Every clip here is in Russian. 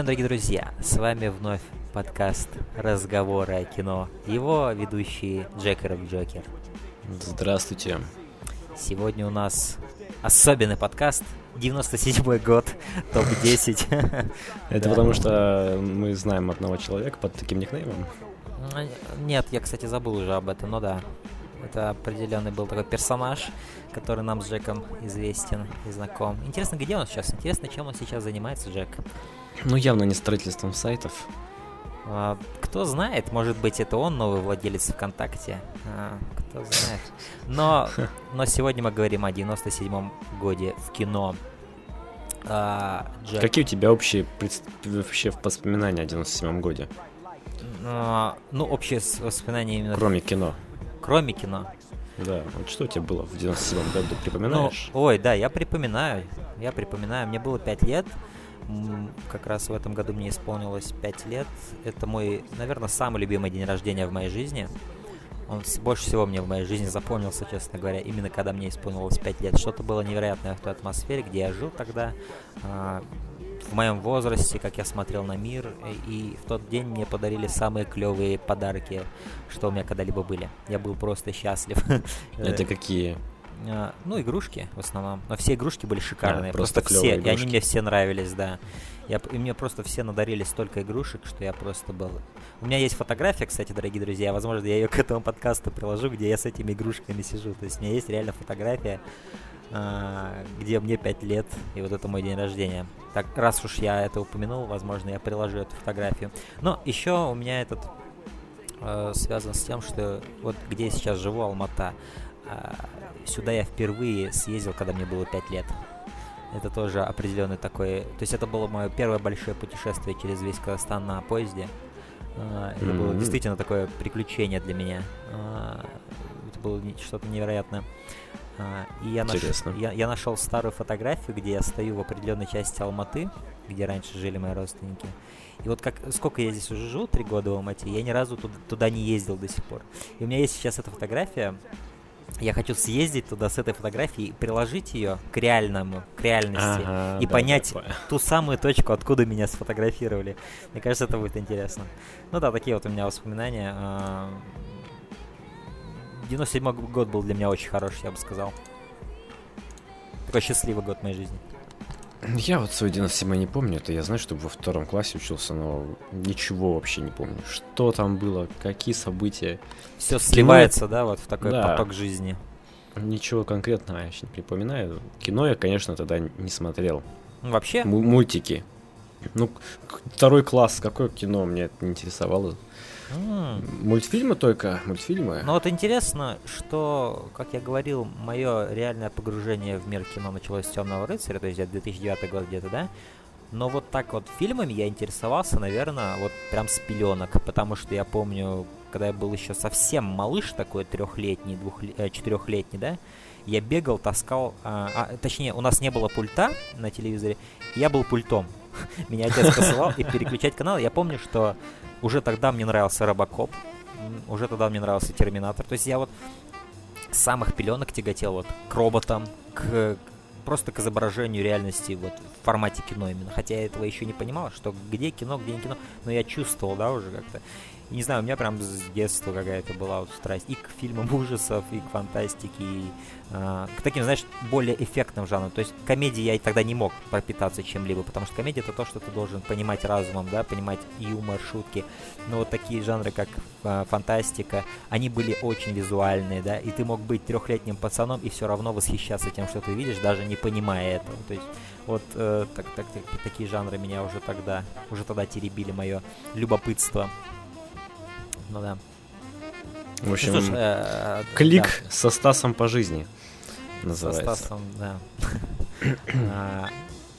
Всем, дорогие друзья! С вами вновь подкаст «Разговоры о кино». Его ведущий Джекеров Джокер. Здравствуйте. Сегодня у нас особенный подкаст. 97 год, топ-10. Это потому что мы знаем одного человека под таким никнеймом? Нет, я, кстати, забыл уже об этом, но да. Это определенный был такой персонаж, который нам с Джеком известен и знаком. Интересно, где он сейчас? Интересно, чем он сейчас занимается, Джек? Ну, явно не строительством сайтов. А, кто знает, может быть, это он новый владелец ВКонтакте. А, кто знает. Но, но сегодня мы говорим о 97-м годе в кино. А, Джек... Какие у тебя общие вообще воспоминания о 97-м годе? А, ну, общие воспоминания именно... Кроме кино. Кроме кино. Да, вот что у тебя было в 97 году, припоминаешь? Ну, ой, да, я припоминаю, я припоминаю, мне было 5 лет, как раз в этом году мне исполнилось 5 лет. Это мой, наверное, самый любимый день рождения в моей жизни. Он больше всего мне в моей жизни запомнился, честно говоря, именно когда мне исполнилось 5 лет. Что-то было невероятное в той атмосфере, где я жил тогда, а, в моем возрасте, как я смотрел на мир. И в тот день мне подарили самые клевые подарки, что у меня когда-либо были. Я был просто счастлив. Это какие? А, ну, игрушки в основном. Но все игрушки были шикарные. Да, просто, просто все. Игрушки. И они мне все нравились, да. Я, и мне просто все надарили столько игрушек, что я просто был... У меня есть фотография, кстати, дорогие друзья. Возможно, я ее к этому подкасту приложу, где я с этими игрушками сижу. То есть у меня есть реально фотография, а, где мне 5 лет, и вот это мой день рождения. Так, раз уж я это упомянул, возможно, я приложу эту фотографию. Но еще у меня этот э, связан с тем, что вот где я сейчас живу, Алмата, сюда я впервые съездил, когда мне было 5 лет. Это тоже определенный такой... То есть это было мое первое большое путешествие через весь Казахстан на поезде. Uh, это mm-hmm. было действительно такое приключение для меня. Uh, это было что-то невероятное. Uh, и я, наш... я, я нашел старую фотографию, где я стою в определенной части Алматы, где раньше жили мои родственники. И вот как сколько я здесь уже живу, три года в Алмате, я ни разу туда, туда не ездил до сих пор. И у меня есть сейчас эта фотография, я хочу съездить туда с этой фотографией, приложить ее к реальному, к реальности ага, и да, понять ту самую точку, откуда меня сфотографировали. Мне кажется, это будет интересно. Ну да, такие вот у меня воспоминания. 97 а, год был для меня очень хороший, я бы сказал. Такой счастливый год моей жизни. Я вот свой 97 не помню, это я знаю, что во втором классе учился, но ничего вообще не помню. Что там было, какие события. Все сливается, Кино... да, вот в такой да. поток жизни. Ничего конкретного я еще не припоминаю. Кино я, конечно, тогда не смотрел. Вообще? М- мультики. Ну, второй класс, какое кино мне это не интересовало. Mm. Мультфильмы только, мультфильмы. Ну вот интересно, что, как я говорил, мое реальное погружение в мир кино началось с Темного рыцаря, то есть это 2009 год где-то, да? Но вот так вот фильмами я интересовался, наверное, вот прям с пеленок, потому что я помню, когда я был еще совсем малыш такой трехлетний, двух, э, четырехлетний, да, я бегал, таскал, а, а, точнее, у нас не было пульта на телевизоре, я был пультом. Меня отец посылал и переключать канал. Я помню, что уже тогда мне нравился Робокоп, уже тогда мне нравился Терминатор. То есть я вот с самых пеленок тяготел вот к роботам, к просто к изображению реальности вот в формате кино именно. Хотя я этого еще не понимал, что где кино, где не кино, но я чувствовал, да, уже как-то не знаю, у меня прям с детства какая-то была вот страсть и к фильмам ужасов, и к фантастике, и э, к таким, знаешь, более эффектным жанрам. То есть комедии я тогда не мог пропитаться чем-либо, потому что комедия это то, что ты должен понимать разумом, да, понимать юмор, шутки. Но вот такие жанры, как э, фантастика, они были очень визуальные, да, и ты мог быть трехлетним пацаном и все равно восхищаться тем, что ты видишь, даже не понимая этого. То есть вот э, так, так, так, такие жанры меня уже тогда, уже тогда теребили мое любопытство. Ну да. В общем, ну, слушай, э, клик да. со Стасом по жизни называется. Со Стасом, да. А,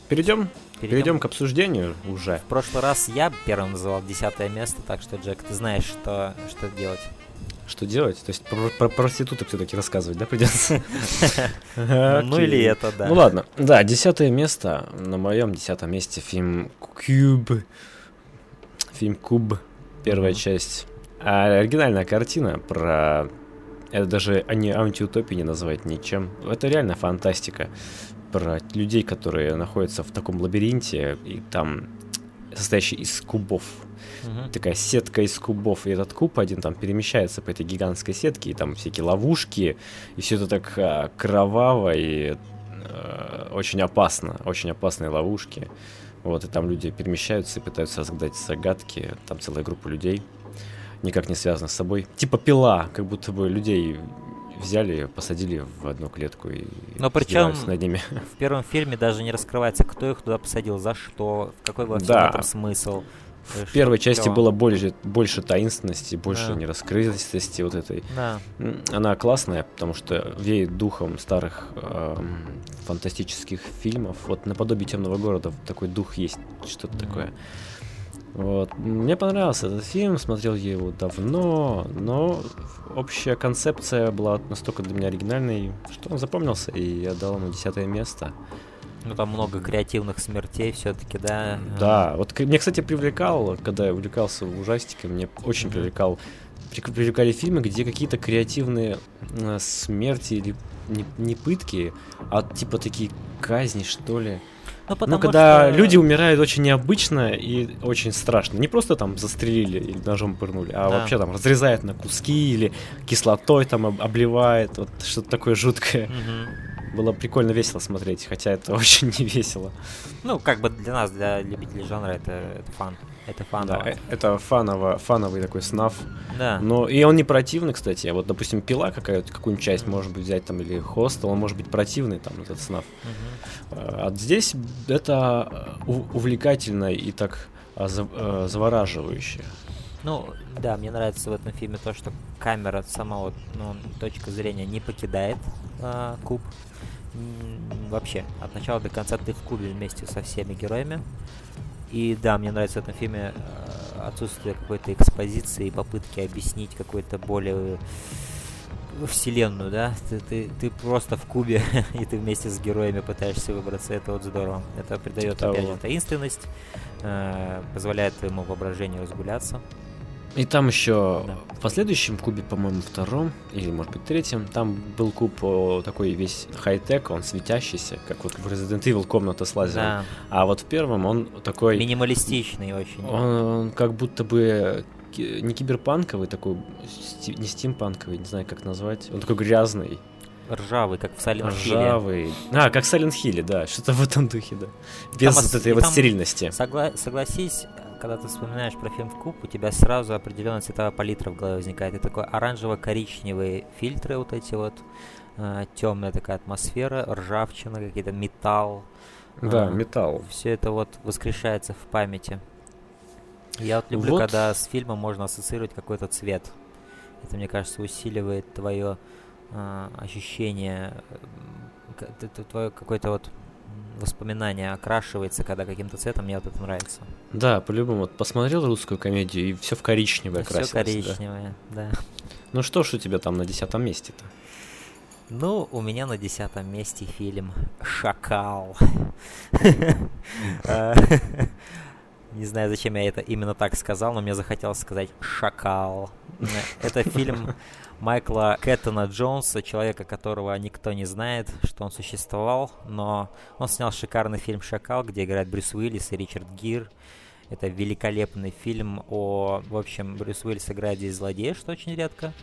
перейдем, перейдем, перейдем к обсуждению уже. В прошлый раз я первым называл десятое место, так что, Джек, ты знаешь, что, что делать. Что делать? То есть про, про проституток все-таки рассказывать, да, придется? Ну или это, да. Ну ладно. Да, десятое место. На моем десятом месте фильм Куб. Фильм Куб. Первая часть а оригинальная картина про... Это даже не антиутопии не назвать ничем. Это реально фантастика. Про людей, которые находятся в таком лабиринте, и там состоящий из кубов. Мгм. Такая сетка из кубов, и этот куб один там перемещается по этой гигантской сетке, и там всякие ловушки, и все это так а, кроваво и э, очень опасно, очень опасные ловушки. Вот, и там люди перемещаются и пытаются разгадать загадки, там целая группа людей, никак не связана с собой. Типа пила, как будто бы людей взяли, посадили в одну клетку и Но причем- над ними. В первом фильме даже не раскрывается, кто их туда посадил, за что, какой всем Да. этом смысл. э, В первой что, части клёво. было больше, больше таинственности, больше Да. нераскрытости вот этой. Да. Она классная, потому что веет духом старых эм, фантастических фильмов. Вот наподобие Темного города такой дух есть, что-то Мгм. такое. Вот. Мне понравился этот фильм, смотрел я его давно, но общая концепция была настолько для меня оригинальной, что он запомнился, и я дал ему десятое место. Ну там много креативных смертей все-таки, да. Да, вот меня, кстати, привлекал, когда я увлекался ужастиками, мне очень привлекал, привлекали фильмы, где какие-то креативные э, смерти или не, не пытки, а типа такие казни, что ли. Ну, потому ну, когда что- люди умирают очень необычно и очень страшно. Не просто там застрелили или ножом пырнули, а Да. вообще там разрезает на куски или кислотой там об- обливает. Вот что-то такое жуткое. Мгм. Было прикольно весело смотреть, хотя это очень не весело. Ну, как бы для нас, для любителей жанра, это, это фан. Это фан. Да, э, это фаново, фановый такой снаф. Да. Но и он не противный, кстати. Вот, допустим, пила какая-то, какую-нибудь часть, может быть, взять там, или хостел, он может быть противный, там, этот снаф. Мгм. А здесь это э, увлекательно и так а, э, завораживающе. Ну, да, мне нравится в этом фильме то, что камера сама вот, ну, точка зрения не покидает а, куб. Вообще, от начала до конца ты в кубе вместе со всеми героями. И да, мне нравится в этом фильме э, отсутствие какой-то экспозиции и попытки объяснить какую-то более вселенную, да? Ты, ты, ты просто в кубе, и ты вместе с героями пытаешься выбраться. Это вот здорово. Это придает, Типа опять же, таинственность, э, позволяет твоему воображению разгуляться. И там еще Да. в последующем кубе, по-моему, втором, или, может быть, третьем, там был куб о, такой весь хай-тек, он светящийся, как вот в Resident Evil комната с лазером. Да, А вот в первом он такой... минималистичный очень. Он, он как будто бы не киберпанковый, такой, не стимпанковый, не знаю, как назвать. Он такой грязный, Ржавый, как в Silent Hill. ржавый. А, как в Silent Hill, да, что-то в этом духе, да. Без Там вот этой вот там- стерильности. Согла- согласись, когда ты вспоминаешь про фильм куб, у тебя сразу определенная цветовая палитра в голове возникает. И такой оранжево-коричневые фильтры вот эти вот, темная такая атмосфера, ржавчина, какие-то металл. Да, А, металл. Все это вот воскрешается в памяти. Я вот люблю, Вот. когда с фильмом можно ассоциировать какой-то цвет. Это, мне кажется, усиливает твое ощущение, твое какое-то вот воспоминание окрашивается, когда каким-то цветом, мне вот это нравится. Да, по-любому. Вот посмотрел русскую комедию, и все в коричневое Все красилось. да. коричневое, да. Ну что ж у тебя там на десятом месте-то? Ну, у меня на десятом месте фильм «Шакал». Не знаю, зачем я это именно так сказал, но мне захотелось сказать «Шакал». Это фильм Майкла Кэттона Джонса, человека, которого никто не знает, что он существовал, но он снял шикарный фильм «Шакал», где играют Брюс Уиллис и Ричард Гир. Это великолепный фильм о... В общем, Брюс Уиллис играет здесь злодея, что очень редко.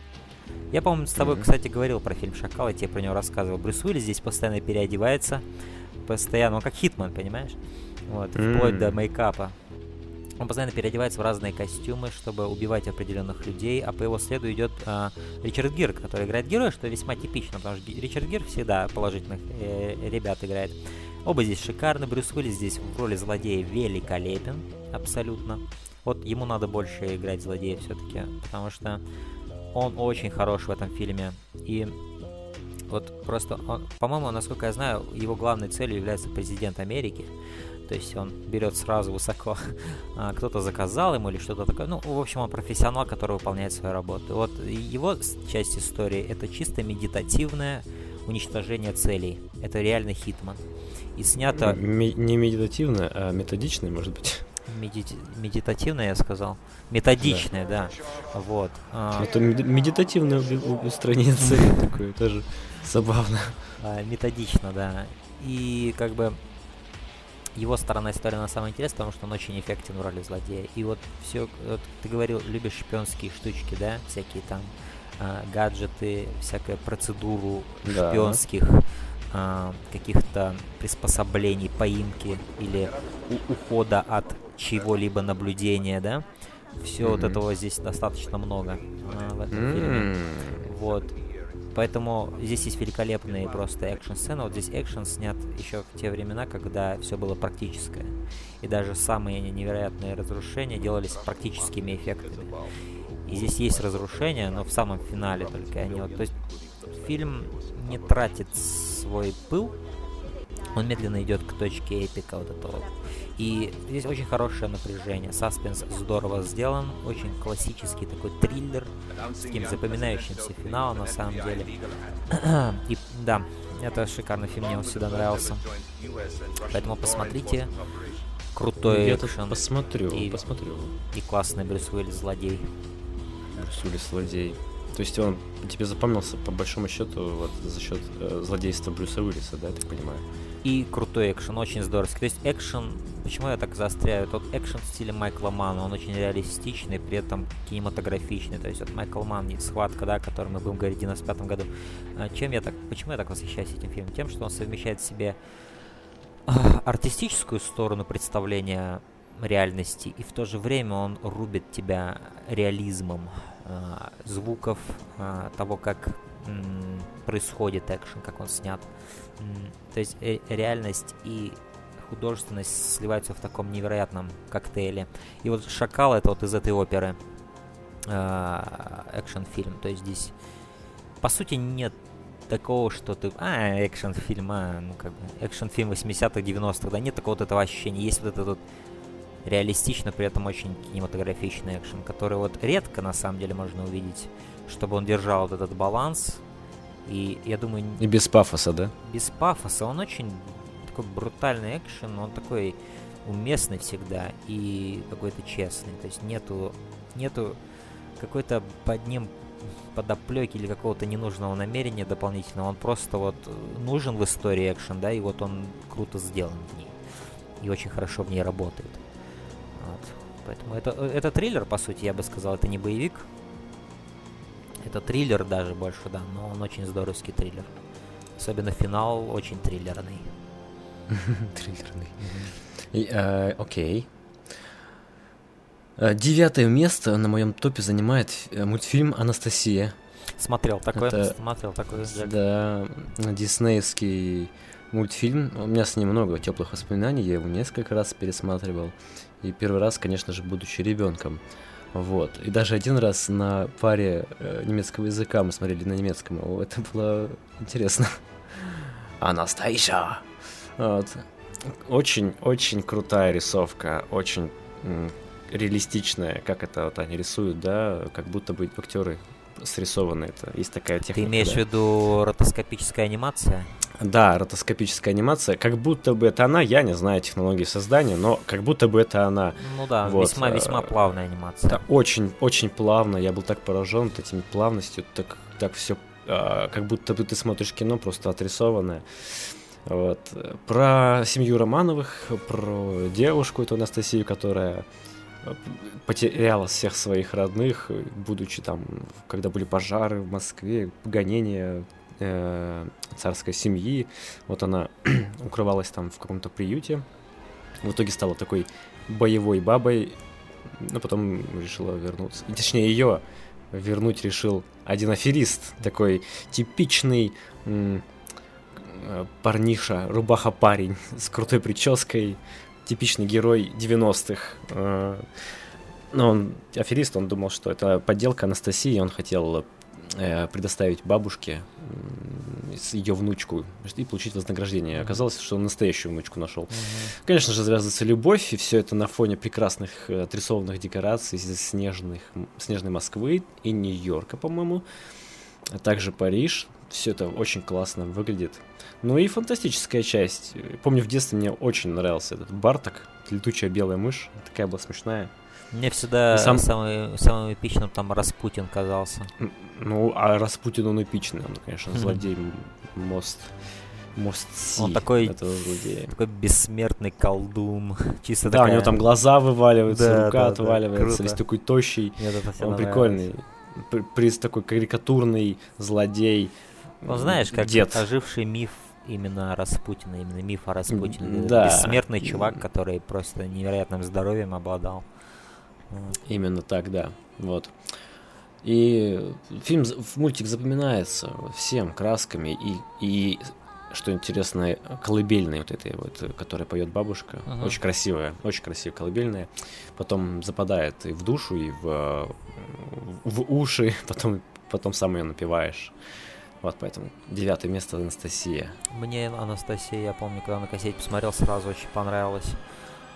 Я, по-моему, с тобой, Мгм. кстати, говорил про фильм «Шакал», я тебе про него рассказывал. Брюс Уиллис здесь постоянно переодевается, постоянно, он как Хитман, понимаешь? Вот, вплоть до мейкапа. Он постоянно переодевается в разные костюмы, чтобы убивать определенных людей, а по его следу идет а, Ричард Гир, который играет героя, что весьма типично, потому что Ричард Гир всегда положительных э, ребят играет. Оба здесь шикарны, Брюс Уиллис здесь в роли злодея великолепен, абсолютно. Вот ему надо больше играть злодея все-таки, потому что он очень хорош в этом фильме. И вот просто, он, по-моему, насколько я знаю, его главной целью является президент Америки. То есть он берет сразу высоко. А, Кто-то заказал ему или что-то такое. Ну, в общем, он профессионал, который выполняет свою работу. Вот его часть истории это чисто медитативное уничтожение целей. Это реально hitman. И снято Ме- не медитативно, а методичное, может быть. медити- медитативное, я сказал. Методичное, да. Вот. А, Это мед- медитативное устранение цели такое, тоже забавно. А, методично, да. И как бы его сторона истории на самом интересная, потому что он очень эффектен в роли злодея. И вот все, вот ты говорил, любишь шпионские штучки, да, всякие там э, гаджеты, всякую процедуру да. шпионских э, каких-то приспособлений, поимки или ухода от чего-либо наблюдения, да. Все mm-hmm. вот этого здесь достаточно много э, в этом mm-hmm. фильме. Вот. Поэтому здесь есть великолепные просто экшн-сцены. Вот здесь экшен снят еще в те времена, когда все было практическое. И даже самые невероятные разрушения делались практическими эффектами. И здесь есть разрушения, но в самом финале только они. Вот, то есть фильм не тратит свой пыл, он медленно идет к точке эпика вот этого. И здесь очень хорошее напряжение, саспенс здорово сделан, очень классический такой триллер с таким запоминающимся финалом на самом деле. И да, это шикарный фильм, мне он всегда нравился. Поэтому посмотрите. Крутой Я экшен. посмотрю, и, посмотрю. И классный Брюс Уиллис злодей. Брюс Уиллис злодей. То есть он тебе запомнился по большому счету вот, за счет э, злодейства Брюса Уиллиса, да, я так понимаю? И крутой экшен, очень здоровский. То есть экшен, почему я так заостряю? Тот экшен в стиле Майкла Мана, он очень реалистичный, при этом кинематографичный. То есть вот Майкл Ман, схватка, да, о которой мы будем говорить в 95 году. А чем я так, почему я так восхищаюсь этим фильмом? Тем, что он совмещает в себе а, артистическую сторону представления реальности, и в то же время он рубит тебя реализмом э, звуков, того, как происходит экшен, как он снят. То есть э, реальность и художественность сливаются в таком невероятном коктейле. И вот «Шакал» — это вот из этой оперы э, экшен-фильм. То есть здесь, по сути, нет такого, что ты... А, экшен-фильм, а, ну как бы... Экшен-фильм 80-х, 90-х, да, нет такого вот этого ощущения. Есть вот этот вот реалистично, при этом очень кинематографичный экшен, который вот редко на самом деле можно увидеть, чтобы он держал вот этот баланс. И я думаю... И без пафоса, да? Без пафоса. Он очень такой брутальный экшен, он такой уместный всегда и какой-то честный. То есть нету, нету какой-то под ним подоплеки или какого-то ненужного намерения дополнительного. Он просто вот нужен в истории экшен, да, и вот он круто сделан в ней. И очень хорошо в ней работает. Поэтому это, э, это триллер, по сути, я бы сказал, это не боевик. Это триллер даже больше, да, но он очень здоровский триллер. Особенно финал очень триллерный. Триллерный. Э, окей. Э, девятое место на моем топе занимает мультфильм Анастасия. Смотрел такой, Это, смотрел такой. Да, диснеевский мультфильм. У меня с ним много теплых воспоминаний, я его несколько раз пересматривал. И первый раз, конечно же, будучи ребенком. Вот. И даже один раз на паре э, немецкого языка мы смотрели на немецком. Это было интересно. Анастасия! Вот. Очень-очень крутая рисовка, очень реалистичная, как это вот они рисуют, да, как будто бы актеры срисованы. Это есть такая техника. Ты имеешь да? в виду ротоскопическая анимация? Да, ротоскопическая анимация. Как будто бы это она, я не знаю технологии создания, но как будто бы это она. Ну да, вот. весьма-весьма плавная анимация. Это очень, очень плавно. Я был так поражен этими плавностью, так, так все, а, как будто бы ты смотришь кино просто отрисованное. Вот. Про семью Романовых, про девушку эту Анастасию, которая потеряла всех своих родных, будучи там, когда были пожары в Москве, гонения э, царской семьи. Вот она укрывалась там в каком-то приюте. В итоге стала такой боевой бабой, но потом решила вернуться. И, точнее, ее вернуть решил один аферист, такой типичный м- э, парниша, рубаха-парень с крутой прической, типичный герой 90-х. Э, но он аферист, он думал, что это подделка Анастасии, он хотел предоставить бабушке ее внучку и получить вознаграждение. Mm-hmm. Оказалось, что он настоящую внучку нашел. Mm-hmm. Конечно же, завязывается любовь, и все это на фоне прекрасных э, отрисованных декораций из снежных, снежной Москвы и Нью-Йорка, по-моему, а также Париж. Все это очень классно выглядит. Ну и фантастическая часть. Помню, в детстве мне очень нравился этот Барток, летучая белая мышь. Такая была смешная. Мне всегда сам... самый, самым эпичным там Распутин казался. Ну, а Распутин он эпичный, он, конечно, злодей, мост Мост Си Он такой-. Такой бессмертный колдун. Чисто Да, у такая- него там глаза вываливаются, Да, рука да, отваливается, весь такой тощий. Мне это Он прикольный. При- Приз такой карикатурный злодей. Ну, знаешь, как Дед. оживший миф именно Распутина, именно миф о Распутине. Да. Бессмертный чувак, который просто невероятным здоровьем обладал. Именно так, да. Вот. И фильм, мультик запоминается всем красками и, и что интересно, колыбельной вот этой вот, которая поет бабушка, Мгм. очень красивая, очень красивая колыбельная, потом западает и в душу, и в, в уши, потом, потом сам ее напиваешь. Вот поэтому девятое место Анастасия. Мне Анастасия, я помню, когда на кассете посмотрел, сразу очень понравилась.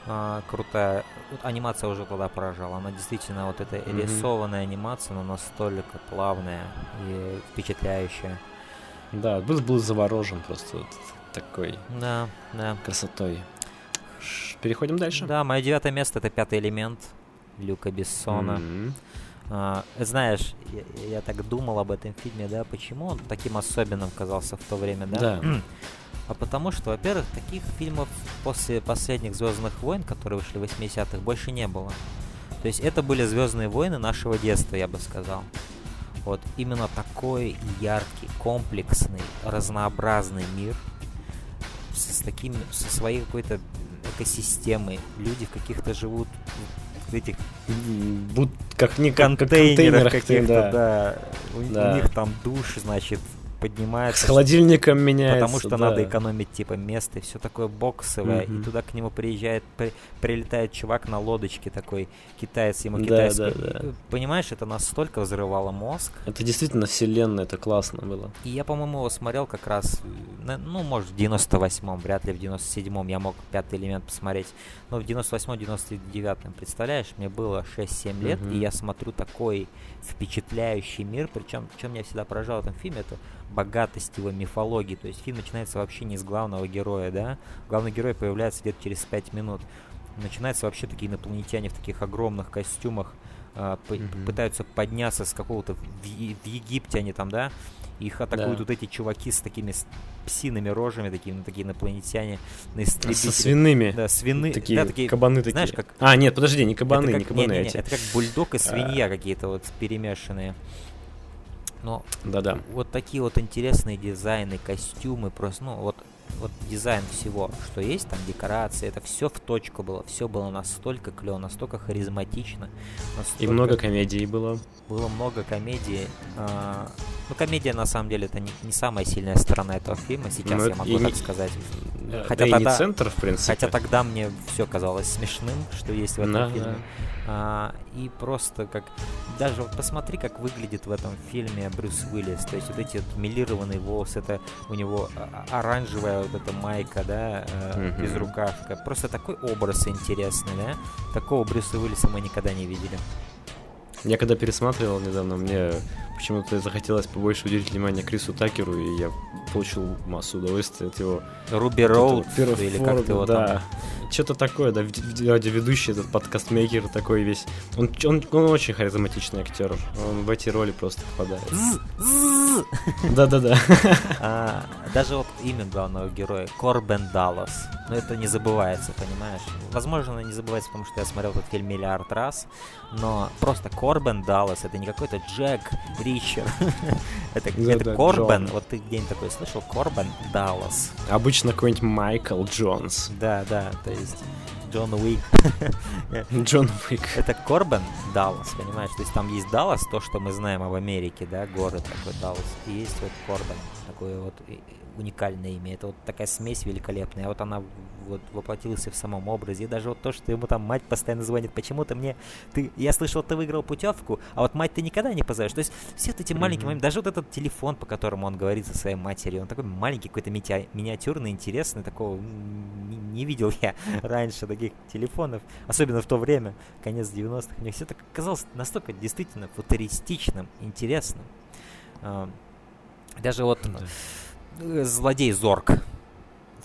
А, крутая. Вот анимация уже тогда поражала. Она действительно вот эта Мгм. рисованная анимация, но настолько плавная и впечатляющая. Да, был, был заворожен просто вот такой Да, да. красотой. Переходим дальше. Да, мое девятое место это пятый элемент Люка Бессона. М. А, знаешь, я, я так думал об этом фильме, да, почему он таким особенным казался в то время, да? Да. А потому что, во-первых, таких фильмов после последних Звездных войн, которые вышли в 80-х, больше не было. То есть это были Звездные войны нашего детства, я бы сказал. Вот именно такой яркий, комплексный, разнообразный мир с, с таким, со своей какой-то экосистемой. Люди в каких-то живут в этих Будь как не контейнерах контейнерах, каких-то, да. да. У, у Да. них там душ, значит, С поднимается. холодильником меняется. Потому что да. надо экономить типа место, и все такое боксовое, Мгм. и туда к нему приезжает, при- прилетает чувак на лодочке такой, китаец, ему Да, китайский. да, да. Понимаешь, это настолько взрывало мозг. Это действительно вселенная, это классно было. И я, по-моему, его смотрел как раз, э, ну, может, в 98-м, вряд ли в 97-м я мог пятый элемент посмотреть. Но в 98-99-м, представляешь, мне было 6-7 лет, Мгм. и я смотрю такой впечатляющий мир. Причем, что меня всегда поражало в этом фильме, это богатость его мифологии. То есть фильм начинается вообще не с главного героя, да? Главный герой появляется где-то через 5 минут. Начинается вообще такие инопланетяне в таких огромных костюмах, а, п- Мгм. пытаются подняться с какого-то в, в Египте они там, да? Их атакуют Да. вот эти чуваки с такими с- псиными рожами, такие, ну, такие инопланетяне на Со свиными. Да, свины, Такие, да, такие, кабаны такие. знаешь, как- А, нет, подожди, не кабаны, это не как, кабаны не-не-не, эти. это как бульдог и свинья какие-то вот перемешанные. Но Да-да. вот такие вот интересные дизайны, костюмы, просто, ну, вот, вот дизайн всего, что есть, там декорации, это все в точку было, все было настолько клево, настолько харизматично. И настолько- много комедий было. Было много комедии. а, ну, комедия, на самом деле, это не, не самая сильная сторона этого фильма, сейчас Ну, я могу и так не- сказать. Хотя да и тогда- не центр, в принципе. Хотя тогда мне все казалось смешным, что есть в этом Да, фильме. да. А, и просто как... Даже вот посмотри, как выглядит в этом фильме Брюс Уиллис. То есть вот эти вот милированные волосы, это у него а- а- оранжевая вот эта майка, да, Мгм. безрукавка. Просто такой образ интересный, да? Такого Брюса Уиллиса мы никогда не видели. Я когда пересматривал недавно, мне почему-то захотелось побольше уделить внимание Крису Такеру, и я получил массу удовольствия от его... Руби Роуд, или как ты его да. там... Что-то такое, да, вед- вед- радиоведущий, этот подкастмейкер такой весь. Он, он, он очень харизматичный актер. Он в эти роли просто попадает. Да-да-да. А, даже вот имя главного героя Корбен Даллас. Но это не забывается, понимаешь? Возможно, не забывается, потому что я смотрел этот фильм миллиард раз. Но просто Корбен Даллас это не какой-то Джек Ричард. это это Корбен. Джон. Вот ты где-нибудь такой слышал? Корбен Даллас. Обычно какой-нибудь Майкл Джонс. Да, да, то есть Джон Уик. Джон Уик. Это Корбен Даллас, понимаешь? То есть там есть Даллас, то, что мы знаем об Америке, да, город такой Даллас. И есть вот Корбен, такое вот уникальное имя. Это вот такая смесь великолепная. А вот она вот воплотилась и в самом образе. И даже вот то, что ему там мать постоянно звонит, почему-то мне... Ты, я слышал, ты выиграл путевку, а вот мать ты никогда не позовешь. То есть все вот эти маленькие Мгм. моменты, даже вот этот телефон, по которому он говорит со своей матерью, он такой маленький, какой-то митя- миниатюрный, интересный, такого не, не видел я раньше таких телефонов, особенно в то время, конец 90-х. Мне все так казалось настолько действительно футуристичным, интересным. А, Даже вот э, злодей Зорг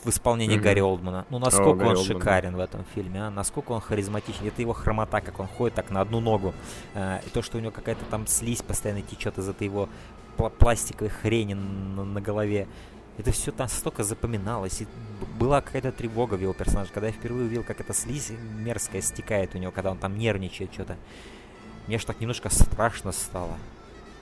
в исполнении Мгм. Гарри Олдмана. Ну, насколько Гарри он Олдман, шикарен в этом фильме, а? Насколько он харизматичен. Это его хромота, как он ходит так на одну ногу. А, и то, что у него какая-то там слизь постоянно течет из этой его пла- пластиковой хрени на, на голове. это все настолько запоминалось, и была какая-то тревога в его персонаже. Когда я впервые увидел, как эта слизь мерзкая стекает у него, когда он там нервничает что-то, мне аж так немножко страшно стало.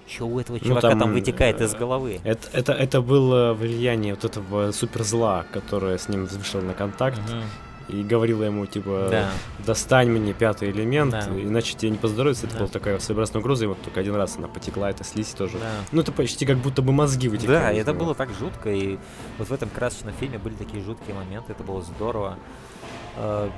Что у этого ну, чувака ну, там, там вытекает из головы? Это, это, это было влияние вот этого суперзла, которое с ним вышел на контакт. Угу и говорила ему, типа, да. достань мне пятый элемент, да. иначе тебе не поздоровится. Это да. была такая своеобразная угроза, и вот только один раз она потекла, эта слизь тоже. Да. Ну, это почти как будто бы мозги вытекали. Да, это было так жутко, и вот в этом красочном фильме были такие жуткие моменты, это было здорово. Э,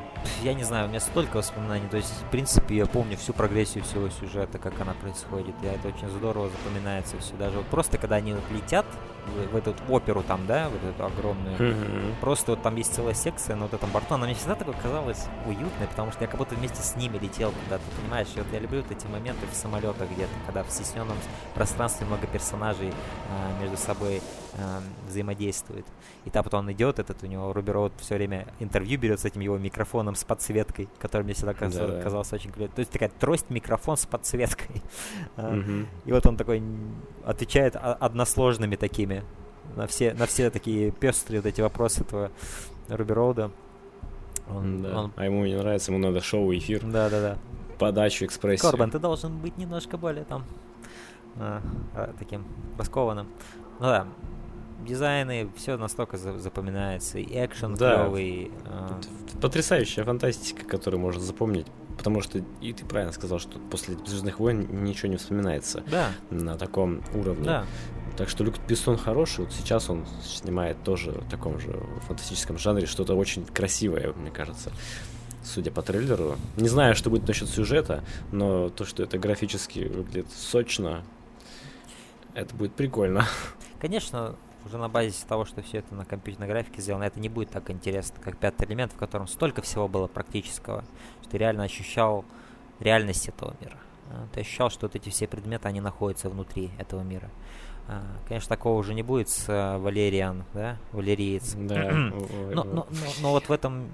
я не знаю, у меня столько воспоминаний. То есть, в принципе, я помню всю прогрессию всего сюжета, как она происходит. И это очень здорово запоминается все. Даже вот просто когда они вот летят в, в эту оперу там, да, вот эту огромную, mm-hmm. просто вот там есть целая секция на вот этом борту. Она мне всегда такой казалась уютной, потому что я как будто вместе с ними летел куда-то, понимаешь? И вот я люблю вот эти моменты в самолетах где-то, когда в стесненном пространстве много персонажей а, между собой а, взаимодействуют. И там потом он идет, этот у него Руби Роуд все время интервью берет с этим его микрофоном с подсветкой, который мне всегда казалось, да, казался очень клевым. То есть такая трость-микрофон с подсветкой. Mm-hmm. И вот он такой отвечает односложными такими на все, на все такие пестрые вот эти вопросы этого Руби Роуда. Он, да. он... А ему не нравится, ему надо шоу, эфир. Да, да, да. Подачу, экспрессию. Корбан, ты должен быть немножко более там а, таким раскованным. Ну да, дизайны, все настолько запоминается, и экшен да. клевый. Э... Потрясающая фантастика, которую можно запомнить. Потому что, и ты правильно сказал, что после Звездных войн ничего не вспоминается да. на таком уровне. Да. Так что Люк Бессон хороший, вот сейчас он снимает тоже в таком же фантастическом жанре что-то очень красивое, мне кажется судя по трейлеру. Не знаю, что будет насчет сюжета, но то, что это графически выглядит сочно, это будет прикольно. Конечно, уже на базе того, что все это на компьютерной графике сделано, это не будет так интересно, как пятый элемент, в котором столько всего было практического, что ты реально ощущал реальность этого мира. А, ты ощущал, что вот эти все предметы, они находятся внутри этого мира. А, конечно, такого уже не будет с а, Валериан, да, Валериец. Да. но, но, но, но вот в этом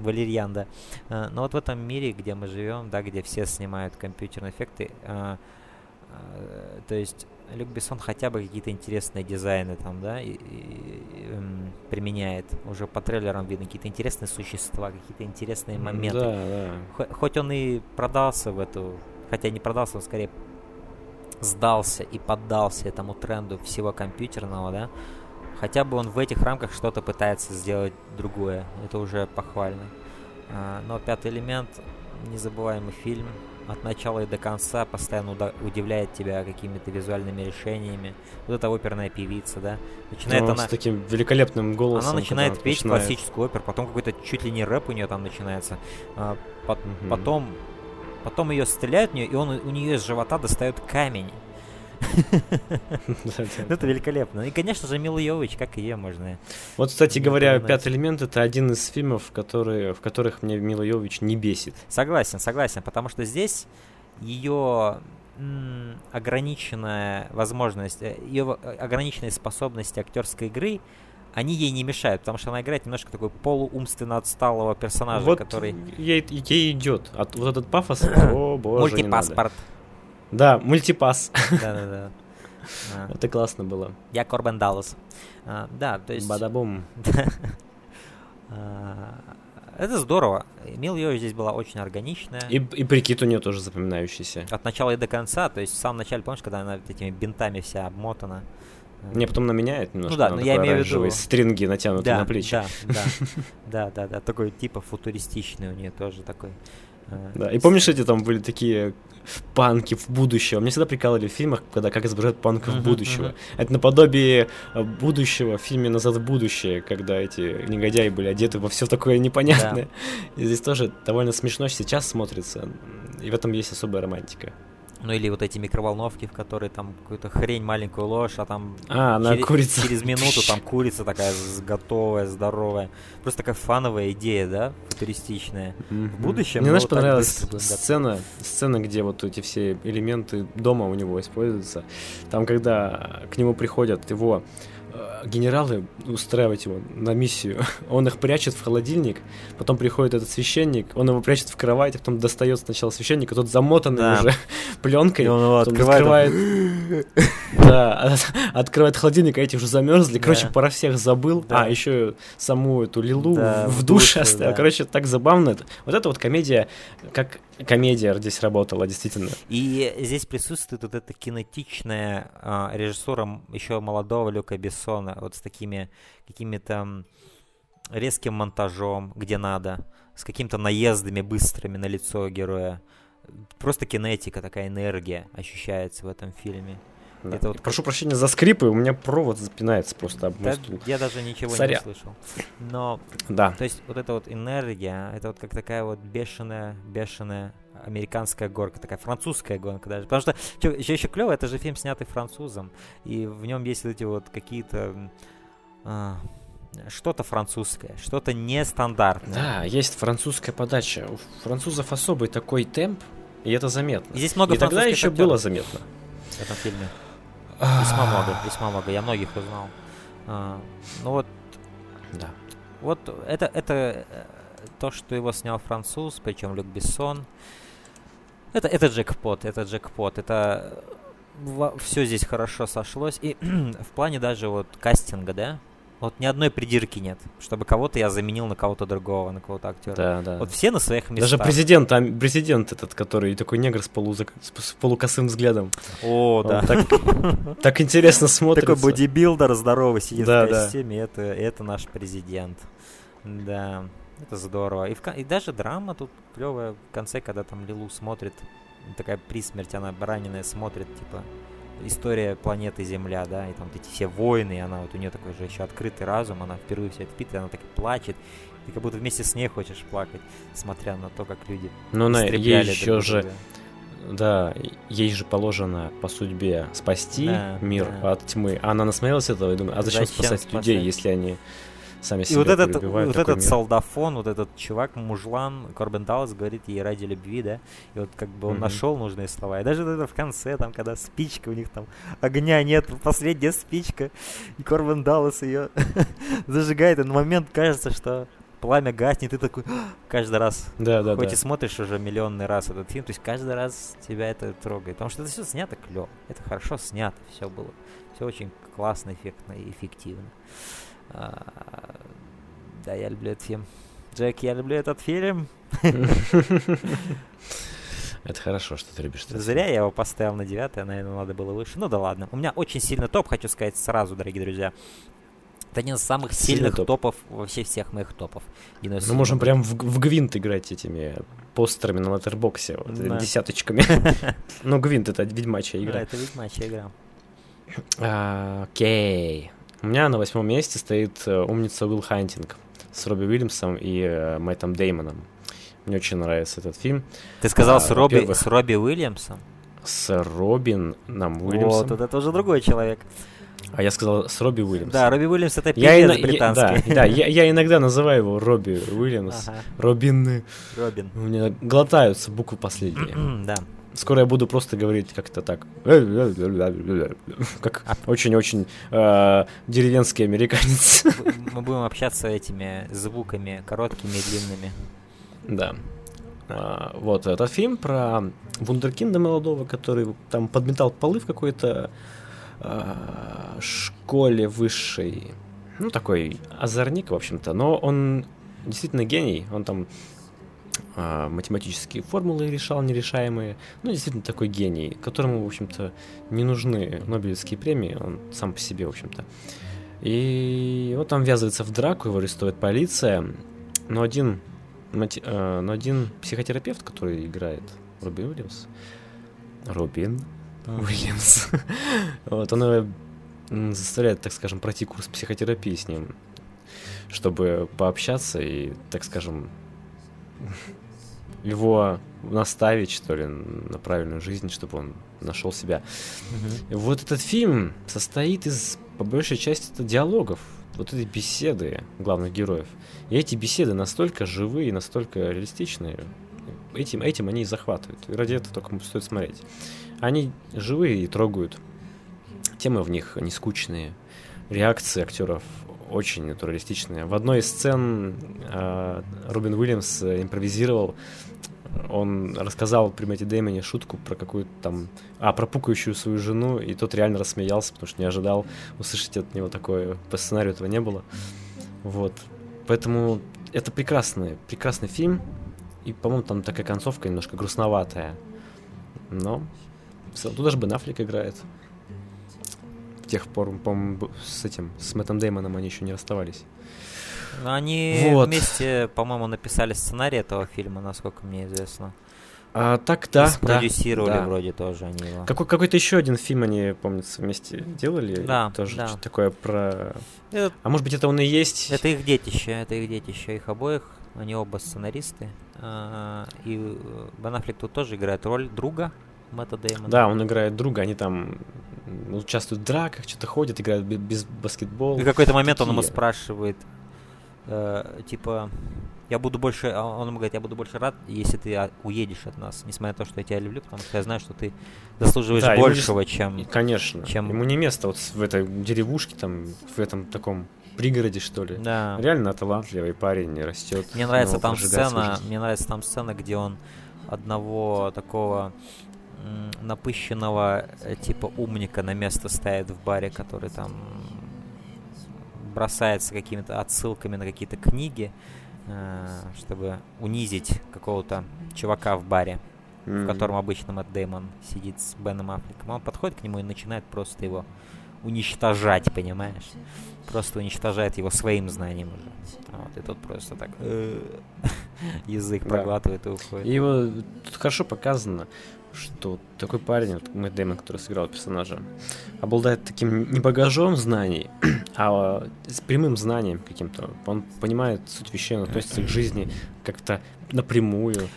Валерьян, да. Но вот в этом мире, где мы живем, да, где все снимают компьютерные эффекты, то есть Люк Бессон хотя бы какие-то интересные дизайны там, да, и, и, и, эм, применяет. Уже по трейлерам видно какие-то интересные существа, какие-то интересные моменты. Да, да. Хоть он и продался в эту, хотя не продался, он скорее сдался и поддался этому тренду всего компьютерного, да, хотя бы он в этих рамках что-то пытается сделать другое. Это уже похвально. А, но пятый элемент, незабываемый фильм, от начала и до конца постоянно удивляет тебя какими-то визуальными решениями. Вот эта оперная певица, да. Начинает ну, она... С таким великолепным голосом. Она начинает петь начинает... классическую оперу, потом какой-то чуть ли не рэп у нее там начинается. А, по- угу. Потом, потом ее стреляют в нее, и он у нее из живота достает камень. Это великолепно. И, конечно же, Мила Йович, как ее можно. Вот, кстати говоря, «Пятый элемент» — это один из фильмов, в которых мне Мила Йович не бесит. Согласен, согласен, потому что здесь ее ограниченная возможность, э, ее ограниченные способности актерской игры, они ей не мешают, потому что она играет немножко такой полуумственно отсталого персонажа, вот который... Ей, ей идет. От, вот этот пафос, о боже, Мультипаспорт. Да, мультипас. Да-да-да. Это классно было. Я Корбен Даллас. А, да, то есть... Бадабум. А, это здорово. Мил ее здесь была очень органичная. И, и прикид у нее тоже запоминающийся. От начала и до конца. То есть в самом начале, помнишь, когда она этими бинтами вся обмотана? Не, потом она меняет немножко. Ну да, но я имею в виду... стринги натянуты да, на плечи. Да, да, да, да, да. Такой типа футуристичный у нее тоже такой. Да, и помнишь, эти там были такие панки в будущее. Мне всегда прикалывали в фильмах, когда как изображают панков uh-huh, будущего. Uh-huh. Это наподобие э, будущего в фильме «Назад в будущее», когда эти негодяи были одеты во все такое непонятное. Да. И здесь тоже довольно смешно сейчас смотрится. И в этом есть особая романтика. Ну или вот эти микроволновки, в которые там какую-то хрень, маленькую ложь, а там а, через, курица. через минуту там курица такая готовая, здоровая. Просто такая фановая идея, да, футуристичная. Mm-hmm. В будущем... Мне, знаешь, понравилась сцена, сцена, где вот эти все элементы дома у него используются. Там, когда к нему приходят его генералы устраивать его на миссию. Он их прячет в холодильник, потом приходит этот священник, он его прячет в кровать, а потом достает сначала священника, тот замотанный Да. уже пленкой. И он его открывает, открывает, да, от- открывает холодильник, а эти уже замерзли. Короче, Да. про всех забыл. Да. А, еще саму эту Лилу Да, в в душе оставил. да. Короче, так забавно. Вот это вот комедия, как комедия здесь работала, действительно. И здесь присутствует вот эта кинетичная а, режиссером еще молодого Люка Бессона, вот с такими какими-то резким монтажом, где надо, с какими-то наездами быстрыми на лицо героя. Просто кинетика, такая энергия ощущается в этом фильме. Да. Это вот Прошу прощения за скрипы, у меня провод запинается просто об Да, я даже ничего Сорян. не слышал. Но, Да. то есть, вот эта вот энергия, это вот как такая вот бешеная, бешеная американская горка, такая французская гонка даже. Потому что еще, еще клево, это же фильм, снятый французом, и в нем есть вот эти вот какие-то а, что-то французское, что-то нестандартное. Да, есть французская подача. У французов особый такой темп, и это заметно. И здесь много И тогда еще актеров было заметно. в этом фильме. Весьма много, весьма много. Я многих узнал. А, ну вот Да. Вот это, это э, то, что его снял француз, причем Люк Бессон. Это, это джекпот, это джекпот, это все здесь хорошо сошлось. И в плане даже вот кастинга, да, вот ни одной придирки нет, чтобы кого-то я заменил на кого-то другого, на кого-то актера. Да, да. Вот все на своих местах. Даже президент, а, президент этот, который такой негр с, полузак- с- полукосым взглядом. О, Он да. так, так интересно смотрится. Такой бодибилдер здоровый сидит Да, в да. костюме, это, это наш президент. Да, это здорово. И, в, и даже драма тут клевая в конце, когда там Лилу смотрит, такая при смерти, она раненая смотрит, типа, история планеты Земля, да, и там вот эти все войны, и она вот у нее такой же еще открытый разум, она впервые все это и она так плачет, ты как будто вместе с ней хочешь плакать, смотря на то, как люди Ну, на, ей еще друг же, друга. да, ей же положено по судьбе спасти Да, мир да. от тьмы. А она насмотрелась этого и думает, а зачем, Зачем спасать, спасать? людей, если они сами И себя вот этот, вот этот мир? солдафон, вот этот чувак, мужлан, Корбен Даллас говорит ей ради любви, да, и вот как бы он Мгм. нашел нужные слова. И даже вот это в конце, там, когда спичка, у них там огня нет, последняя спичка, и Корбен Даллас ее зажигает, и на момент кажется, что пламя гаснет, и ты такой каждый раз, Да, да, хоть да. и смотришь уже миллионный раз этот фильм, то есть каждый раз тебя это трогает, потому что это все снято клево, это хорошо снято, все было, все очень классно, эффектно и эффективно. А, Да, я люблю этот фильм. Джек, я люблю этот фильм. Это хорошо, что ты любишь. этот Зря я его поставил на девятое, наверное, надо было выше. Ну да ладно. У меня очень сильный топ, хочу сказать сразу, дорогие друзья. Это один из самых Сильный сильных топ. топов вообще всех моих топов. Мы 97 можем прям в, в гвинт играть этими постерами на латербоксе, вот, Да. десяточками. Ну, гвинт это ведьмачья Да, игра. это ведьмачья игра. А, Окей. У меня на восьмом месте стоит э, умница Уилл Хантинг с Робби Уильямсом и э, Мэттом Деймоном. Мне очень нравится этот фильм. Ты сказал А, с, Робби, с Робби Уильямсом? С Робином Уильямсом. вот это уже другой человек. А я сказал с Робби Уильямсом. Да, Робби Уильямс это я, певец я- британский. да, да, я, я иногда называю его Робби Уильямс. Ага, Робин. Робин. У меня глотаются буквы последние. Да. Скоро я буду просто говорить как-то так. Как А. очень-очень э, деревенский американец. Мы будем общаться этими звуками короткими и длинными. Да. А, вот этот фильм про вундеркинда молодого, который там подметал полы в какой-то а, школе высшей. Ну, такой озорник, в общем-то. Но он действительно гений. Он там математические формулы решал нерешаемые. Ну, действительно такой гений, которому, в общем-то, не нужны Нобелевские премии. Он сам по себе, в общем-то. И вот там ввязывается в драку, его арестует полиция. Но один э, но один психотерапевт, который играет Робин Уильямс, Робин Уильямс, вот, он его заставляет, так скажем, пройти курс психотерапии с ним, чтобы пообщаться и, так скажем, его наставить, что ли, на правильную жизнь, чтобы он нашел себя. И Вот этот фильм состоит из, по большей части, это диалогов, вот этой беседы главных героев. И эти беседы настолько живые, настолько реалистичные, этим, этим они и захватывают. И ради этого только стоит смотреть. Они живые и трогают. Темы в них не скучные. реакции актеров очень натуралистичные. В одной из сцен э, Робин Уильямс импровизировал он рассказал при Мэтте Дэймоне шутку про какую-то там... А, про пукающую свою жену, и тот реально рассмеялся, потому что не ожидал услышать от него такое. По сценарию этого не было. Вот. Поэтому это прекрасный, прекрасный фильм. И, по-моему, там такая концовка немножко грустноватая. Но тут даже Бен Аффлек играет. Тех пор, по-моему, с этим, с Мэттом Дэймоном они еще не расставались. Но они вот. вместе, по-моему, написали сценарий этого фильма, насколько мне известно. А, так, да. Спродюсировали да, вроде тоже они его. Какой, какой-то еще один фильм они, помнится, вместе делали. Да, Тоже да. что-то такое про... Это, а может быть, это он и есть? Это их детище, это их детище, их обоих. Они оба сценаристы. А, и Бен Аффлек тут тоже играет роль друга Мэтта Дэймона. Да, он играет друга, они там участвуют в драках, что-то ходят, играют без баскетбола. И в какой-то момент Такие... он ему спрашивает, э, типа, я буду больше, а он ему говорит, я буду больше рад, если ты уедешь от нас, несмотря на то, что я тебя люблю, потому что я знаю, что ты заслуживаешь да, большего, ему, чем... Конечно, чем... ему не место вот в этой деревушке, там, в этом таком пригороде, что ли. Да. Реально талантливый парень растет. Мне нравится там сцена, мне нравится там сцена, где он одного такого напыщенного э, типа умника на место ставит в баре, который там бросается какими-то отсылками на какие-то книги, э, чтобы унизить какого-то чувака в баре, mm-hmm. в котором обычно Мэтт Дэймон сидит с Беном Аффлеком. Он подходит к нему и начинает просто его уничтожать, понимаешь? Просто уничтожает его своим знанием уже. Вот, и тот просто так э, язык проглатывает и уходит. И его тут хорошо показано, что такой парень, вот Мэтт Дэймон, который сыграл персонажа, обладает таким не багажом знаний, а с прямым знанием каким-то. Он понимает суть вещей, он относится к жизни как-то напрямую.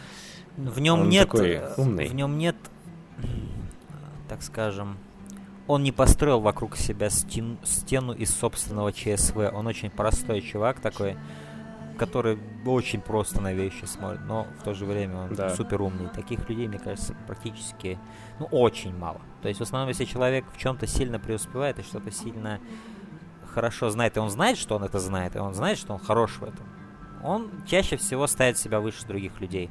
В нем нет, такой умный. в нем нет, так скажем, он не построил вокруг себя стен, стену из собственного ЧСВ. Он очень простой чувак такой, который очень просто на вещи смотрит, но в то же время он да. супер умный. Таких людей, мне кажется, практически, ну, очень мало. То есть, в основном, если человек в чем-то сильно преуспевает и что-то сильно хорошо знает, и он знает, что он это знает, и он знает, что он хорош в этом, он чаще всего ставит себя выше других людей.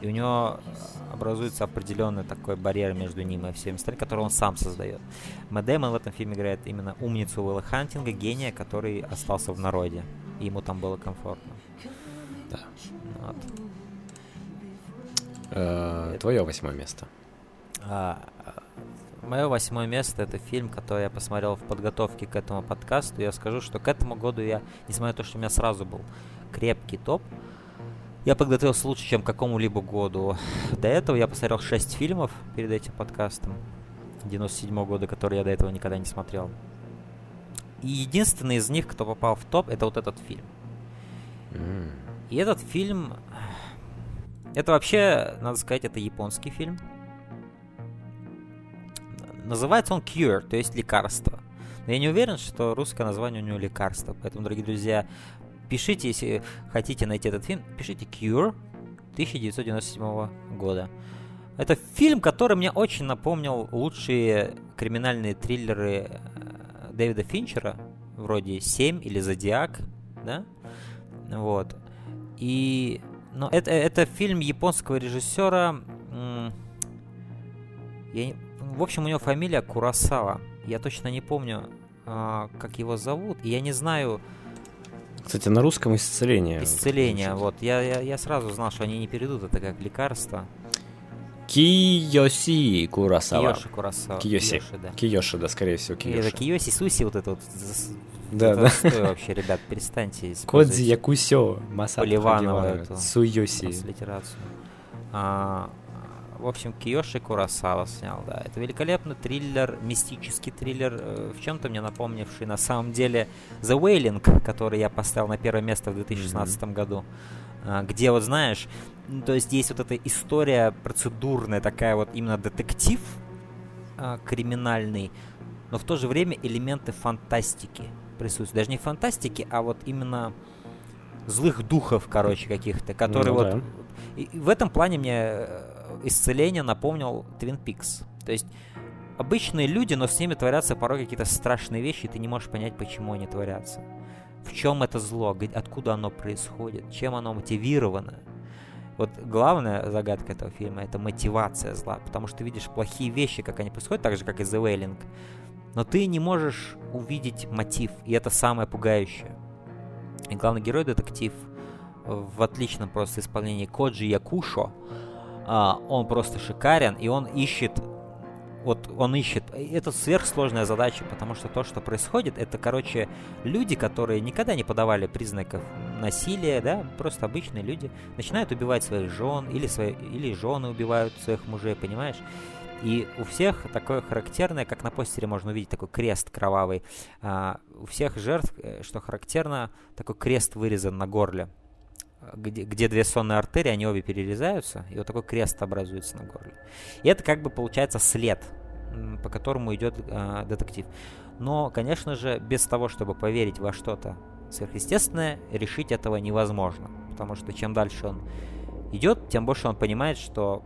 И у него образуется определенный такой барьер между ним и всеми остальными, который он сам создает. Мэтт Дэймон в этом фильме играет именно умницу Уилла Хантинга, гения, который остался в народе. И ему там было комфортно. Да. Вот. Э, твое восьмое место. А, мое восьмое место это фильм, который я посмотрел в подготовке к этому подкасту. Я скажу, что к этому году я, несмотря на то, что у меня сразу был крепкий топ, я подготовился лучше, чем к какому-либо году. До этого я посмотрел 6 фильмов перед этим подкастом 97 -го года, которые я до этого никогда не смотрел. И единственный из них, кто попал в топ, это вот этот фильм. Mm. И этот фильм... Это вообще, надо сказать, это японский фильм. Называется он Cure, то есть лекарство. Но я не уверен, что русское название у него лекарство. Поэтому, дорогие друзья, пишите, если хотите найти этот фильм, пишите Cure 1997 года. Это фильм, который мне очень напомнил лучшие криминальные триллеры э, Дэвида Финчера, вроде «Семь» или «Зодиак», да? Вот. И... Но это, это фильм японского режиссера... Я, в общем, у него фамилия Курасава. Я точно не помню, а, как его зовут. И я не знаю... Кстати, на русском исцеление. Исцеление, вот. Я, я, я сразу знал, что они не перейдут это как лекарство. Киоси Курасава. Киоши Курасава. Киоси. Киоши, да. Киоши, да, скорее всего, Киоши. Это Киоси Суси, вот это вот. Да, да. Стой вообще, ребят, перестаньте Кодзи Якусё, Масата Поливанова эту. Суйоси. Транслитерацию. А, в общем, Киоши Курасава снял, да. Это великолепный триллер, мистический триллер, э, в чем-то мне напомнивший на самом деле The Wailing, который я поставил на первое место в 2016 mm-hmm. году. А, где вот знаешь, то есть есть вот эта история процедурная, такая вот именно детектив а, криминальный, но в то же время элементы фантастики присутствуют. Даже не фантастики, а вот именно злых духов, короче, каких-то, которые ну, вот... Да. И, и в этом плане мне э, исцеление напомнил Twin Peaks. То есть обычные люди, но с ними творятся порой какие-то страшные вещи, и ты не можешь понять, почему они творятся. В чем это зло, откуда оно происходит, чем оно мотивировано. Вот главная загадка этого фильма — это мотивация зла, потому что ты видишь плохие вещи, как они происходят, так же, как и The Wailing, но ты не можешь увидеть мотив, и это самое пугающее. И главный герой, детектив, в отличном просто исполнении Коджи Якушо, а, он просто шикарен, и он ищет вот он ищет. Это сверхсложная задача, потому что то, что происходит, это, короче, люди, которые никогда не подавали признаков насилия, да, просто обычные люди, начинают убивать своих жен, или, свои, или жены убивают своих мужей, понимаешь? И у всех такое характерное, как на постере можно увидеть, такой крест кровавый. А, у всех жертв, э, что характерно, такой крест вырезан на горле. Где, где две сонные артерии, они обе перерезаются, и вот такой крест образуется на горле. И это как бы получается след, по которому идет э, детектив. Но, конечно же, без того, чтобы поверить во что-то сверхъестественное, решить этого невозможно. Потому что чем дальше он идет, тем больше он понимает, что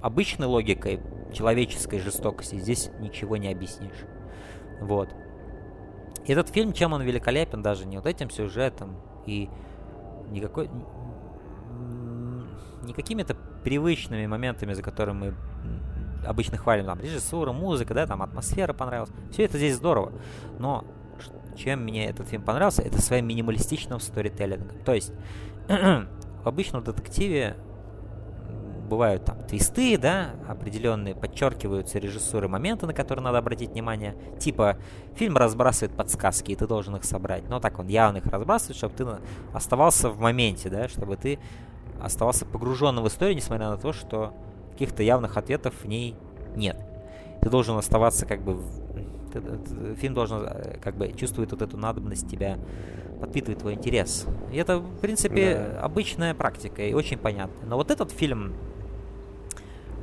обычной логикой человеческой жестокости здесь ничего не объяснишь. Вот. Этот фильм, чем он великолепен, даже не вот этим сюжетом и никакой... Не какими-то привычными моментами, за которыми мы обычно хвалим, там, режиссура, музыка, да, там, атмосфера понравилась. Все это здесь здорово. Но чем мне этот фильм понравился, это своим минималистичным сторителлингом. То есть, в обычном детективе бывают там твисты, да, определенные, подчеркиваются режиссуры моменты, на которые надо обратить внимание. Типа, фильм разбрасывает подсказки, и ты должен их собрать. Но так он явно их разбрасывает, чтобы ты оставался в моменте, да, чтобы ты оставался погруженным в историю, несмотря на то, что каких-то явных ответов в ней нет. Ты должен оставаться как бы... Фильм должен э, как бы чувствовать вот эту надобность тебя, подпитывать твой интерес. И это, в принципе, да. обычная практика и очень понятно. Но вот этот фильм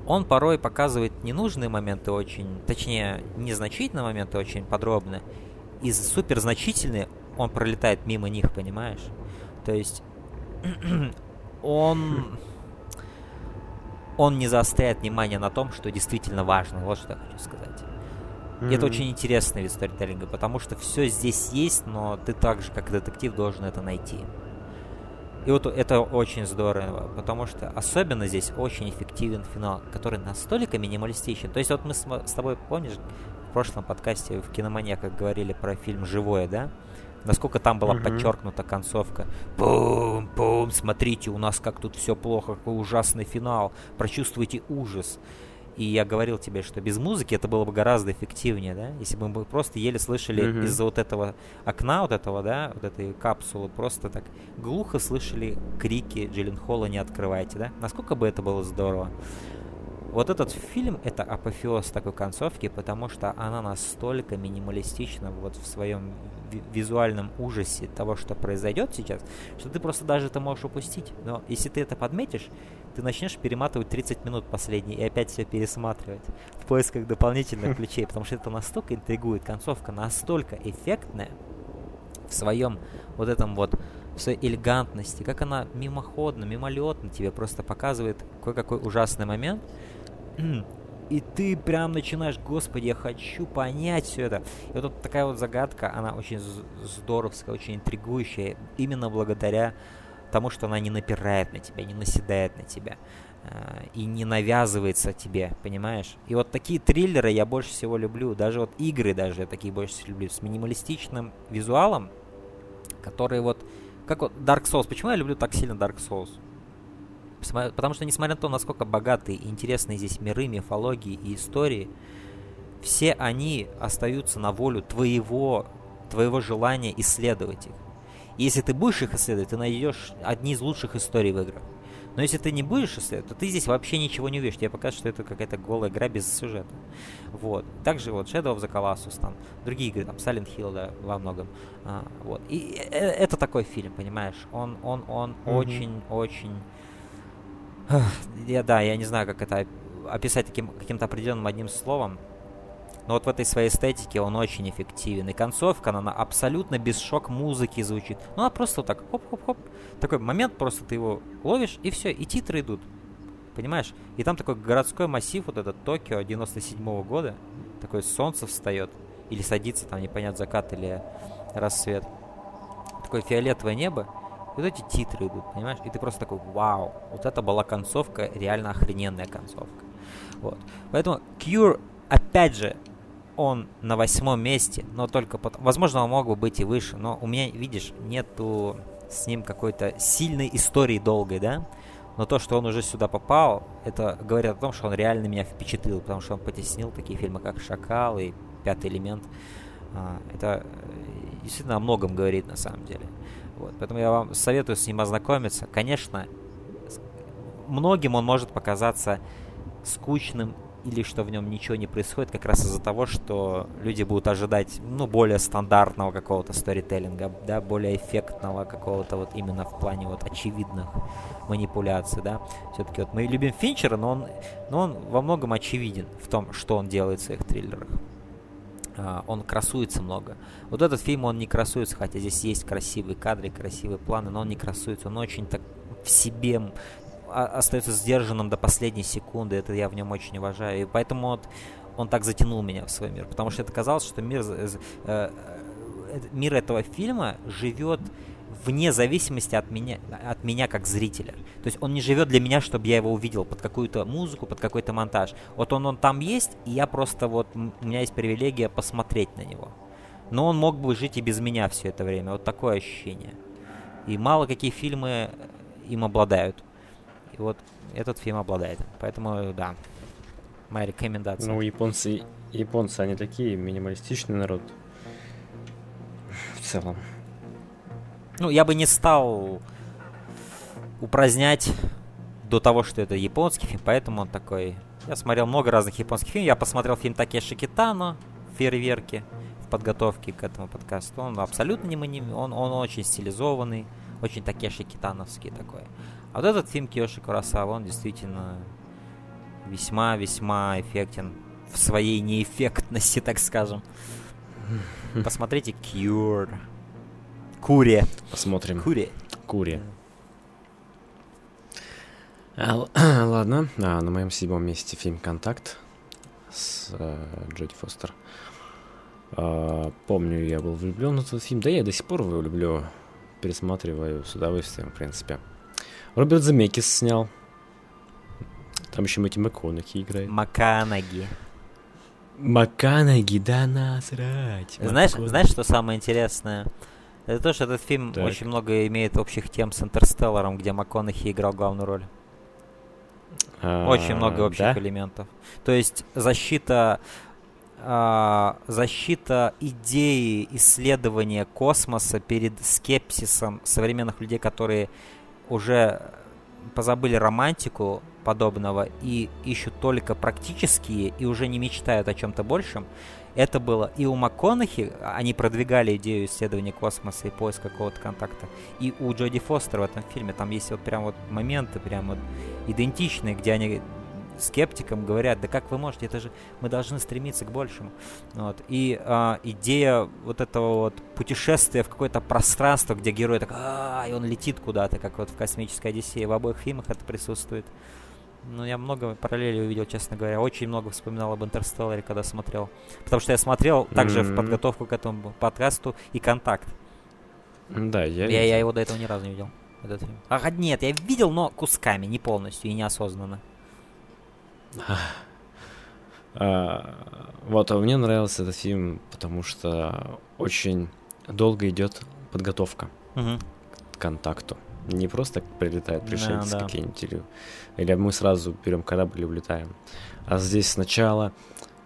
он порой показывает ненужные моменты очень, точнее, незначительные моменты очень подробно. И суперзначительные он пролетает мимо них, понимаешь? То есть он он не заостряет внимание на том, что действительно важно. Вот что я хочу сказать. Mm-hmm. Это очень интересный вид сторителлинга, потому что все здесь есть, но ты так же, как детектив, должен это найти. И вот это очень здорово, потому что особенно здесь очень эффективен финал, который настолько минималистичен. То есть вот мы с, с тобой, помнишь, в прошлом подкасте в Киноманьяках говорили про фильм «Живое», да? Насколько там была mm-hmm. подчеркнута концовка. Бум-бум, смотрите, у нас как тут все плохо, какой ужасный финал. Прочувствуйте ужас. И я говорил тебе, что без музыки это было бы гораздо эффективнее, да? Если бы мы просто еле слышали mm-hmm. из-за вот этого окна, вот этого, да, вот этой капсулы, просто так глухо слышали крики Джиллен Холла «Не открывайте», да? Насколько бы это было здорово. Вот этот фильм — это апофеоз такой концовки, потому что она настолько минималистична вот в своем визуальном ужасе того, что произойдет сейчас, что ты просто даже это можешь упустить. Но если ты это подметишь, ты начнешь перематывать 30 минут последние и опять все пересматривать в поисках дополнительных ключей, потому что это настолько интригует, концовка настолько эффектная в своем вот этом вот в своей элегантности, как она мимоходно, мимолетно тебе просто показывает кое-какой ужасный момент, и ты прям начинаешь, господи, я хочу понять все это. И вот такая вот загадка, она очень здоровская, очень интригующая, именно благодаря тому, что она не напирает на тебя, не наседает на тебя э, и не навязывается тебе, понимаешь? И вот такие триллеры я больше всего люблю, даже вот игры даже я такие больше всего люблю, с минималистичным визуалом, которые вот, как вот Dark Souls, почему я люблю так сильно Dark Souls? Потому что, несмотря на то, насколько богатые и интересные здесь миры, мифологии и истории, все они остаются на волю твоего, твоего желания исследовать их. Если ты будешь их исследовать, ты найдешь одни из лучших историй в играх. Но если ты не будешь исследовать, то ты здесь вообще ничего не увидишь. Тебе покажут, что это какая-то голая игра без сюжета. Вот. Также вот Shadow of the Colossus, там, другие игры, там, Silent Hill, да, во многом. А, вот. И э, это такой фильм, понимаешь? Он, он, он mm-hmm. очень, очень... Я, да, я не знаю, как это описать таким, каким-то определенным одним словом. Но вот в этой своей эстетике он очень эффективен. И концовка, она абсолютно без шок музыки звучит. Ну, она просто вот так, хоп-хоп-хоп. Такой момент, просто ты его ловишь, и все, и титры идут. Понимаешь? И там такой городской массив, вот этот Токио 97 -го года. такое солнце встает, или садится, там непонятно, закат или рассвет. Такое фиолетовое небо, и вот эти титры идут, понимаешь? И ты просто такой, вау, вот это была концовка, реально охрененная концовка. Вот. Поэтому Cure, опять же, он на восьмом месте, но только потом... Возможно, он мог бы быть и выше, но у меня, видишь, нету с ним какой-то сильной истории долгой, да? Но то, что он уже сюда попал, это говорит о том, что он реально меня впечатлил, потому что он потеснил такие фильмы, как «Шакал» и «Пятый элемент». А, это э, действительно о многом говорит на самом деле. Вот, поэтому я вам советую с ним ознакомиться. Конечно, многим он может показаться скучным или что в нем ничего не происходит, как раз из-за того, что люди будут ожидать, ну, более стандартного какого-то сторителлинга, да, более эффектного какого-то вот именно в плане вот очевидных манипуляций, да. Все-таки вот мы любим Финчера, но он, но он во многом очевиден в том, что он делает в своих триллерах. Uh, он красуется много. Вот этот фильм, он не красуется, хотя здесь есть красивые кадры, красивые планы, но он не красуется. Он очень так в себе остается сдержанным до последней секунды. Это я в нем очень уважаю. И поэтому вот он так затянул меня в свой мир. Потому что это казалось, что мир, э, э, мир этого фильма живет вне зависимости от меня, от меня как зрителя. То есть он не живет для меня, чтобы я его увидел под какую-то музыку, под какой-то монтаж. Вот он, он там есть, и я просто вот, у меня есть привилегия посмотреть на него. Но он мог бы жить и без меня все это время. Вот такое ощущение. И мало какие фильмы им обладают. И вот этот фильм обладает. Поэтому, да, моя рекомендация. Ну, японцы, японцы, они такие минималистичный народ. В целом. Ну, я бы не стал упразднять до того, что это японский фильм, поэтому он такой... Я смотрел много разных японских фильмов. Я посмотрел фильм Такеши Китано «Фейерверки» в подготовке к этому подкасту. Он абсолютно не маним... он, он очень стилизованный, очень Такеши Китановский такой. А вот этот фильм Киоши Курасава, он действительно весьма-весьма эффектен в своей неэффектности, так скажем. Посмотрите Cure. Куре. Посмотрим. Куре. Куре. А, ладно, а, на моем седьмом месте фильм «Контакт» с э, Джоди Фостер. А, помню, я был влюблен в этот фильм. Да я до сих пор его люблю. Пересматриваю с удовольствием, в принципе. Роберт Замекис снял. Там еще Мэтью МакКонахи играет. Маканаги. Маканаги, да насрать. Знаешь, знаешь, что самое интересное? Это то, что этот фильм так. очень много имеет общих тем с Интерстелларом, где МакКонахи играл главную роль. А, очень много общих да? элементов. То есть защита а, защита идеи исследования космоса перед скепсисом современных людей, которые уже позабыли романтику подобного и ищут только практические и уже не мечтают о чем-то большем. Это было и у МакКонахи, они продвигали идею исследования космоса и поиска какого-то контакта, и у Джоди Фостера в этом фильме. Там есть вот прям вот моменты прям вот идентичные, где они скептикам говорят, да как вы можете, это же мы должны стремиться к большему. Вот. И а, идея вот этого вот путешествия в какое-то пространство, где герой так, а, и он летит куда-то, как вот в «Космической Одиссее», в обоих фильмах это присутствует. Ну, я много параллелей увидел, честно говоря. Очень много вспоминал об Интерстелларе, когда смотрел. Потому что я смотрел также mm-hmm. в подготовку к этому подкасту и «Контакт». Да, я я, я его до этого ни разу не видел. Этот фильм. А, нет, я видел, но кусками, не полностью и неосознанно. А, вот, а мне нравился этот фильм, потому что очень долго идет подготовка к контакту. Не просто прилетают пришельцы какие-нибудь, или, или мы сразу берем корабль и улетаем. А здесь сначала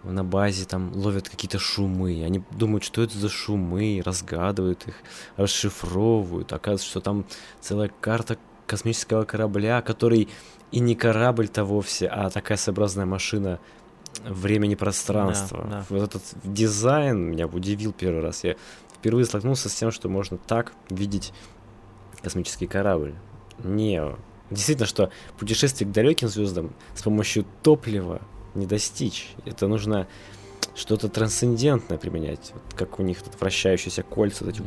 на базе там ловят какие-то шумы. Они думают, что это за шумы, разгадывают их, расшифровывают. Оказывается, что там целая карта космического корабля, который и не корабль-то вовсе, а такая своеобразная машина времени пространства. Да, да. Вот этот дизайн меня удивил первый раз. Я впервые столкнулся с тем, что можно так видеть космический корабль. Не, действительно, что путешествие к далеким звездам с помощью топлива не достичь. Это нужно что-то трансцендентное применять. Вот как у них тут вращающиеся кольца. Вот эти,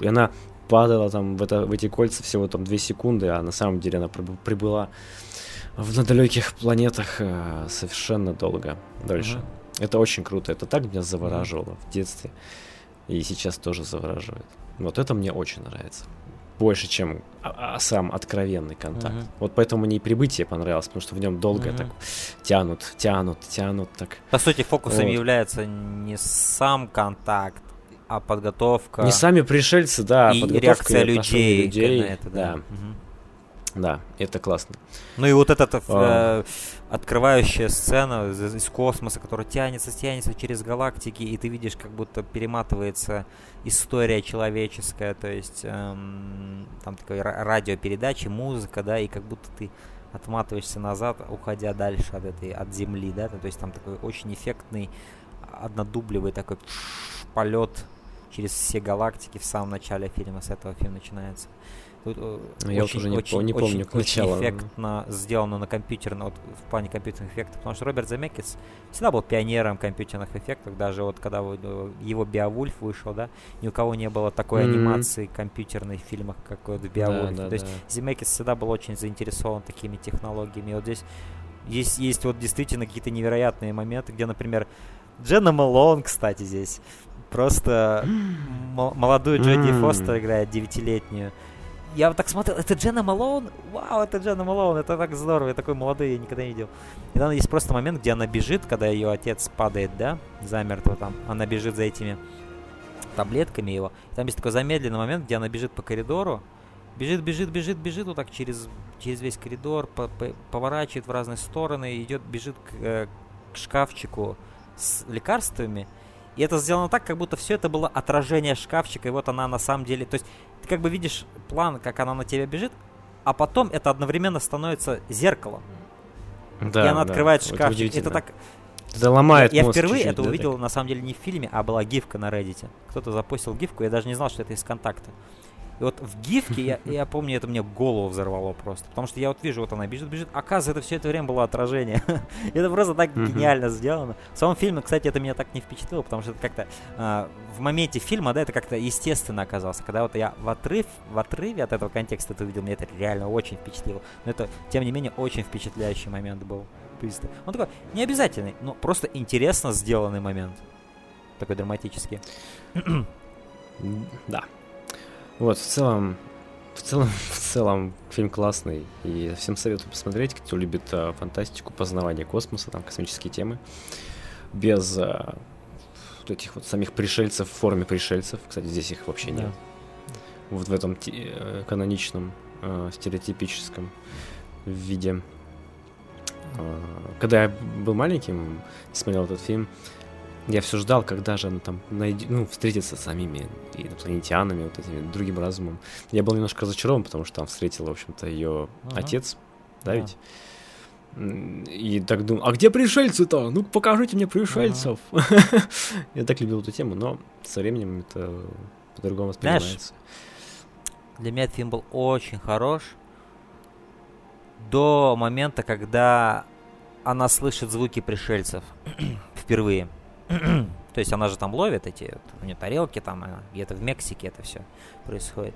и она падала там в, это, в эти кольца всего там 2 секунды, а на самом деле она прибыла в, на далеких планетах э, совершенно долго, дольше. Угу. Это очень круто. Это так меня завораживало в детстве. И сейчас тоже завораживает. Вот это мне очень нравится. Больше, чем а, а, сам откровенный контакт. Uh-huh. Вот поэтому мне и прибытие понравилось, потому что в нем долго uh-huh. так тянут, тянут, тянут так. По сути, фокусом вот. является не сам контакт, а подготовка. Не сами пришельцы, да, и реакция людей, людей на это, да. да. Угу. Да, это классно. Ну и вот эта а... э, открывающая сцена из, из космоса, которая тянется, тянется через галактики, и ты видишь, как будто перематывается история человеческая, то есть эм, там такой радиопередачи, музыка, да, и как будто ты отматываешься назад, уходя дальше от этой, от Земли, да, то есть там такой очень эффектный, однодублевый такой полет через все галактики в самом начале фильма, с этого фильм начинается. Тут, э, Я очень, уже не, очень, не помню очень, начала. Эффектно сделано на компьютерно, вот в плане компьютерных эффектов, потому что Роберт Земекис всегда был пионером компьютерных эффектов, даже вот когда э, его Биовульф вышел, да, ни у кого не было такой mm-hmm. анимации компьютерной в фильмах, как вот в Биовульфе. Да, да, То есть да. Земекис всегда был очень заинтересован такими технологиями. И вот здесь есть, есть вот действительно какие-то невероятные моменты, где, например, Дженна Малон, кстати, здесь просто молодую Джоди Фостер играет, девятилетнюю я вот так смотрел, это Дженна Малоун? Вау, это Дженна Малоун, это так здорово, я такой молодой, я никогда не видел. И там есть просто момент, где она бежит, когда ее отец падает, да, замертво там, она бежит за этими таблетками его. И там есть такой замедленный момент, где она бежит по коридору, бежит, бежит, бежит, бежит вот так через, через весь коридор, по, по, поворачивает в разные стороны, идет, бежит к, э, к шкафчику с лекарствами, и это сделано так, как будто все это было отражение шкафчика, и вот она на самом деле... То есть ты как бы видишь план, как она на тебя бежит, а потом это одновременно становится зеркалом. Да, и она да, открывает шкафчик. Это, это так... Это ломает Я, я впервые это да, увидел, так. на самом деле, не в фильме, а была гифка на Reddit. Кто-то запустил гифку, я даже не знал, что это из контакта. И вот в гифке, я, я помню, это мне голову взорвало просто. Потому что я вот вижу, вот она бежит, бежит. Оказывается, это все это время было отражение. это просто так гениально сделано. В самом фильме, кстати, это меня так не впечатлило, потому что это как-то э, в моменте фильма, да, это как-то естественно оказалось. Когда вот я в отрыв, в отрыве от этого контекста это увидел, мне это реально очень впечатлило. Но это, тем не менее, очень впечатляющий момент был. Он такой не обязательный, но просто интересно сделанный момент. Такой драматический. да. Вот, в целом, в целом, в целом фильм классный, и всем советую посмотреть, кто любит а, фантастику, познавание космоса, там космические темы, без а, вот этих вот самих пришельцев в форме пришельцев. Кстати, здесь их вообще да. нет. Вот в этом э, каноничном, э, стереотипическом виде. Э, когда я был маленьким, смотрел этот фильм, я все ждал, когда же она там найдет, ну, встретится с самими инопланетянами, вот этими другим разумом. Я был немножко разочарован, потому что там встретил, в общем-то, ее ага. отец, да, ведь? И так думал, а где пришельцы-то? Ну, покажите мне пришельцев. Ага. я так любил эту тему, но со временем это по-другому воспринимается. Знаешь, для меня этот фильм был очень хорош до момента, когда она слышит звуки пришельцев впервые. То есть она же там ловит эти, у нее тарелки там, где-то в Мексике это все происходит.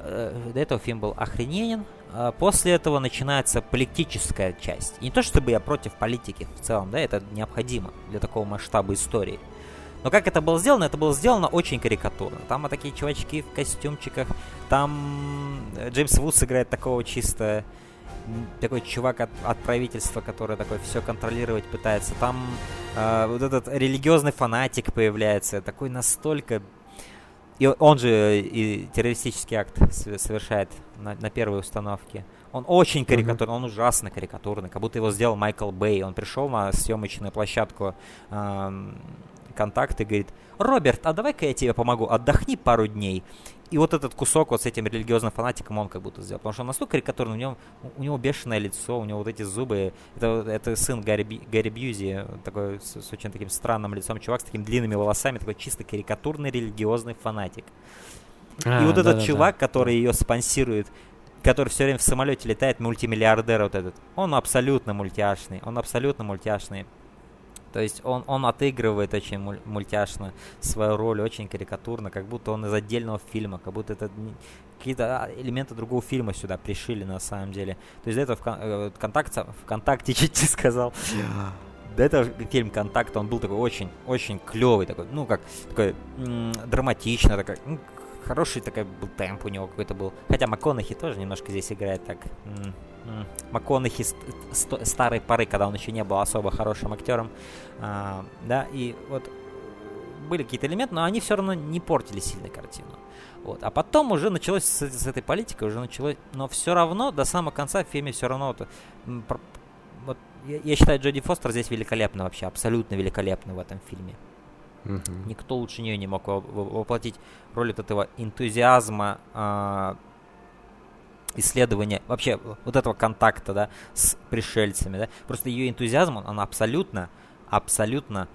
Э, до этого фильм был охрененен. А после этого начинается политическая часть. не то чтобы я против политики в целом, да, это необходимо для такого масштаба истории. Но как это было сделано? Это было сделано очень карикатурно. Там вот такие чувачки в костюмчиках. Там э, Джеймс Вудс играет такого чисто такой чувак от, от правительства, который такой все контролировать пытается. Там э, вот этот религиозный фанатик появляется, такой настолько... И он же и террористический акт совершает на, на первой установке. Он очень карикатурный, mm-hmm. он ужасно карикатурный, как будто его сделал Майкл Бэй. Он пришел на съемочную площадку э, контакт и говорит, Роберт, а давай-ка я тебе помогу, отдохни пару дней. И вот этот кусок вот с этим религиозным фанатиком он как будто сделал. Потому что он настолько карикатурный, у него, у него бешеное лицо, у него вот эти зубы. Это, это сын Гарри, Гарри Бьюзи, такой с, с очень таким странным лицом чувак, с такими длинными волосами, такой чисто карикатурный религиозный фанатик. А, и вот да, этот да, чувак, да. который ее спонсирует, который все время в самолете летает, мультимиллиардер вот этот, он абсолютно мультяшный, он абсолютно мультяшный. То есть он, он отыгрывает очень мультяшно свою роль, очень карикатурно, как будто он из отдельного фильма, как будто это какие-то а, элементы другого фильма сюда пришили на самом деле. То есть для этого в, э, ВКонтакте, ВКонтакте чуть не сказал. до этого фильм «Контакт», он был такой очень-очень клевый, такой, ну, как, такой м- драматично, такой, ну, хороший такой был темп у него какой-то был. Хотя МакКонахи тоже немножко здесь играет так. МакКонахи ст- ст- старой поры, когда он еще не был особо хорошим актером. А, да, и вот были какие-то элементы, но они все равно не портили сильно картину. Вот. А потом уже началось с, с этой политикой, уже началось, но все равно до самого конца в фильме все равно вот, вот я, я считаю Джоди Фостер здесь великолепно вообще, абсолютно великолепно в этом фильме. Мгм. Никто лучше нее не мог во- во- воплотить роль вот этого энтузиазма, а, исследования, вообще вот этого контакта, да, с пришельцами, да. Просто ее энтузиазм, он, он абсолютно, абсолютно,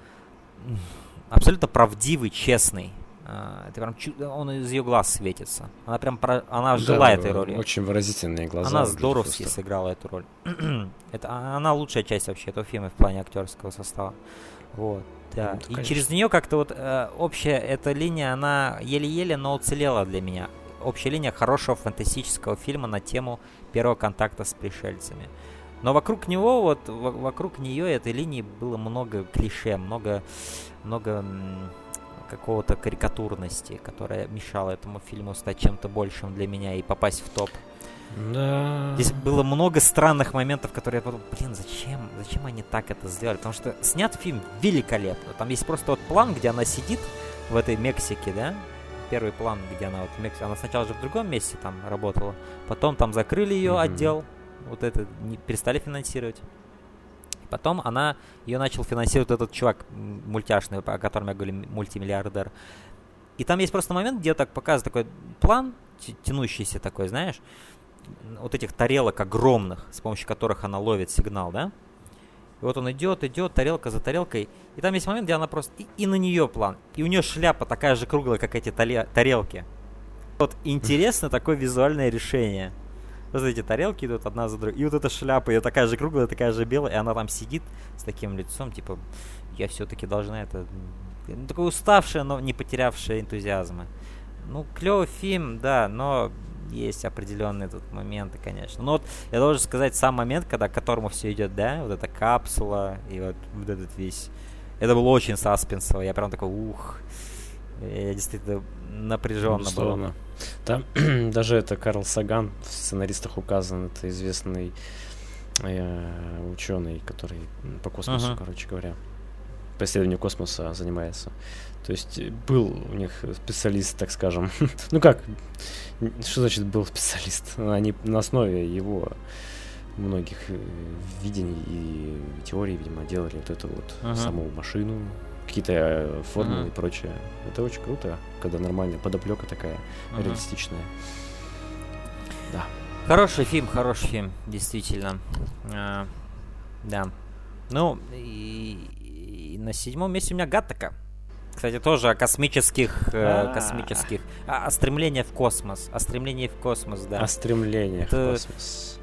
абсолютно правдивый, честный. А, это прям он из ее глаз светится. Она прям про, она жила да, этой роли. Очень выразительные глаза. Она здоровски Фостер. сыграла эту роль. Это а- она лучшая часть вообще этого фильма в плане актерского состава. Вот. Да. Ну, и конечно. через нее как-то вот э, общая эта линия, она еле-еле, но уцелела для меня. Общая линия хорошего фантастического фильма на тему первого контакта с пришельцами. Но вокруг него, вот во- вокруг нее этой линии было много клише, много, много какого-то карикатурности, которая мешала этому фильму стать чем-то большим для меня и попасть в топ. Да. Здесь было много странных моментов, которые я подумал, блин, зачем, зачем они так это сделали? Потому что снят фильм великолепно. Там есть просто вот план, где она сидит в этой Мексике, да? Первый план, где она вот в Мексике. Она сначала же в другом месте там работала. Потом там закрыли ее Мгм. отдел. Вот это не перестали финансировать. Потом она, ее начал финансировать этот чувак мультяшный, о котором я говорю, мультимиллиардер. И там есть просто момент, где так показывает такой план, тянущийся такой, знаешь, вот этих тарелок огромных, с помощью которых она ловит сигнал, да? И вот он идет, идет, тарелка за тарелкой. И там есть момент, где она просто... И, и на нее план. И у нее шляпа такая же круглая, как эти тале- тарелки. Вот интересно такое визуальное решение. Вот эти тарелки идут одна за другой. И вот эта шляпа, ее такая же круглая, такая же белая. И она там сидит с таким лицом, типа, я все-таки должна это... Такое уставшая, но не потерявшая энтузиазма. Ну, клевый фильм, да, но есть определенные тут моменты, конечно. Но вот я должен сказать, сам момент, когда к которому все идет, да, вот эта капсула и вот, вот этот весь... Это было очень саспенсово. Я прям такой, ух, я действительно напряженно был. Безусловно. Там даже это Карл Саган в сценаристах указан, это известный э, ученый, который по космосу, Ага. короче говоря, по исследованию космоса занимается. То есть э, был у них специалист, так скажем. ну как, что значит был специалист? Они на основе его многих э, видений и теорий, видимо, делали вот эту вот Ага. саму машину, какие-то э, формулы Ага. и прочее. Это очень круто, когда нормальная подоплека такая Мгм. реалистичная. Да. Хороший фильм, хороший фильм, действительно. А, да. Ну, и, и на седьмом месте у меня Гаттака. Кстати, тоже о космических, э, А. космических, а, о стремлении в космос, о стремлении в космос, да. О стремлениях Это- в космос.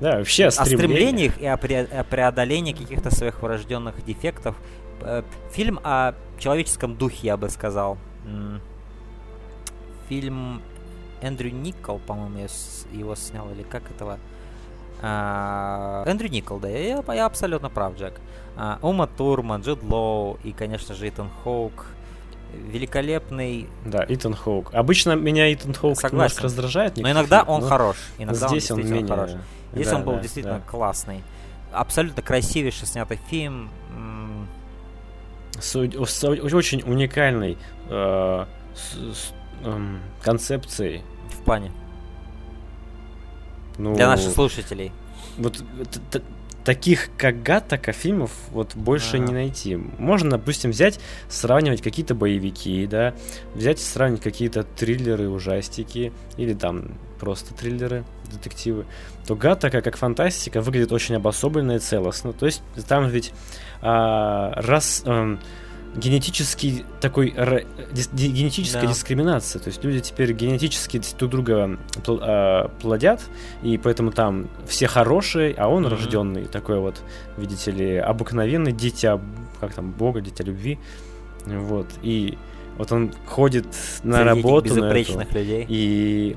Да, вообще о о стремлениях. стремлениях и о, пре- о преодолении каких-то своих врожденных дефектов. Э, Фильм о человеческом духе, я бы сказал. Фильм Эндрю Никол, по-моему, его снял, или как этого? А, Эндрю Никол, да, я, я абсолютно прав, Джек. А, Ума Турман, Джуд Лоу и, конечно же, Итан Хоук. Великолепный, Да, Итан Хоук. Обычно меня Итан Хоук Согласен. немножко раздражает. но иногда фильмах, он но хорош. Иногда здесь он, он действительно менее... хорош. Здесь Да, он был да, действительно да. классный. Абсолютно красивейше снятый фильм. С, с очень уникальной э, с- с, эм, концепцией. В плане. Ну, Для наших слушателей. Вот таких, как Гаттака, фильмов вот больше Ага. не найти. Можно, допустим, взять, сравнивать какие-то боевики, да, взять и сравнивать какие-то триллеры, ужастики, или там просто триллеры, детективы, то Гаттака, как фантастика, выглядит очень обособленно и целостно. То есть там ведь а, раз... эм, генетический такой дис- ди- генетическая Да. дискриминация. То есть люди теперь генетически друг друга пл- а, плодят, и поэтому там все хорошие, а он Мгм. рожденный такой вот, видите ли, обыкновенный дитя, как там, Бога, дитя любви. Вот. И вот он ходит на Среди работу на эту, безупречных людей. и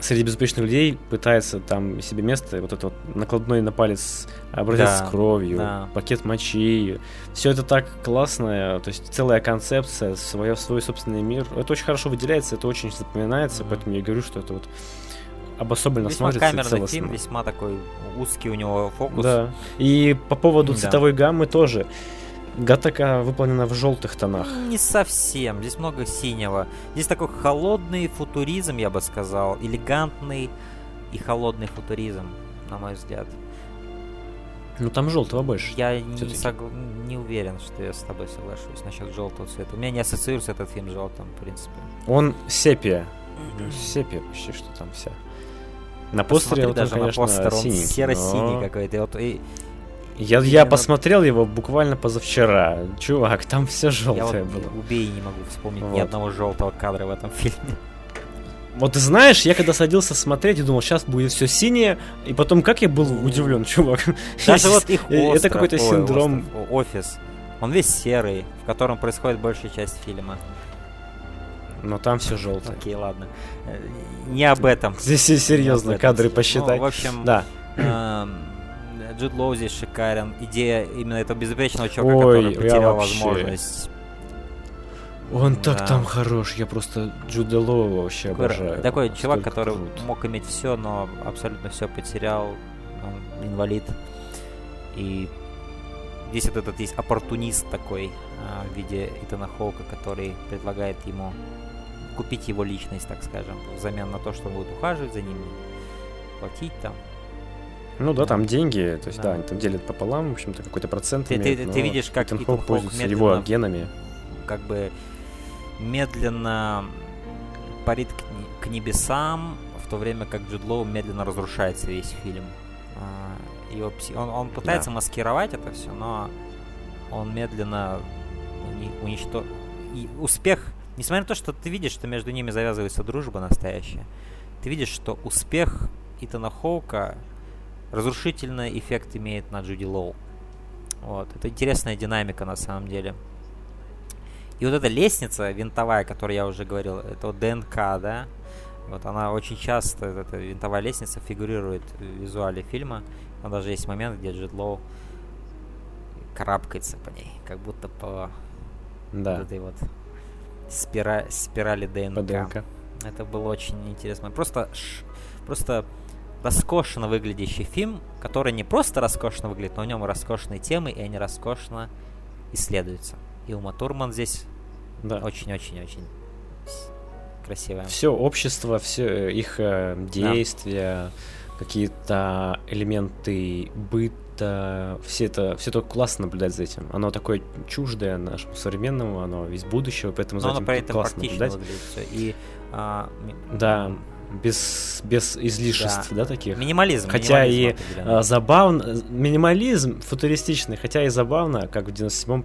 среди безупречных людей пытается там себе место, вот это вот накладной на палец образец Да, с кровью, да. пакет мочи. Все это так классно, то есть целая концепция, свое, свой собственный мир. Это очень хорошо выделяется, это очень запоминается, Мгм. поэтому я говорю, что это вот особенно Весьма смотрится камерный целостно. фильм, весьма такой узкий у него фокус. Да. И по поводу Да. цветовой гаммы тоже. Гатака выполнена в желтых тонах. Не совсем. Здесь много синего. Здесь такой холодный футуризм, я бы сказал. Элегантный и холодный футуризм, на мой взгляд. Ну там желтого больше. Я не, согла- не уверен, что я с тобой соглашусь насчет желтого цвета. У меня не ассоциируется этот фильм с желтым, в принципе. Он сепия. Ну, Сепия почти что там вся. На постере Посмотри вот он, даже конечно, на постер, он серо-синий но- какой-то. И Вот, и Я, я Именно- посмотрел его буквально позавчера. Чувак, там все я желтое вот было. убей не могу вспомнить ни Вот. одного желтого кадра в этом фильме. Вот ты знаешь, я когда садился смотреть и думал, сейчас будет все синее, и потом как я был удивлен, чувак. Даже вот их Э, остров, Это какой-то ой, синдром. остров, офис. Он весь серый, в котором происходит большая часть фильма. Но там все желтое. Окей, ладно. Э, Не об этом. Здесь серьезно, кадры Ну, посчитай. в общем, Да. Джуд Лоу здесь шикарен. Идея именно этого безупречного чувака, Ой, который потерял вообще- возможность. Он так Да. там хорош, я просто Джуда Лоу вообще Такой, обожаю. такой чувак, Столько который крут. мог иметь все, но абсолютно все потерял. Он инвалид. И здесь вот этот есть оппортунист такой а, в виде Итана Хоука, который предлагает ему купить его личность, так скажем, взамен на то, что он будет ухаживать за ним, платить там. Ну да, Да. там деньги, то есть да, Да. они там делят пополам, в общем-то, какой-то процент Ты- ты- ты видишь, как Итан Хоук пользуется его генами. как бы медленно парит к, к небесам, в то время как Джуд Лоу медленно разрушается весь фильм. А, его пси- он, он пытается маскировать это все, но он медленно уничтожит. И успех, несмотря на то, что ты видишь, что между ними завязывается дружба настоящая, ты видишь, что успех Итана Хоука разрушительный эффект имеет на Джуди Лоу. Вот. Это интересная динамика на самом деле. И вот эта лестница винтовая, о которой я уже говорил, это вот ДНК, да? Вот она очень часто, эта винтовая лестница фигурирует в визуале фильма. Там даже есть момент, где Джет Лоу карабкается по ней, как будто по Да, вот этой вот спира- спирали ДНК. по ДНК. Это было очень интересно. Просто, просто роскошно выглядящий фильм, который не просто роскошно выглядит, но в нем роскошные темы, и они роскошно исследуются. И Ума Турман здесь Да. очень-очень-очень с- красивая. Все общество, все их э, действия, какие-то элементы быта, все это, все это классно наблюдать за этим. Оно такое чуждое нашему современному, оно из будущего, поэтому за Но оно этим при этом классно практично наблюдать. выглядит все. И а, Да, без, без излишеств, да, таких. минимализм. Хотя минимализм и. А, забавно, минимализм футуристичный, хотя и забавно, как в 97-м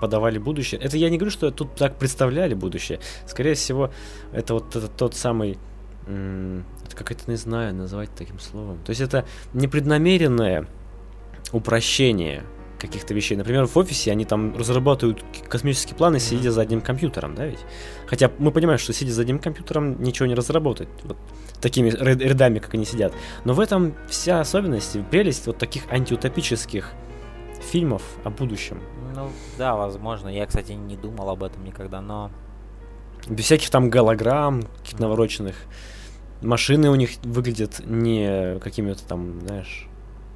подавали будущее. Это я не говорю, что тут так представляли будущее. Скорее всего, это вот это тот самый... это как это не знаю назвать таким словом. То есть это непреднамеренное упрощение каких-то вещей. Например, в офисе они там разрабатывают космические планы, Мгм. сидя за одним компьютером, да ведь? Хотя мы понимаем, что сидя за одним компьютером ничего не разработать. Вот такими ря- рядами, как они сидят. Но в этом вся особенность и прелесть вот таких антиутопических фильмов о будущем. Ну, да, возможно. Я, кстати, не думал об этом никогда, но... Без всяких там голограмм, каких-то навороченных. Машины у них выглядят не какими-то там, знаешь,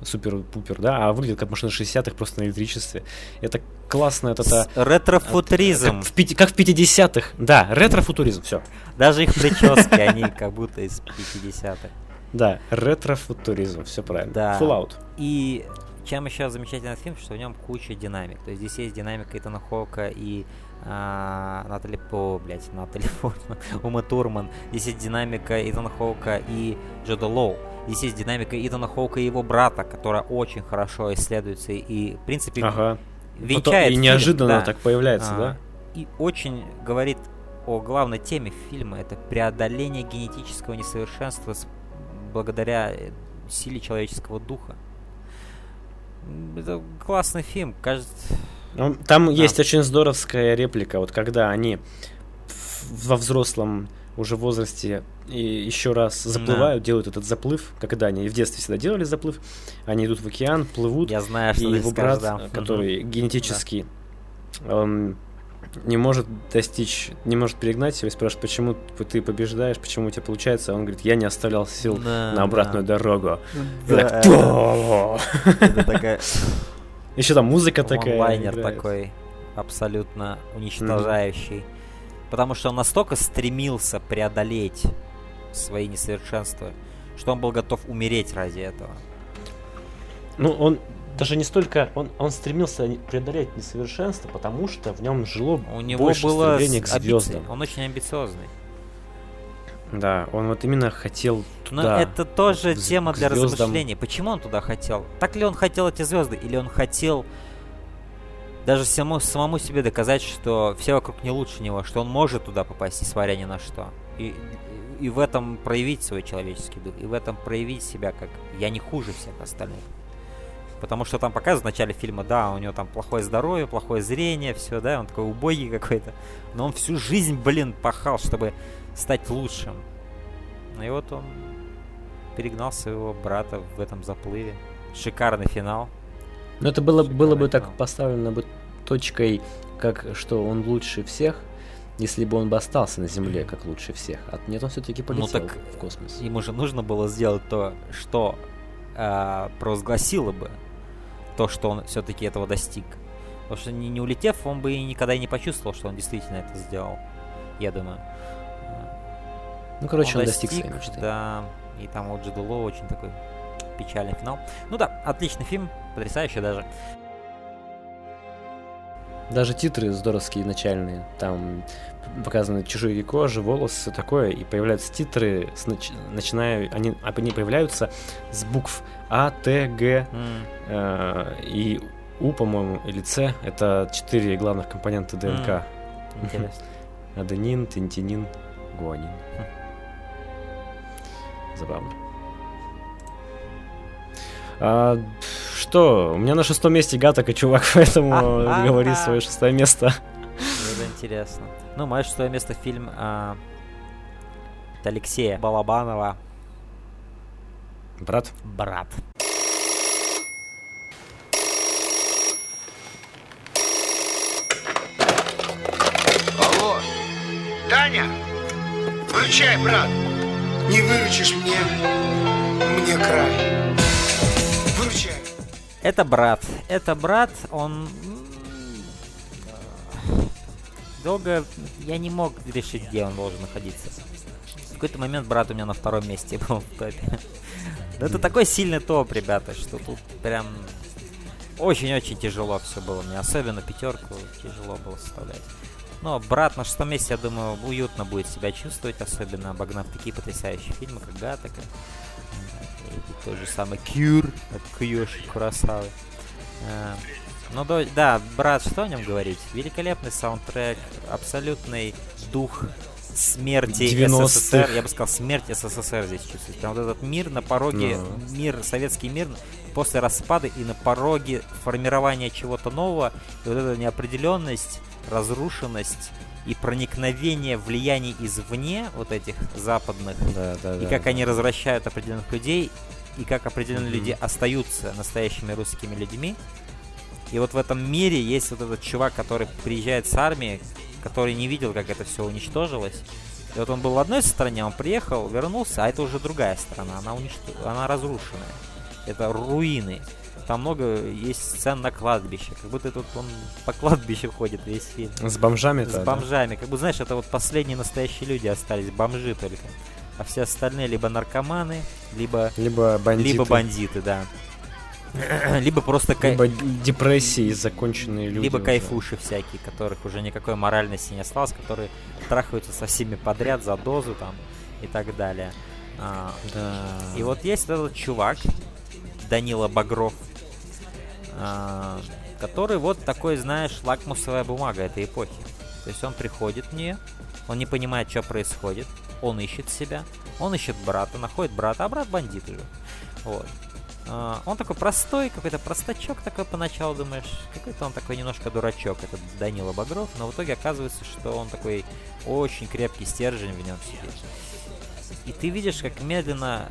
супер-пупер, да, а выглядят как машины 60-х просто на электричестве. Это классно, это... С- Ретрофутуризм. Как в, пяти- как в 50-х. Да, ретрофутуризм, все. Даже их прически, они как будто из 50-х. Да, ретрофутуризм, все правильно. Да. Fallout. И чем еще замечательный фильм, что в нем куча динамик. То есть здесь есть динамика Итана Хоука и а, Натали По, блядь, Натали Портман, Ума Турман. Здесь есть динамика Итана Хоука и Джода Лоу. Здесь есть динамика Итана Хоука и его брата, которая очень хорошо исследуется и, в принципе, Ага. венчает Потом- и фильм, неожиданно да. так появляется, А, да? И очень говорит о главной теме фильма. Это преодоление генетического несовершенства с- благодаря э, силе человеческого духа. Это классный фильм, кажется. Ну, Там Да. есть очень здоровская реплика, вот когда они в- во взрослом уже возрасте и еще раз заплывают, да. делают этот заплыв, когда они и в детстве всегда делали заплыв, они идут в океан, плывут. Я знаю, что и его брат, да. который угу. генетически да. он не может достичь, не может перегнать себя и спрашивает, почему ты побеждаешь, почему у тебя получается. Он говорит, я не оставлял сил да, на обратную да. дорогу. Да. Это такая... Еще там музыка такая. Лайнер такой абсолютно уничтожающий. Mm-hmm. Потому что он настолько стремился преодолеть свои несовершенства, что он был готов умереть ради этого. Ну, он даже не столько он, он стремился преодолеть несовершенство, потому что в нем жило У него больше было к звездам. Он очень амбициозный. Да, он вот именно хотел туда. Но это тоже тема для звездам. размышления. Почему он туда хотел? Так ли он хотел эти звезды, или он хотел даже самому, самому себе доказать, что все вокруг не лучше него, что он может туда попасть, несмотря ни на что. И, и в этом проявить свой человеческий дух, и в этом проявить себя как «я не хуже всех остальных». Потому что там показывают в начале фильма, да, у него там плохое здоровье, плохое зрение, все, да, он такой убогий какой-то. Но он всю жизнь, блин, пахал, чтобы стать лучшим. И вот он перегнал своего брата в этом заплыве. Шикарный финал. Но это было, было бы так поставлено бы точкой, как что он лучше всех, если бы он бы остался на Земле как лучше всех. А нет, он все-таки ну полетел ну, так в космос. Ему же нужно было сделать то, что э, провозгласило бы то, что он все-таки этого достиг. Потому что не, не улетев, он бы и никогда и не почувствовал, что он действительно это сделал. Я думаю. Ну, короче, он, он достиг, достиг своей мечты. Да, и там вот Джиду очень такой печальный финал. Ну да, отличный фильм, потрясающий даже. Даже титры здоровские начальные. Там показаны чужие кожи, волосы, все такое. И появляются титры, с нач... начиная, они, они появляются с букв А, Т, Г mm. э, и У, по-моему, или С. Это четыре главных компонента ДНК. Mm. Интересно. Аденин, тентинин, гуанин. Хм. Забавно. А, что? У меня на шестом месте Гатака, чувак, поэтому говори свое шестое место. Это интересно. Ну, мое шестое место фильм а, от Алексея Балабанова. Брат? Брат. Алло, Таня, выручай, брат. Не выручишь мне, мне край. Это брат. Это брат, он... Долго я не мог решить, где он должен находиться. В какой-то момент брат у меня на втором месте был в топе. это такой сильный топ, ребята, что тут прям очень-очень тяжело все было. Мне особенно пятерку тяжело было составлять. Но брат на шестом месте, я думаю, уютно будет себя чувствовать, особенно обогнав такие потрясающие фильмы, как Гатака тот же самый Кюр от Кьюши Курасавы. А, ну да, брат, что о нем говорить? Великолепный саундтрек, абсолютный дух смерти СССР, я бы сказал, смерть СССР здесь чувствуется. Прям вот этот мир на пороге, no. мир, советский мир после распада и на пороге формирования чего-то нового, и вот эта неопределенность, разрушенность, и проникновение влияний извне, вот этих западных, да, да, и да, как да. они развращают определенных людей, и как определенные mm-hmm. люди остаются настоящими русскими людьми. И вот в этом мире есть вот этот чувак, который приезжает с армии, который не видел, как это все уничтожилось. И вот он был в одной стране, он приехал, вернулся, а это уже другая страна, она, уничт... она разрушенная. Это руины. Там много есть сцен на кладбище. Как будто тут он по кладбищу ходит весь фильм. С бомжами С бомжами. Да? Как бы, знаешь, это вот последние настоящие люди остались, бомжи только. А все остальные либо наркоманы, либо... Либо бандиты. Либо бандиты, да. либо просто... Кай... Либо депрессии законченные люди. Либо уже. кайфуши всякие, которых уже никакой моральности не осталось, которые трахаются со всеми подряд за дозу там и так далее. А, да. И вот есть этот чувак, Данила Багров, а, который вот такой, знаешь, лакмусовая бумага этой эпохи. То есть он приходит мне, он не понимает, что происходит, он ищет себя, он ищет брата, находит брата, а брат бандит уже. Вот. А, он такой простой, какой-то простачок такой поначалу, думаешь, какой-то он такой немножко дурачок, этот Данила Багров, но в итоге оказывается, что он такой очень крепкий стержень в нем сидит. И ты видишь, как медленно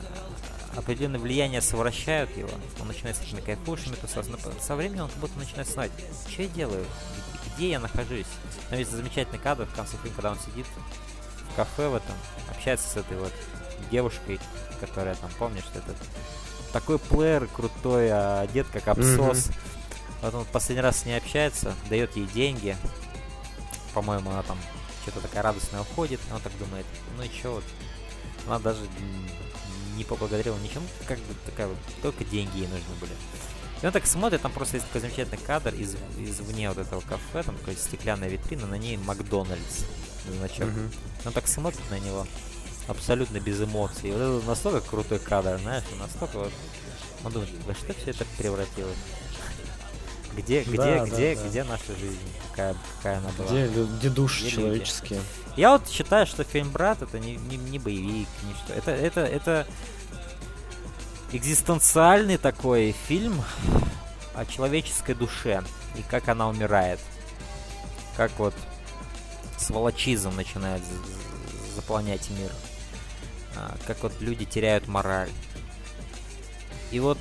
определенное влияние совращают его, он начинает с этими кайфушами тусоваться, но со временем он как будто начинает знать, что я делаю, где я нахожусь. Там есть замечательный кадр в конце фильма, когда он сидит в кафе в этом, общается с этой вот девушкой, которая там, помнишь, этот такой плеер крутой, а одет как абсос. Mm-hmm. Вот он последний раз с ней общается, дает ей деньги. По-моему, она там что-то такая радостная уходит. И он так думает, ну и чё вот. Она даже не поблагодарила ничем, как бы такая вот, только деньги ей нужны были. И он так смотрит, там просто есть такой замечательный кадр из, извне вот этого кафе, там такая стеклянная витрина, на ней Макдональдс значок. Mm-hmm. Он так смотрит на него, абсолютно без эмоций. И вот это настолько крутой кадр, знаешь, настолько вот... Он думает, во что все это превратилось? Где, где, да, где, да, где наша жизнь? Какая, какая она была? Где, где души человеческие? Люди? Я вот считаю, что фильм Брат это не, не, не боевик, не что. Это, это, это экзистенциальный такой фильм о человеческой душе и как она умирает. Как вот сволочизм начинает заполнять мир. А, как вот люди теряют мораль. И вот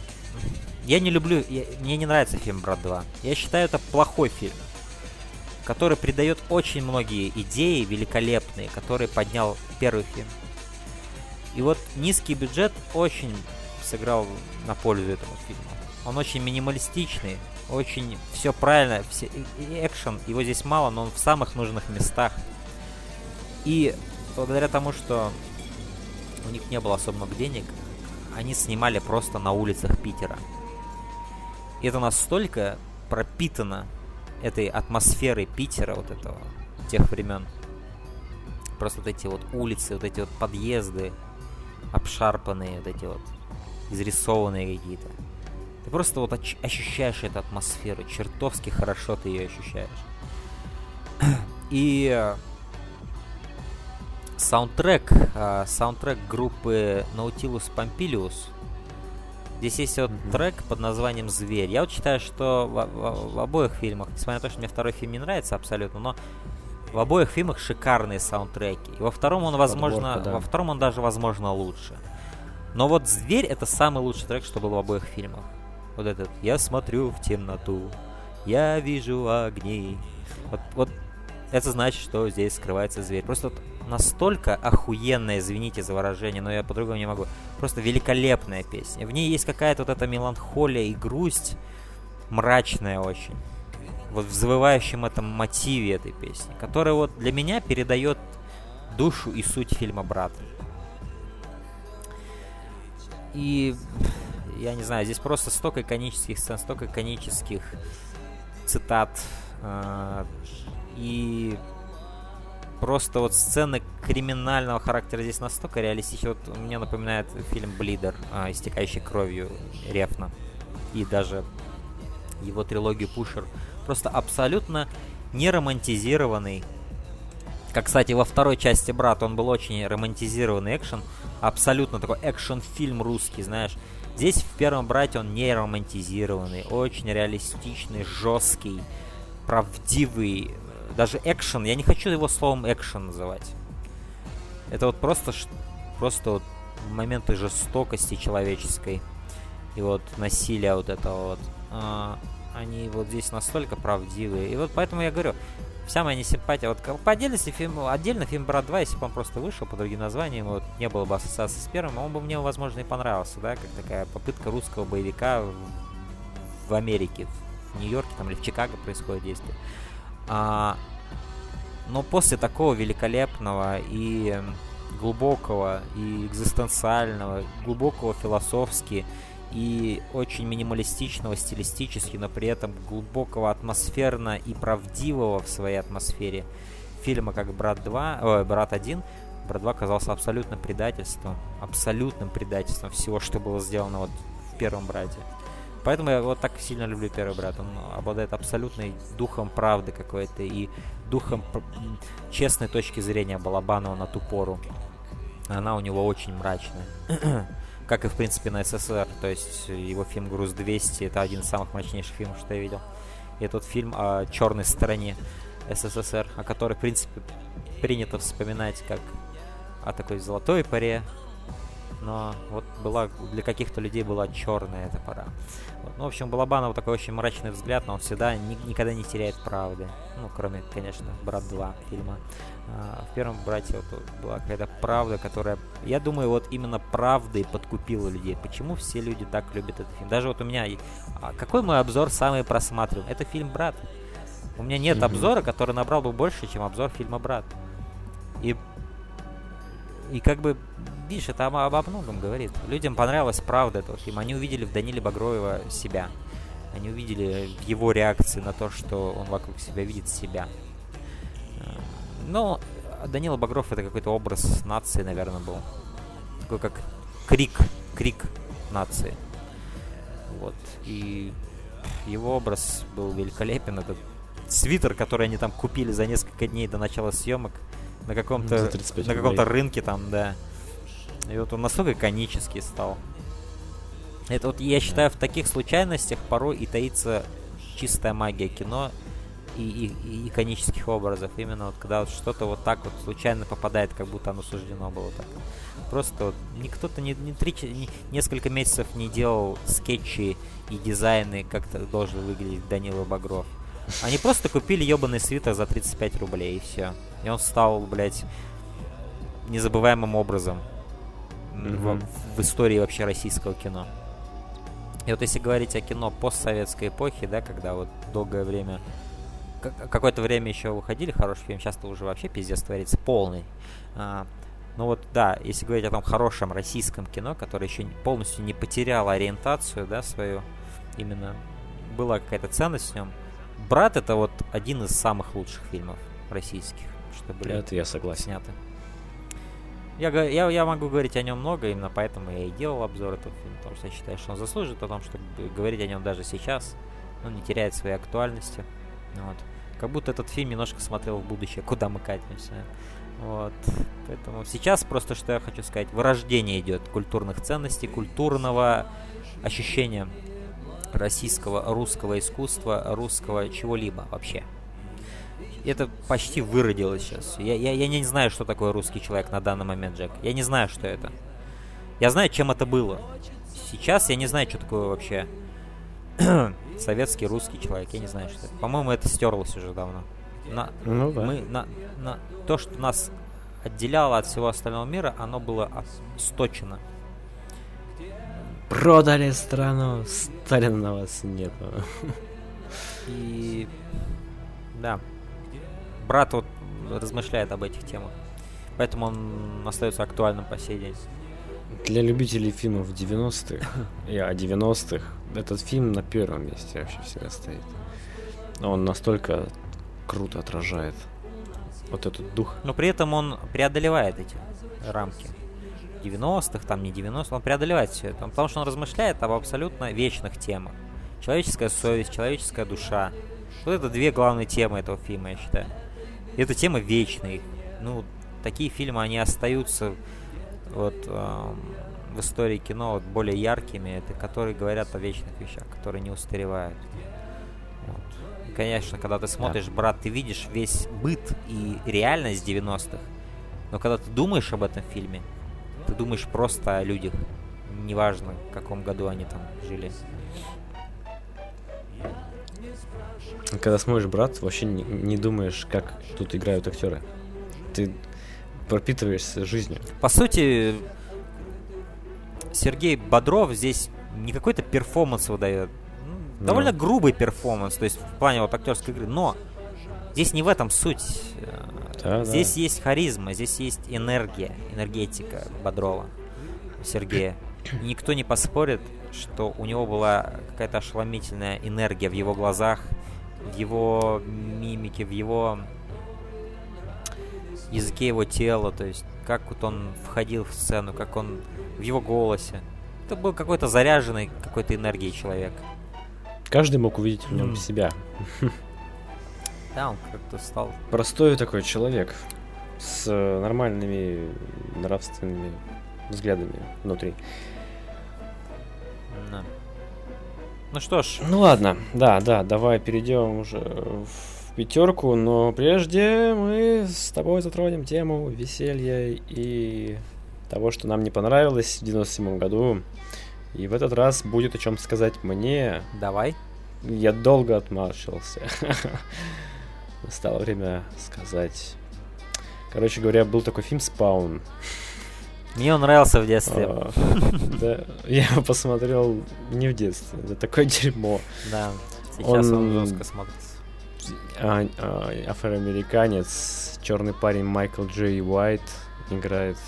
я не люблю, я, мне не нравится фильм «Брат 2». Я считаю, это плохой фильм, который придает очень многие идеи великолепные, которые поднял первый фильм. И вот низкий бюджет очень сыграл на пользу этому фильму. Он очень минималистичный, очень все правильно, все, и, экшен, его здесь мало, но он в самых нужных местах. И благодаря тому, что у них не было особо много денег, они снимали просто на улицах Питера. И это настолько пропитано этой атмосферой Питера, вот этого, тех времен. Просто вот эти вот улицы, вот эти вот подъезды, обшарпанные, вот эти вот изрисованные какие-то. Ты просто вот ощущаешь эту атмосферу, чертовски хорошо ты ее ощущаешь. И э, саундтрек, э, саундтрек группы Nautilus Pompilius. Здесь есть вот mm-hmm. трек под названием «Зверь». Я вот считаю, что в, в, в обоих фильмах, несмотря на то, что мне второй фильм не нравится абсолютно, но в обоих фильмах шикарные саундтреки. И во втором он, возможно, Подборка, да. во втором он даже, возможно, лучше. Но вот «Зверь» — это самый лучший трек, что был в обоих фильмах. Вот этот «Я смотрю в темноту, я вижу огни». Вот, вот это значит, что здесь скрывается зверь. Просто вот настолько охуенная, извините за выражение, но я по-другому не могу. Просто великолепная песня. В ней есть какая-то вот эта меланхолия и грусть, мрачная очень. Вот в завывающем этом мотиве этой песни, которая вот для меня передает душу и суть фильма «Брат». И я не знаю, здесь просто столько иконических сцен, столько иконических цитат. Э, и просто вот сцены криминального характера здесь настолько реалистичны. Вот мне напоминает фильм «Блидер», э, истекающий кровью Рефна. И даже его трилогию «Пушер». Просто абсолютно не романтизированный как, кстати, во второй части «Брат» он был очень романтизированный экшен. Абсолютно такой экшен-фильм русский, знаешь. Здесь в первом «Брате» он не романтизированный, очень реалистичный, жесткий, правдивый. Даже экшен, я не хочу его словом экшен называть. Это вот просто, просто вот моменты жестокости человеческой и вот насилия вот этого вот. А, они вот здесь настолько правдивые. И вот поэтому я говорю, вся моя несимпатия. Вот по отдельности фильм, отдельно фильм Брат 2, если бы он просто вышел по другим названиям, вот не было бы ассоциации с первым, он бы мне, возможно, и понравился, да, как такая попытка русского боевика в, в Америке, в Нью-Йорке там или в Чикаго происходит действие. А, но после такого великолепного и глубокого, и экзистенциального, глубокого философски, и очень минималистичного стилистически, но при этом глубокого атмосферно и правдивого в своей атмосфере фильма как «Брат 2», ой, «Брат 1», «Брат 2» оказался абсолютным предательством, абсолютным предательством всего, что было сделано вот в первом «Брате». Поэтому я вот так сильно люблю первый брат. Он обладает абсолютной духом правды какой-то и духом честной точки зрения Балабанова на ту пору. Она у него очень мрачная. как и, в принципе, на СССР. То есть его фильм «Груз-200» — это один из самых мощнейших фильмов, что я видел. И тот фильм о черной стороне СССР, о которой, в принципе, принято вспоминать как о такой золотой паре, но вот была для каких-то людей была черная эта пора. Вот. Ну, в общем, Балабанов такой очень мрачный взгляд, но он всегда ни, никогда не теряет правды. Ну, кроме, конечно, «Брат 2» фильма. А, в первом «Брате» вот была какая-то правда, которая, я думаю, вот именно правдой подкупила людей. Почему все люди так любят этот фильм? Даже вот у меня... А какой мой обзор самый просматриваемый? Это фильм «Брат». У меня нет mm-hmm. обзора, который набрал бы больше, чем обзор фильма «Брат». И и как бы, видишь, это об, обо многом говорит. Людям понравилась правда этого фильма. Они увидели в Даниле Багроева себя. Они увидели в его реакции на то, что он вокруг себя видит себя. Э, но Данила Багров это какой-то образ нации, наверное, был. Такой как крик, крик нации. Вот. И его образ был великолепен. Этот свитер, который они там купили за несколько дней до начала съемок – на каком-то на каком-то рынке там, да. И вот он настолько иконический стал. Это вот, я считаю, в таких случайностях порой и таится чистая магия кино и, и, и иконических образов. Именно вот когда вот что-то вот так вот случайно попадает, как будто оно суждено было так. Просто вот никто-то не, не, три, не, несколько месяцев не делал скетчи и дизайны, как должен выглядеть Данила Багров. Они просто купили ебаный свитер за 35 рублей и все. И он стал, блядь, незабываемым образом mm-hmm. в, в истории вообще российского кино. И вот если говорить о кино постсоветской эпохи, да, когда вот долгое время, какое-то время еще выходили хорошие фильмы, сейчас-то уже вообще пиздец творится полный. А, ну вот, да, если говорить о том хорошем российском кино, которое еще полностью не потеряло ориентацию, да, свою, именно была какая-то ценность в нем, «Брат» — это вот один из самых лучших фильмов российских, что были Это я согласен. сняты. Я, я, я могу говорить о нем много, именно поэтому я и делал обзор этого фильма, потому что я считаю, что он заслужит о том, чтобы говорить о нем даже сейчас. Он не теряет своей актуальности. Вот. Как будто этот фильм немножко смотрел в будущее, куда мы катимся. Вот. Поэтому сейчас просто, что я хочу сказать, вырождение идет культурных ценностей, культурного ощущения российского, русского искусства, русского чего-либо вообще. Это почти выродилось сейчас. Я, я, я не знаю, что такое русский человек на данный момент, Джек. Я не знаю, что это. Я знаю, чем это было. Сейчас я не знаю, что такое вообще советский русский человек. Я не знаю, что это. По-моему, это стерлось уже давно. На, ну, да. мы, на, на, то, что нас отделяло от всего остального мира, оно было сточено. Продали страну, Сталина на вас нет. И да, брат вот размышляет об этих темах. Поэтому он остается актуальным по сей день. Для любителей фильмов 90-х и о 90-х этот фильм на первом месте вообще всегда стоит. Он настолько круто отражает вот этот дух. Но при этом он преодолевает эти рамки. 90-х, там не 90-х, он преодолевает все это. Потому что он размышляет об абсолютно вечных темах. Человеческая совесть, человеческая душа. Вот это две главные темы этого фильма, я считаю. И эта тема вечная. Ну, такие фильмы, они остаются вот эм, в истории кино вот, более яркими, это которые говорят о вечных вещах, которые не устаревают. Вот. И, конечно, когда ты смотришь, да. брат, ты видишь весь быт и реальность 90-х, но когда ты думаешь об этом фильме, ты думаешь просто о людях. Неважно, в каком году они там жили. Когда смотришь «Брат», вообще не, не думаешь, как тут играют актеры. Ты пропитываешься жизнью. По сути, Сергей Бодров здесь не какой-то перформанс выдает. Ну, довольно грубый перформанс, то есть в плане вот актерской игры, но здесь не в этом суть. Да, здесь да. есть харизма, здесь есть энергия, энергетика Бодрова, Сергея. И никто не поспорит, что у него была какая-то ошеломительная энергия в его глазах, в его мимике, в его языке его тела, то есть как вот он входил в сцену, как он в его голосе. Это был какой-то заряженный какой-то энергией человек. Каждый мог увидеть в нем mm. себя. Да, он как-то стал... Простой такой человек с нормальными нравственными взглядами внутри. Да. Ну что ж, Ну ладно, да, да, давай перейдем уже в пятерку, но прежде мы с тобой затронем тему веселья и того, что нам не понравилось в 97 году. И в этот раз будет о чем сказать мне. давай. Я долго отмаршился. Настало время сказать. Короче говоря, был такой фильм «Спаун». Мне он нравился в детстве. А, Да, я посмотрел не в детстве. Это такое дерьмо. Да. Сейчас он, жестко смотрится. А- а, Афроамериканец, черный парень Майкл Джей Уайт играет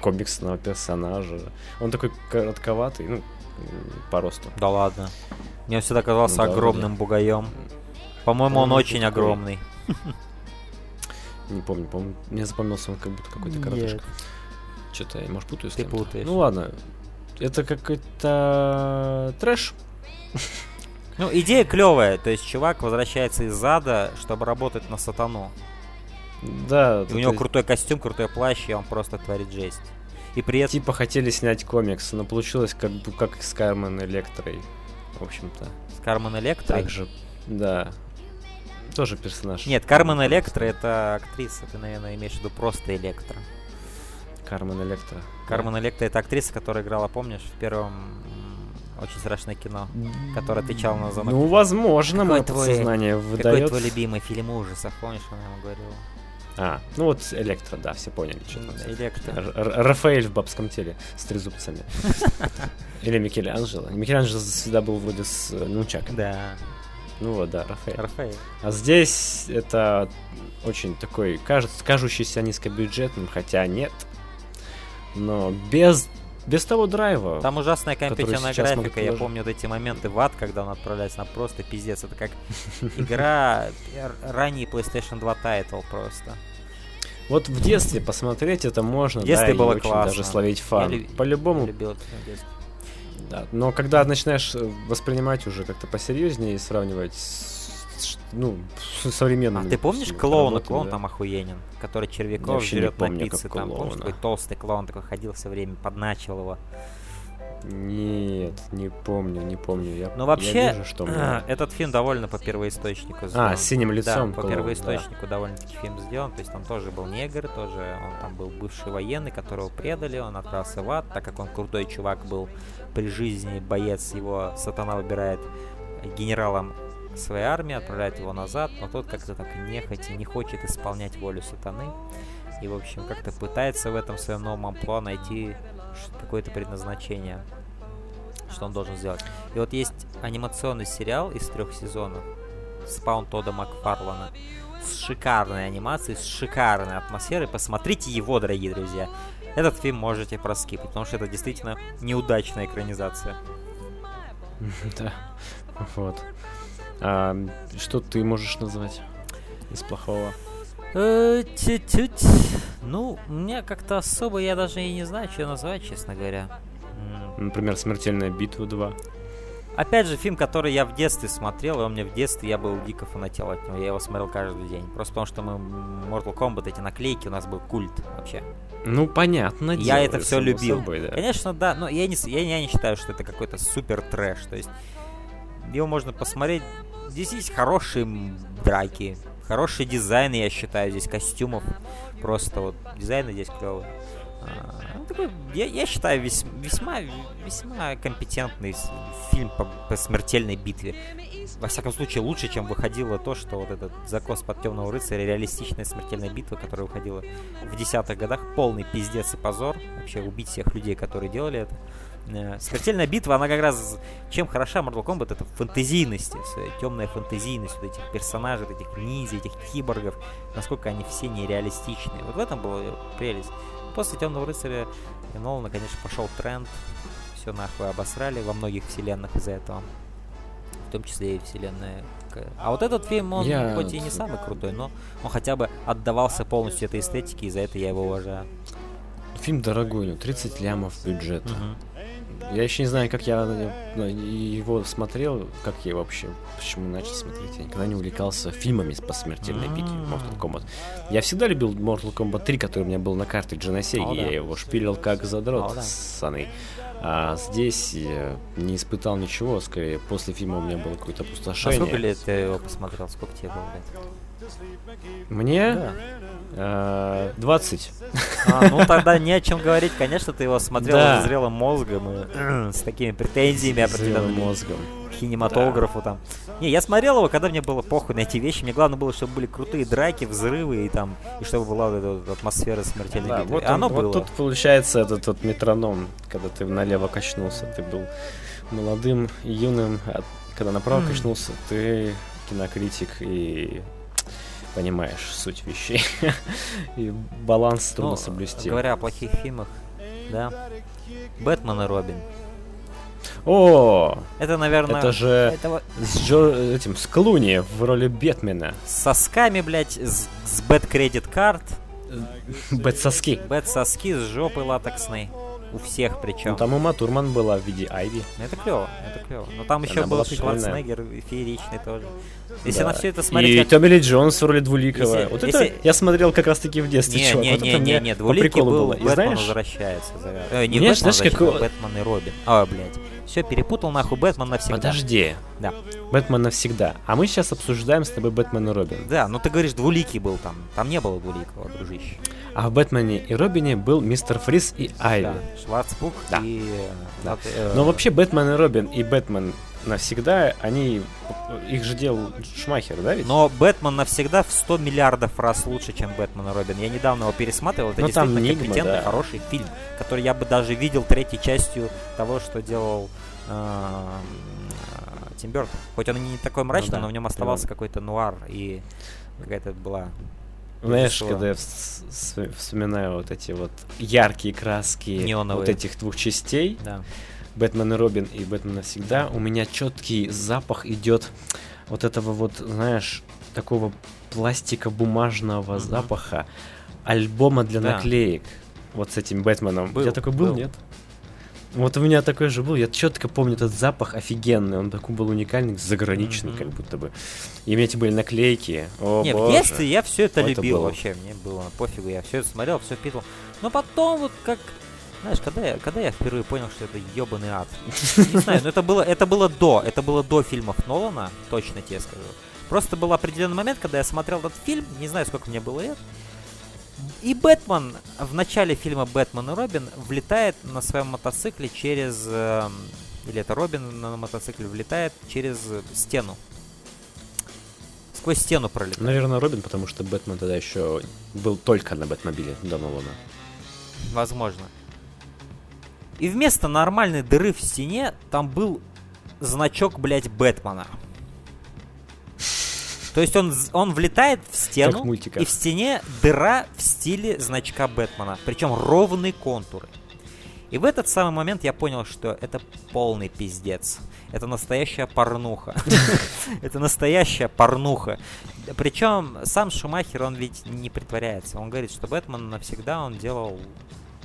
комиксного персонажа. Он такой коротковатый, ну, по росту. Да ладно. Мне он всегда казался Ну огромным бугаем. По-моему, он очень огромный. Не помню, помню. Мне запомнился он как будто какой-то коротышка. Что-то я, может, путаю с Ты путаешь. Ну ладно. Это какой-то трэш. Ну, идея клевая. То есть чувак возвращается из ада, чтобы работать на сатану. Да, И у него крутой костюм, крутой плащ, и он просто творит жесть. И при этом... Типа хотели снять комикс, но получилось как, бы- как с Кармен Электрой. В общем-то. С Кармен Электро. Так же, да. Тоже персонаж. Нет, Кармен Электро это актриса. Ты, наверное, имеешь в виду просто Электра. Кармен Электра. Кармен Электра это актриса, которая играла, помнишь, в первом очень страшное кино, которая отвечала на звонок. Ну, возможно, Какой мое подсознание Какой выдает. твой любимый фильм ужасов, помнишь, она ему говорила? А, ну вот Электро, да, все поняли, что там. Электро. Рафаэль в бабском теле с трезубцами. Или Микеланджело. Микеланджело всегда был вроде с э, нунчаком. Да, Ну вот, да, Рафаэль. Рафаэль. А здесь это очень такой, кажется, кажущийся низкобюджетным, хотя нет. Но без, без того драйва. Там ужасная компьютерная графика, я помню вот эти моменты в ад, когда он отправляется на просто пиздец. Это как игра р- ранний PlayStation 2 title просто. Вот в детстве посмотреть это можно, детстве да, было классно. даже словить fun. По-любому, да. Но когда начинаешь э, воспринимать уже как-то посерьезнее и сравнивать с, ну, с современными... А ты помнишь клоуна? Клоун да. там охуенен, который червяков жрет на пицце. Там, помнишь, такой толстый клоун такой ходил все время, подначил его. Нет, не помню, не помню. Я, Но я вообще, вижу, что мне- этот фильм довольно по первоисточнику сделан. А, с синим лицом. Да, по клоун, первоисточнику довольно-таки фильм сделан. То есть там тоже был негр, тоже он там был бывший военный, которого предали, он отправился в ад, так как он крутой чувак был при жизни, боец, его сатана выбирает генералом своей армии, отправляет его назад, но тот как-то так нехотя не хочет исполнять волю сатаны. И, в общем, как-то пытается в этом своем новом амплуа найти какое-то предназначение, что он должен сделать. И вот есть анимационный сериал из трех сезонов Спаун Тода Макфарлана с шикарной анимацией, с шикарной атмосферой. Посмотрите его, дорогие друзья. Этот фильм можете проскипать, потому что это действительно неудачная экранизация. Да. Вот. А, что ты можешь назвать из плохого? Э, тю-тють. Ну, мне как-то особо я даже и не знаю, что назвать, честно говоря. Например, «Смертельная битва 2». Опять же, фильм, который я в детстве смотрел, и он мне в детстве, я был дико фанател от него. Я его смотрел каждый день. Просто потому, что мы Mortal Kombat, эти наклейки, у нас был культ вообще. Ну, понятно Я дело, это само любил. собой, да. Конечно, да, но я не, я, я не считаю, что это какой-то супер трэш. То есть его можно посмотреть. Здесь есть хорошие драки, хороший дизайн, я считаю, здесь костюмов. Просто вот дизайны здесь клевые. А, ну, такой, я, я считаю, вес- весьма, весьма компетентный фильм по, по смертельной битве. Во всяком случае, лучше, чем выходило то, что вот этот закос под темного рыцаря, реалистичная смертельная битва, которая выходила в десятых годах, полный пиздец и позор. Вообще убить всех людей, которые делали это. Э, Смертельная битва, она как раз чем хороша Mortal Kombat, это в фантазийности, своей темная фантазийность вот этих персонажей, вот этих ниндзя, этих киборгов, насколько они все нереалистичные. Вот в этом была прелесть. После Темного рыцаря и Нолана, конечно, пошел тренд, все нахуй обосрали во многих вселенных из-за этого. В том числе и вселенная. А вот этот фильм, он Я- хоть и не самый крутой, но он хотя бы отдавался полностью этой эстетике, и за это я его уважаю. Фильм дорогой, ну, 30 лямов бюджет. Мгм. Я еще не знаю, как я его смотрел, как я вообще, почему начал смотреть. Я никогда не увлекался фильмами по смертельной битве Mortal Kombat. Я всегда любил Mortal Kombat 3, который у меня был на карте на Sega. Я его шпилил как задрот, ссаный. А здесь я не испытал ничего, скорее после фильма у меня было какое-то опустошение. А сколько лет ты его посмотрел? Сколько тебе было лет? Мне? Да. А, 20. А, ну тогда не о чем говорить. Конечно, ты его смотрел да. с зрелым мозгом и с такими претензиями определенными. мозгом. К кинематографу да. там. Не, я смотрел его, когда мне было похуй на эти вещи. Мне главное было, чтобы были крутые драки, взрывы и там, и чтобы была вот эта атмосфера смертельной да, битвы. Вот, он, Оно вот было. тут получается этот вот метроном, когда ты налево качнулся, ты был молодым, юным, а когда направо mm. качнулся, ты кинокритик и понимаешь суть вещей. и баланс трудно ну, соблюсти. Говоря о плохих фильмах, да. Бэтмен и Робин. О, это, наверное, это же это... с Джо... этим с Клуни в роли Бэтмена. С сосками, блядь, с, с Bat Credit Card. Bat соски. Bat соски с жопой латексной. У всех причем. Ну, там Ума Турман была в виде Айви. Это клево, это клево. Но там еще был Шварценеггер фееричный тоже. Если да. на все это смотреть... И как... Томми Ли Джонс в роли Двуликого. Если, вот если... это я смотрел как раз-таки в детстве, не, чувак. Не, вот не, не, не, Двуликий был, было. Бэтмен знаешь... возвращается. Э, не Бэтмен знаешь, как... Бэтмен и Робин. А, блядь. Все, перепутал нахуй Бэтмен навсегда. Подожди. Да. Бэтмен навсегда. А мы сейчас обсуждаем с тобой Бэтмен и Робин. Да, ну ты говоришь, двуликий был там. Там не было двуликого, дружище. А в Бэтмене и Робине был Мистер Фриз и Айви. Да, Шварцбук да. и... Да. Э, Но вообще Бэтмен и Робин и Бэтмен навсегда, они... Их же делал Шмахер, да ведь? Но Бэтмен навсегда в 100 миллиардов раз лучше, чем Бэтмен и Робин. Я недавно его пересматривал. Это Но ну, действительно Нигма, компетентный, да. хороший фильм, который я бы даже видел третьей частью того, что делал э, Тим Бёртон. Хоть он и не такой мрачный, ну, да, но в нем оставался какой-то нуар и какая-то была знаешь, Весело. когда я вспоминаю вот эти вот яркие краски Неоновые. вот этих двух частей, да. Бэтмен и Робин и Бэтмен навсегда, у меня четкий запах идет вот этого вот, знаешь, такого пластика бумажного mm-hmm. запаха альбома для да. наклеек. Вот с этим Бэтменом. Был, Я такой был, был, нет? Вот у меня такой же был, я четко помню этот запах офигенный, он такой был уникальный, заграничный, mm-hmm. как будто бы. И у меня эти были наклейки. О, Не, боже. в детстве я все это, это любил было. вообще, мне было пофигу, я все это смотрел, все впитывал. Но потом вот как знаешь, когда я, когда я впервые понял, что это ебаный ад? Не знаю, но это было, это было до, это было до фильмов Нолана, точно тебе скажу. Просто был определенный момент, когда я смотрел этот фильм, не знаю, сколько мне было лет, и Бэтмен в начале фильма «Бэтмен и Робин» влетает на своем мотоцикле через... Э, или это Робин на мотоцикле влетает через стену. Сквозь стену пролетает. Наверное, Робин, потому что Бэтмен тогда еще был только на Бэтмобиле до Нолана. Возможно. И вместо нормальной дыры в стене там был значок, блядь, Бэтмена. То есть он, он влетает в стену, и в стене дыра в стиле значка Бэтмена. Причем ровные контуры. И в этот самый момент я понял, что это полный пиздец. Это настоящая порнуха. Это настоящая порнуха. Причем сам Шумахер, он ведь не притворяется. Он говорит, что Бэтмен навсегда он делал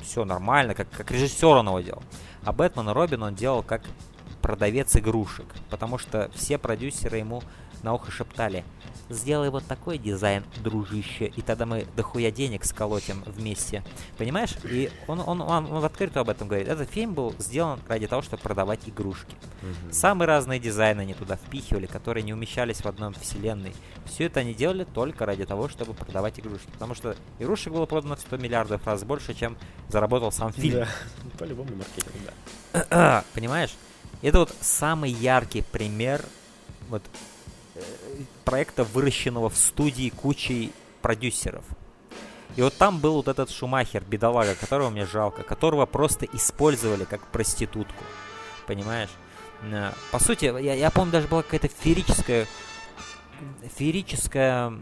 все нормально, как, как режиссер он его делал. А Бэтмен и Робин он делал как продавец игрушек. Потому что все продюсеры ему на ухо шептали «Сделай вот такой дизайн, дружище, и тогда мы дохуя денег сколотим вместе». Понимаешь? И он, он, он, он открыто об этом говорит. Этот фильм был сделан ради того, чтобы продавать игрушки. Угу. Самые разные дизайны они туда впихивали, которые не умещались в одном вселенной. Все это они делали только ради того, чтобы продавать игрушки. Потому что игрушек было продано в 100 миллиардов раз больше, чем заработал сам фильм. Да, по-любому маркетинг, да. Понимаешь? Это вот самый яркий пример вот проекта, выращенного в студии кучей продюсеров. И вот там был вот этот Шумахер, бедолага, которого мне жалко, которого просто использовали как проститутку. Понимаешь? Э, по сути, я, я помню, даже была какая-то феерическая, феерическая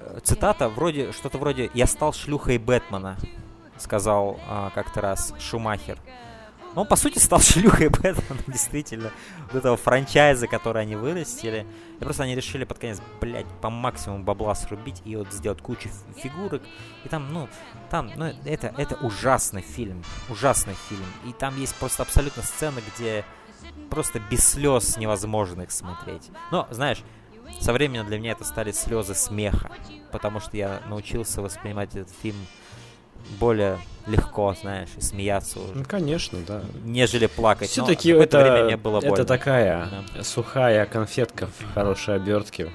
э, цитата, вроде, что-то вроде «Я стал шлюхой Бэтмена», сказал а, как-то раз Шумахер. Он, по сути, стал шлюхой Бэтмена, действительно. Вот этого франчайза, который они вырастили. И просто они решили под конец, блядь, по максимуму бабла срубить и вот сделать кучу фигурок. И там, ну, там, ну, это, это ужасный фильм. Ужасный фильм. И там есть просто абсолютно сцены, где просто без слез невозможно их смотреть. Но, знаешь, со временем для меня это стали слезы смеха, потому что я научился воспринимать этот фильм более легко, знаешь, и смеяться уже. Ну, конечно, да. Нежели плакать. Все-таки это, это, мне было это такая да. сухая конфетка в хорошей обертке.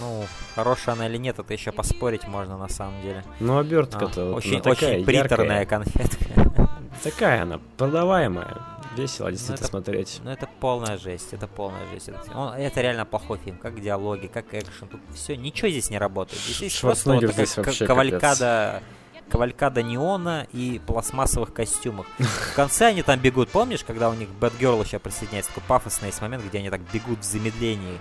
Ну, хорошая она или нет, это еще поспорить можно на самом деле. Ну, обертка-то а, вот очень, очень приторная яркая. конфетка. Такая она, продаваемая. Весело действительно ну, это, смотреть. Ну это полная жесть, это полная жесть. Это, он, это реально плохой фильм, как диалоги, как экшен. Тут все, ничего здесь не работает. Здесь просто вот такая здесь кавалькада, кавалькада неона и пластмассовых костюмах. В конце они там бегут, помнишь, когда у них Бэтгерл еще присоединяется, такой пафосный есть момент, где они так бегут в замедлении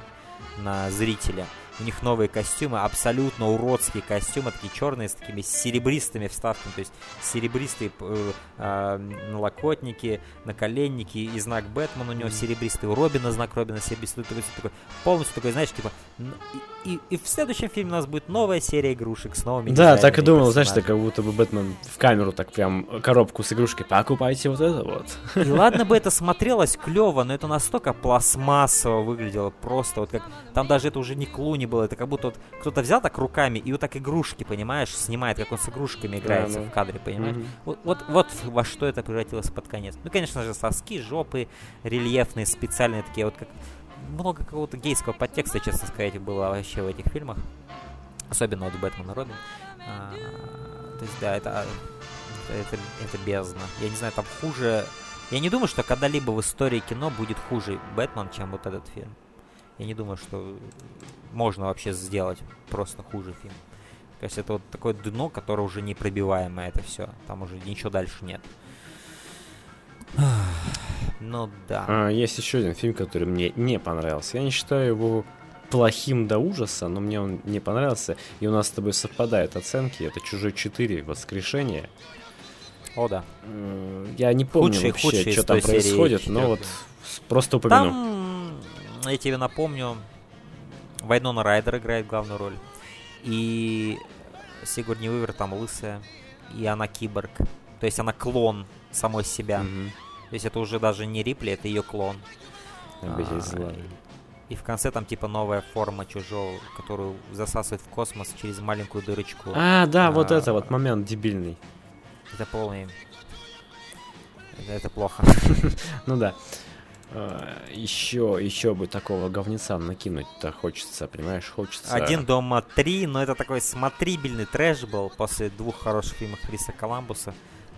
на зрителя у них новые костюмы, абсолютно уродские костюмы, такие черные, с такими серебристыми вставками, то есть серебристые э, э, налокотники, наколенники и знак Бэтмена у него серебристый, у Робина знак Робина серебристый, такой, такой, полностью такой, знаешь, типа, и, и, в следующем фильме у нас будет новая серия игрушек с новыми Да, так и думал, знаешь, так как будто бы Бэтмен в камеру так прям коробку с игрушкой, покупайте вот это вот. И ладно бы это смотрелось клево, но это настолько пластмассово выглядело, просто вот как, там даже это уже не клуни не было. Это как будто вот кто-то взял так руками и вот так игрушки, понимаешь, снимает, как он с игрушками играется да, в кадре, понимаешь? Угу. Вот, вот, вот во что это превратилось под конец. Ну, конечно же, соски, жопы, рельефные, специальные такие, вот как много какого-то гейского подтекста, честно сказать, было вообще в этих фильмах. Особенно вот Бэтмен и Робин. А, то есть, да, это, это, это бездна. Я не знаю, там хуже... Я не думаю, что когда-либо в истории кино будет хуже Бэтмен, чем вот этот фильм. Я не думаю, что можно вообще сделать просто хуже фильм. То есть это вот такое дно, которое уже непробиваемое это все. Там уже ничего дальше нет. Ну да. А, есть еще один фильм, который мне не понравился. Я не считаю его плохим до ужаса, но мне он не понравился. И у нас с тобой совпадают оценки. Это «Чужой 4. Воскрешение». О, да. Я не помню худший, вообще, худший что там происходит, но вот просто упомяну. Там, я тебе напомню, Вайнона Райдер играет главную роль. И Сигурни Уивер там лысая. И она киборг. То есть она клон самой себя. Mm-hmm. То есть это уже даже не Рипли, это ее клон. А, и в конце там типа новая форма чужого, которую засасывает в космос через маленькую дырочку. А, да, а, вот это вот момент дебильный. Это полный... Это, это плохо. ну да еще, еще бы такого говнеца накинуть-то хочется, понимаешь, хочется. Один дома три, но это такой смотрибельный трэш был после двух хороших фильмов Криса Коламбуса.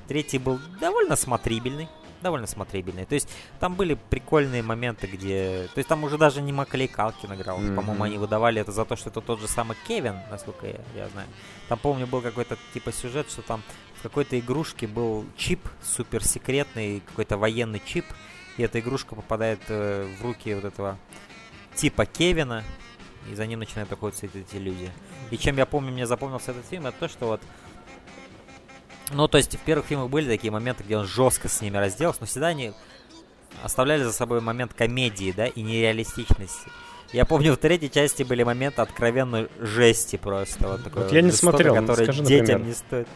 Третий был довольно смотрибельный. Довольно смотрибельный. То есть там были прикольные моменты, где... То есть там уже даже не Макалей Калкин играл. Mm-hmm. По-моему, они выдавали это за то, что это тот же самый Кевин, насколько я, я знаю. Там, помню, был какой-то типа сюжет, что там в какой-то игрушке был чип суперсекретный, какой-то военный чип, и эта игрушка попадает э, в руки вот этого типа Кевина, и за ним начинают охотиться эти люди. И чем я помню, мне запомнился этот фильм, это то, что вот ну, то есть в первых фильмах были такие моменты, где он жестко с ними разделался, но всегда они оставляли за собой момент комедии, да, и нереалистичности. Я помню, в третьей части были моменты откровенной жести просто. Вот, такой вот я не смотрел, который скажи, детям например. не стоит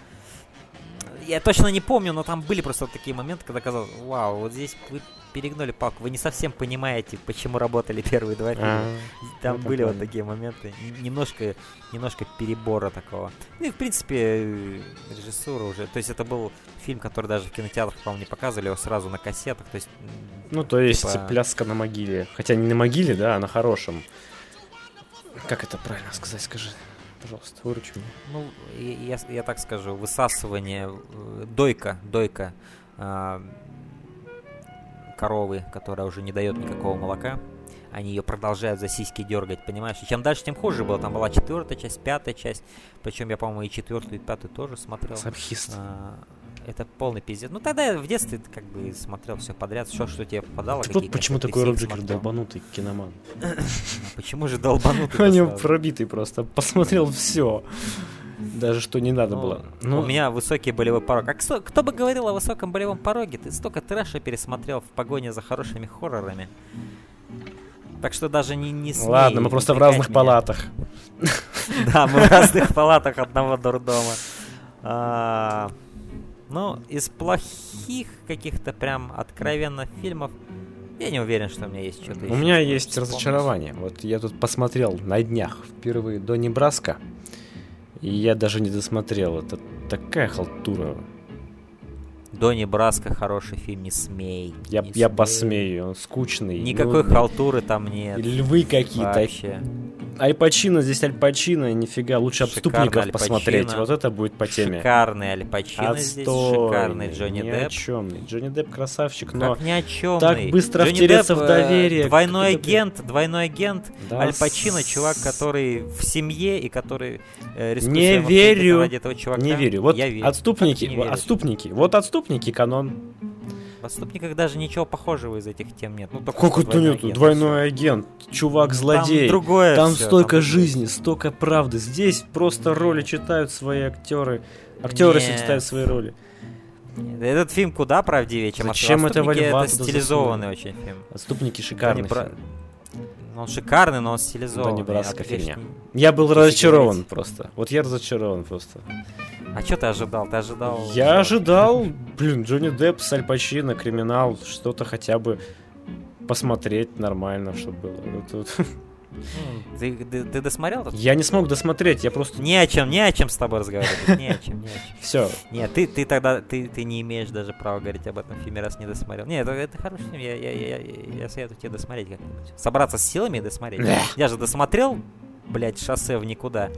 я точно не помню, но там были просто вот такие моменты, когда казалось, вау, вот здесь вы перегнули палку, вы не совсем понимаете, почему работали первые два фильма. А, там были вот такие моменты, немножко, немножко перебора такого. Ну и в принципе режиссура уже, то есть это был фильм, который даже в кинотеатрах, по-моему, не показывали, его сразу на кассетах, то есть... Ну то есть типа... пляска на могиле, хотя не на могиле, да, а на хорошем. Как это правильно сказать, скажи? Пожалуйста, выручи меня. Ну, я, я так скажу, высасывание, э, дойка, дойка э, коровы, которая уже не дает никакого молока. Они ее продолжают за сиськи дергать, понимаешь? И чем дальше, тем хуже было. Там была четвертая часть, пятая часть. Причем я, по-моему, и четвертую, и пятую тоже смотрел. Сабхист. А, это полный пиздец. Ну тогда в детстве как бы смотрел все подряд, все, что тебе попадало. Так вот почему такой Роб Джекер долбанутый киноман? Почему же долбанутый? У него пробитый просто, посмотрел все. Даже что не надо Ну, было. У Ну, меня высокий болевой порог. А кто, кто бы говорил о высоком болевом пороге? Ты столько трэша пересмотрел в погоне за хорошими хоррорами. Так что даже не, не смей ладно, мы просто в разных меня. палатах. Да, мы в разных палатах одного дурдома. А, Ну, из плохих каких-то прям откровенно фильмов, я не уверен, что у меня есть что-то У меня есть разочарование. Вот я тут посмотрел на днях впервые до Небраска. И я даже не досмотрел. Это такая халтура. Донни Браско хороший фильм, не смей. Я, не я смей. посмею, он скучный. Никакой Ну, халтуры там нет. Львы какие-то. Вообще. Аль Пачино, здесь Аль Пачино, нифига, лучше Аль посмотреть. Вот это будет по теме. Шикарный Аль Пачино здесь, шикарный Джонни ни о Депп. чёмный. Джонни Депп красавчик, но Как ни о чем. так быстро втереться в доверие. Двойной Как это, агент, двойной агент. Да, Аль Пачино, чувак, который в семье и который э, Не верю. ради этого чувака. Не верю. Вот Я верю. отступники, не веришь? отступники, вот отступники канон. В отступниках даже ничего похожего из этих тем нет. Ну, Как это нет? агент, Двойной агент, чувак всё. злодей. Там другое Там всё, столько там жизни, столько правды. Здесь просто роли читают свои актеры. Актеры Нет. читают свои роли. другое. Этот фильм куда правдивее, чем Зачем это «Отступники». во льва Это стилизованный засунули? очень фильм. Отступники шикарный Бра- фильм. Ну, Он шикарный, но он стилизованный. Донни Браско А фигня. Я был разочарован говорить. просто. Вот я разочарован просто. А что ты ожидал? Ты ожидал... Я ожидал, блин, Джонни Депп с Аль Пачино, криминал, что-то хотя бы посмотреть нормально, чтобы было. Ну, Ты, ты- ты досмотрел этот? Я не смог досмотреть, я просто... Не о чем, не о чем с тобой разговаривать. Не о чем, не о чем. Все, Нет, ты, ты тогда, ты, ты не имеешь даже права говорить об этом фильме, раз не досмотрел. Нет, это, это хороший фильм, я, я, я, я- советую тебе досмотреть как-нибудь. Собраться с силами и досмотреть. Я же досмотрел, блядь, шоссе в никуда.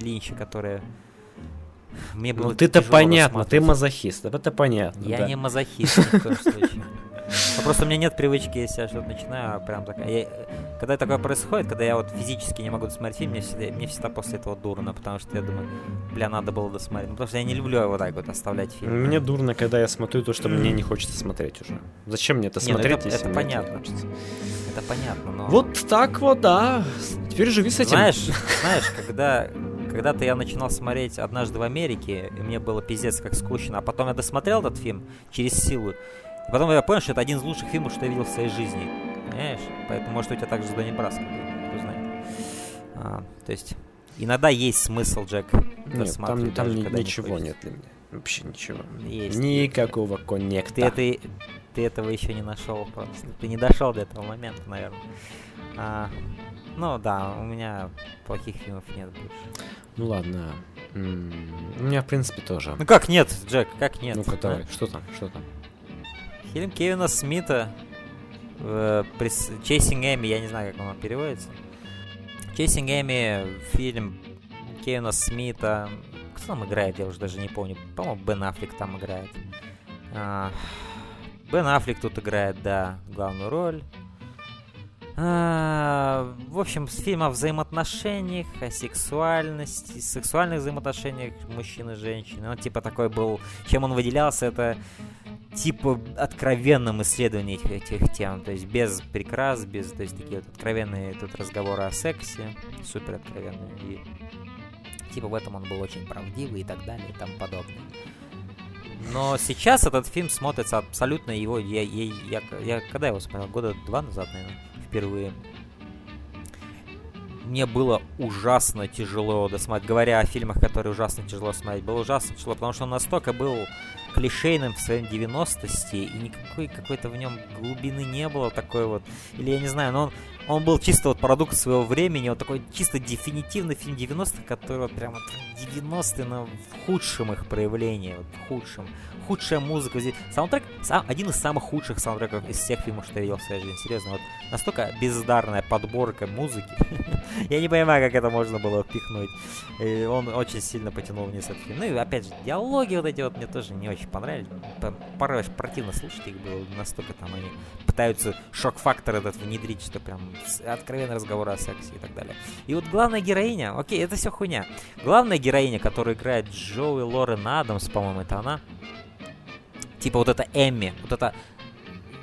Линча, которое... Мне было ну ты-то понятно, ты мазохист, это понятно. Я да. не мазохист ни в коем случае. Ну, просто у меня нет привычки, если я что-то начинаю, а прям такая... я- когда такое происходит, когда я вот физически не могу досмотреть фильм, мне всегда, мне всегда после этого дурно, потому что я думаю, бля, надо было досмотреть. Ну, потому что я не люблю вот так вот оставлять фильм. Мне дурно, когда я смотрю то, что мне не хочется смотреть уже. Зачем мне это Не, ну смотреть, это- если это понятно. хочется? Это понятно, но... Вот так вот, да. Теперь живи с этим. Знаешь, знаешь, когда, когда-то я начинал смотреть «Однажды в Америке», и мне было пиздец как скучно, а потом я досмотрел этот фильм через силу, и потом я понял, что это один из лучших фильмов, что я видел в своей жизни. Понимаешь? Поэтому, может, у тебя так же Браско, кто знает. А, то есть, иногда есть смысл, Джек, Нет, там, там даже ни- не ничего хочется. нет для меня. Вообще ничего. Есть. Никакого коннекта. Ты, это, ты этого еще не нашел просто. Ты не дошел до этого момента, наверное. А, ну да, у меня плохих фильмов нет больше. Ну ладно. У меня, в принципе, тоже. Ну как нет, Джек, как нет? Ну-ка, а? давай, что там, что там? Фильм Кевина Смита э, Chasing Эми, я не знаю, как он переводится. Chasing Эми, фильм Кевина Смита. Кто там играет, я уже даже не помню. По-моему, Бен Аффлек там играет. А, Бен Аффлек тут играет, да, главную роль. А, в общем, фильм о взаимоотношениях, о сексуальности, сексуальных взаимоотношениях мужчин и женщин. Он типа такой был, чем он выделялся, это типа откровенном исследовании этих, этих тем, то есть без прикрас, без, то есть такие вот откровенные тут разговоры о сексе, супер откровенные, и типа в этом он был очень правдивый и так далее и тому подобное. Но сейчас этот фильм смотрится абсолютно его, я, я, я, я когда его смотрел, года два назад, наверное, впервые. Мне было ужасно тяжело досмотреть, говоря о фильмах, которые ужасно тяжело смотреть, было ужасно тяжело, потому что он настолько был клишейным в своем 90-сти, и никакой какой-то в нем глубины не было такой вот, или я не знаю, но он, он был чисто вот продукт своего времени, вот такой чисто дефинитивный фильм 90-х, который вот прям вот 90-е, но в худшем их проявлении, вот в худшем. Худшая музыка здесь. Саундтрек, сам, один из самых худших саундтреков из всех фильмов, что я видел в своей жизни. Серьезно, вот настолько бездарная подборка музыки. я не понимаю, как это можно было впихнуть. Он очень сильно потянул вниз этот фильм. Ну и опять же, диалоги вот эти вот мне тоже не очень понравились. Порой аж противно слушать их было, настолько там они пытаются шок-фактор этот внедрить, что прям откровенный разговор о сексе и так далее. И вот главная героиня, окей, это все хуйня. Главная героиня, которую играет Джоуи Лорен Адамс, по-моему, это она. Типа вот это Эмми, вот это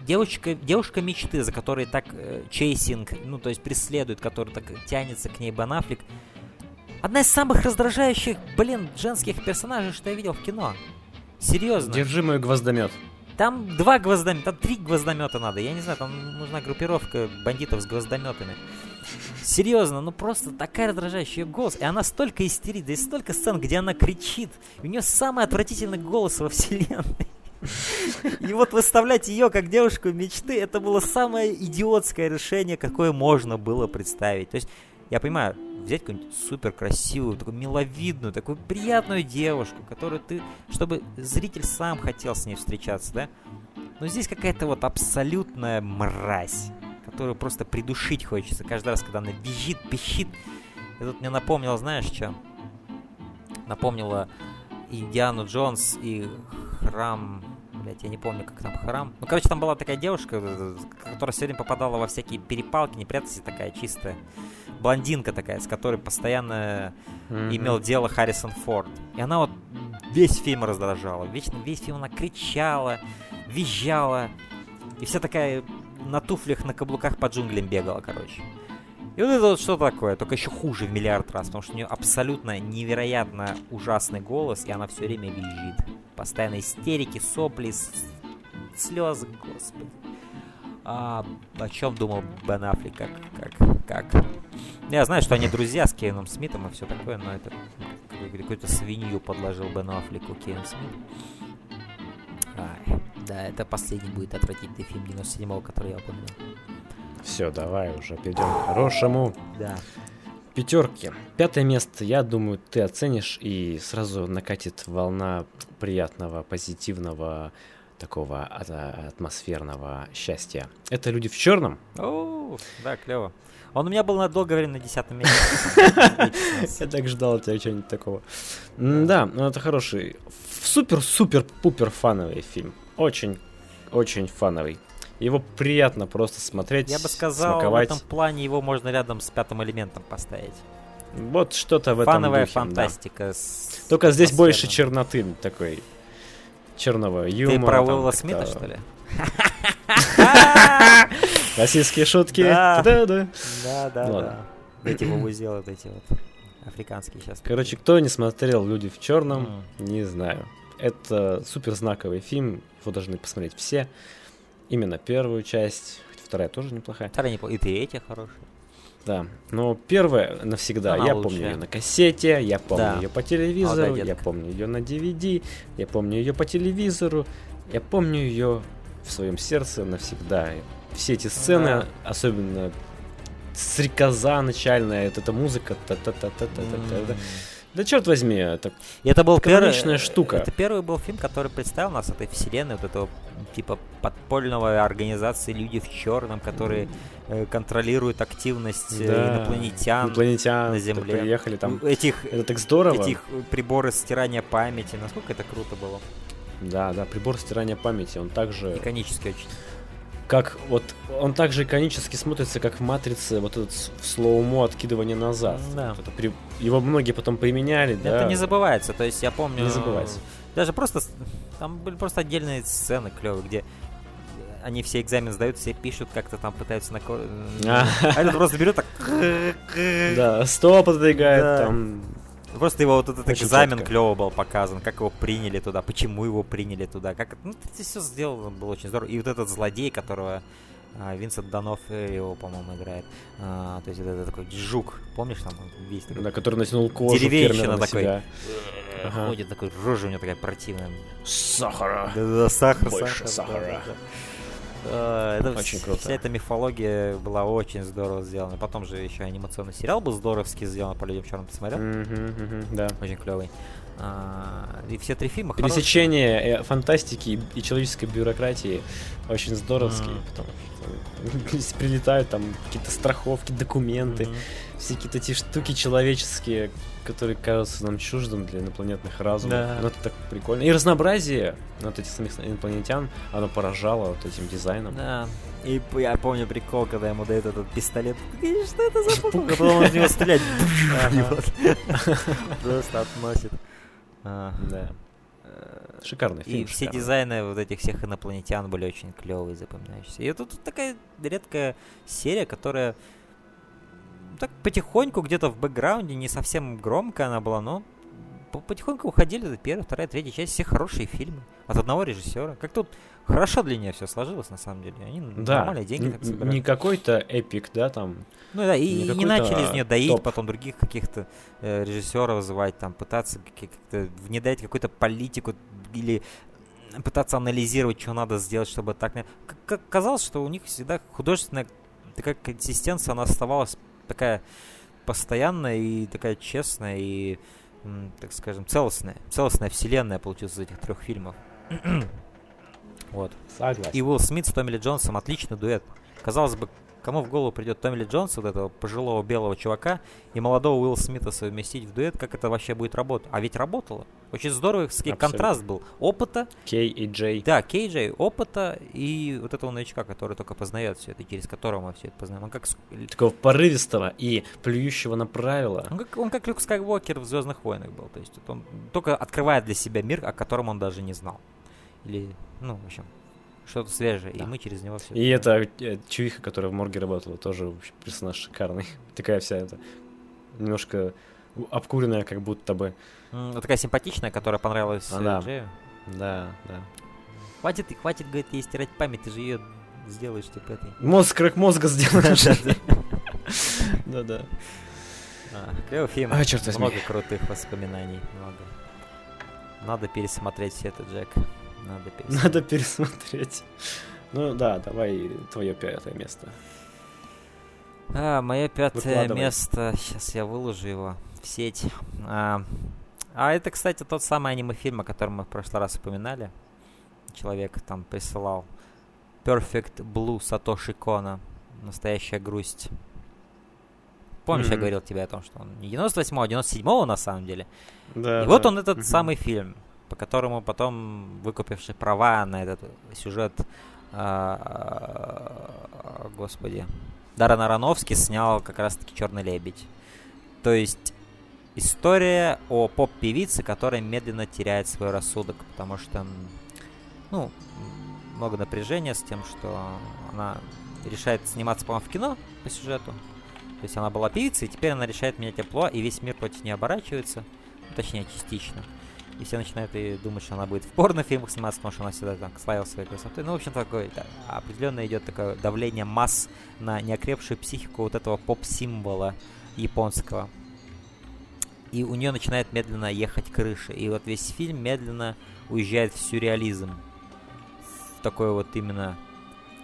девочка, девушка мечты, за которой так э, chasing, ну то есть преследует, который так тянется к ней Бен Аффлек. Одна из самых раздражающих, блин, женских персонажей, что я видел в кино. Серьезно. Держи мой гвоздомет. Там два гвоздомета, там три гвоздомета надо. Я не знаю, там нужна группировка бандитов с гвоздометами. Серьезно, ну просто такая раздражающая голос. И она столько истерит, да и столько сцен, где она кричит. У нее самый отвратительный голос во вселенной. И вот выставлять ее как девушку мечты, это было самое идиотское решение, какое можно было представить. То есть, я понимаю, взять какую-нибудь супер красивую, такую миловидную, такую приятную девушку, которую ты, чтобы зритель сам хотел с ней встречаться, да? Но здесь какая-то вот абсолютная мразь, которую просто придушить хочется каждый раз, когда она визжит, пищит. И тут мне напомнило, знаешь, что? Напомнило Индиану Джонс и храм блядь, я не помню, как там храм. Ну, короче, там была такая девушка, э, которая все время попадала во всякие перепалки, не прятайся, такая чистая блондинка такая, с которой постоянно mm-hmm. имел дело Харрисон Форд. И она вот весь фильм раздражала. Вечно весь фильм она кричала, визжала. И вся такая на туфлях, на каблуках по джунглям бегала, короче. И вот это вот что такое, только еще хуже в миллиард раз, потому что у нее абсолютно невероятно ужасный голос, и она все время визжит. Постоянно истерики, сопли, слезы, господи. А, о чем думал Бен Аффлек, как, как, как? Я знаю, что они друзья с Кейном Смитом и все такое, но это какую-то свинью подложил Бену Аффлеку Кейн Смит. Ай, да, это последний будет отвратительный фильм 97-го, который я упомянул. Все, давай уже перейдем к хорошему. Да. Пятерки. Пятое место, я думаю, ты оценишь и сразу накатит волна приятного, позитивного, такого атмосферного счастья. Это люди в черном. О, да, клево. Он у меня был на долгое время на десятом месте. Я так ждал тебя что-нибудь такого. Да, ну это хороший, супер-супер-пупер фановый фильм. Очень, очень фановый. Его приятно просто смотреть, Я бы сказал, смаковать. в этом плане его можно рядом с пятым элементом поставить. Вот что-то в этом Фановая духе, фантастика. Да. С Только здесь больше черноты такой. Черного юмора. Ты про Уилла Смита, что ли? Российские шутки. Да, да, да. Да, да, Эти вывозил вот эти вот африканские сейчас. Короче, кто не смотрел «Люди в черном», не знаю. Это супер знаковый фильм, его должны посмотреть все. Именно первую часть, хоть вторая тоже неплохая. Вторая неплохая, и третья хорошая. Да, но первая навсегда. Она я лучшая. помню ее на кассете, я помню да. ее по телевизору, я помню ее на DVD, я помню ее по телевизору, я помню ее в своем сердце навсегда. Все эти сцены, да. особенно стрекоза начальная, вот эта музыка, та-та-та-та-та-та-та. Да черт возьми, это, это был первый, штука. Это первый был фильм, который представил нас этой вселенной, вот этого типа подпольного организации люди в черном, которые э, контролируют активность э, да. инопланетян, инопланетян на Земле. Приехали там. Этих, это так здорово. Этих приборы стирания памяти, насколько это круто было. Да, да, прибор стирания памяти, он также... Иконический очень как вот он также иконически смотрится, как в Матрице, вот этот в слоумо откидывание назад. Да. Это при... Его многие потом применяли, Это да. не забывается, то есть я помню... Не забывается. Даже просто, там были просто отдельные сцены клевые, где они все экзамен сдают, все пишут, как-то там пытаются на... А, а этот просто берет так... Да, стоп отодвигает, там Просто его вот этот Очень экзамен четко. клево был показан, как его приняли туда, почему его приняли туда, как ну, это все сделано было очень здорово. И вот этот злодей, которого а, Винсент Данов его, по-моему, играет. А, то есть это, это такой жук, помнишь там весь такой? Да, который натянул кожу Деревенщина такой. Себя. Ага. Ходит такой, рожа у него такая противная. Сахара. Да-да, сахар, Больше сахар. сахара. Да, да, да. Это очень круто. Вся эта мифология была очень здорово сделана. Потом же еще анимационный сериал был здоровски сделан по людям черным посмотрел. Mm-hmm, mm-hmm, да. Очень клевый. Uh, и все три фильма Пересечение хорошие. Э, фантастики и человеческой бюрократии очень здоровские, mm. потому что прилетают там какие-то страховки, документы, mm-hmm. все какие-то эти штуки человеческие, которые кажутся нам чуждым для инопланетных разумов. Да. Но ну, это так прикольно. И разнообразие вот этих самих инопланетян, оно поражало вот этим дизайном. Да. И я помню прикол, когда ему дают этот пистолет. Что это за пук? А потом он в него стреляет. Просто относит. А. Да. Шикарный фильм. И все дизайны вот этих всех инопланетян были очень клевые, запоминающиеся. И тут такая редкая серия, которая так потихоньку где-то в бэкграунде, не совсем громко она была, но потихоньку уходили до первой, вторая, третья часть, все хорошие фильмы от одного режиссера. Как тут хорошо для нее все сложилось, на самом деле. Они да. нормальные деньги так собирают. Не какой-то эпик, да, там. Ну да, и, и не начали из нее доить, топ. потом других каких-то э, режиссеров вызывать, там, пытаться как-то внедрять какую-то политику или пытаться анализировать, что надо сделать, чтобы так... Как казалось, что у них всегда художественная такая консистенция, она оставалась такая постоянная и такая честная и, так скажем, целостная. Целостная вселенная получилась из этих трех фильмов. вот. Согласен. И Уилл Смит с Томми Ли Джонсом отличный дуэт. Казалось бы, Кому в голову придет Томми Джонс, вот этого пожилого белого чувака, и молодого Уилла Смита совместить в дуэт, как это вообще будет работать? А ведь работало. Очень здорово, Абсолютно. контраст был. Опыта. Кей и Джей. Да, Кей Джей, опыта и вот этого новичка, который только познает все это, через которого мы все это познаем. Он как... Такого порывистого и плюющего на правила. Он как, он как Люк Скайуокер в Звездных войнах был. То есть он только открывает для себя мир, о котором он даже не знал. Или, ну, в общем, что-то свежее, да. и мы через него все. И это э, чувиха, которая в морге работала, тоже вообще персонаж шикарный. Такая вся эта немножко обкуренная, как будто бы. Mm, такая симпатичная, которая понравилась а, да. Джею. Да, да. Хватит, хватит, говорит, ей стирать память, ты же ее сделаешь, типа этой. Мозг, как мозга сделаешь. Да-да. Клевый фильм. А, черт Много крутых воспоминаний. Много. Надо пересмотреть все это, Джек. Надо пересмотреть. Надо пересмотреть. Ну да, давай твое пятое место. А, мое пятое место. Сейчас я выложу его в сеть. А, а это, кстати, тот самый аниме-фильм, о котором мы в прошлый раз упоминали. Человек там присылал. Perfect Blue Сатоши Кона. Настоящая грусть. Помнишь, mm-hmm. я говорил тебе о том, что он не 98-го, а 97-го на самом деле. Да, И да. вот он этот mm-hmm. самый фильм по которому потом, выкупивший права на этот сюжет, а, господи, Даррен Аронофский снял как раз-таки «Черный лебедь». То есть история о поп-певице, которая медленно теряет свой рассудок, потому что, ну, много напряжения с тем, что она решает сниматься, по-моему, в кино по сюжету. То есть она была певицей, и теперь она решает менять тепло, и весь мир против нее оборачивается. Точнее, частично и все начинают и думать, что она будет в порнофильмах сниматься, потому что она всегда так славила своей красотой. Ну, в общем, такое да, определенно идет такое давление масс на неокрепшую психику вот этого поп-символа японского. И у нее начинает медленно ехать крыша. И вот весь фильм медленно уезжает в сюрреализм. В такой вот именно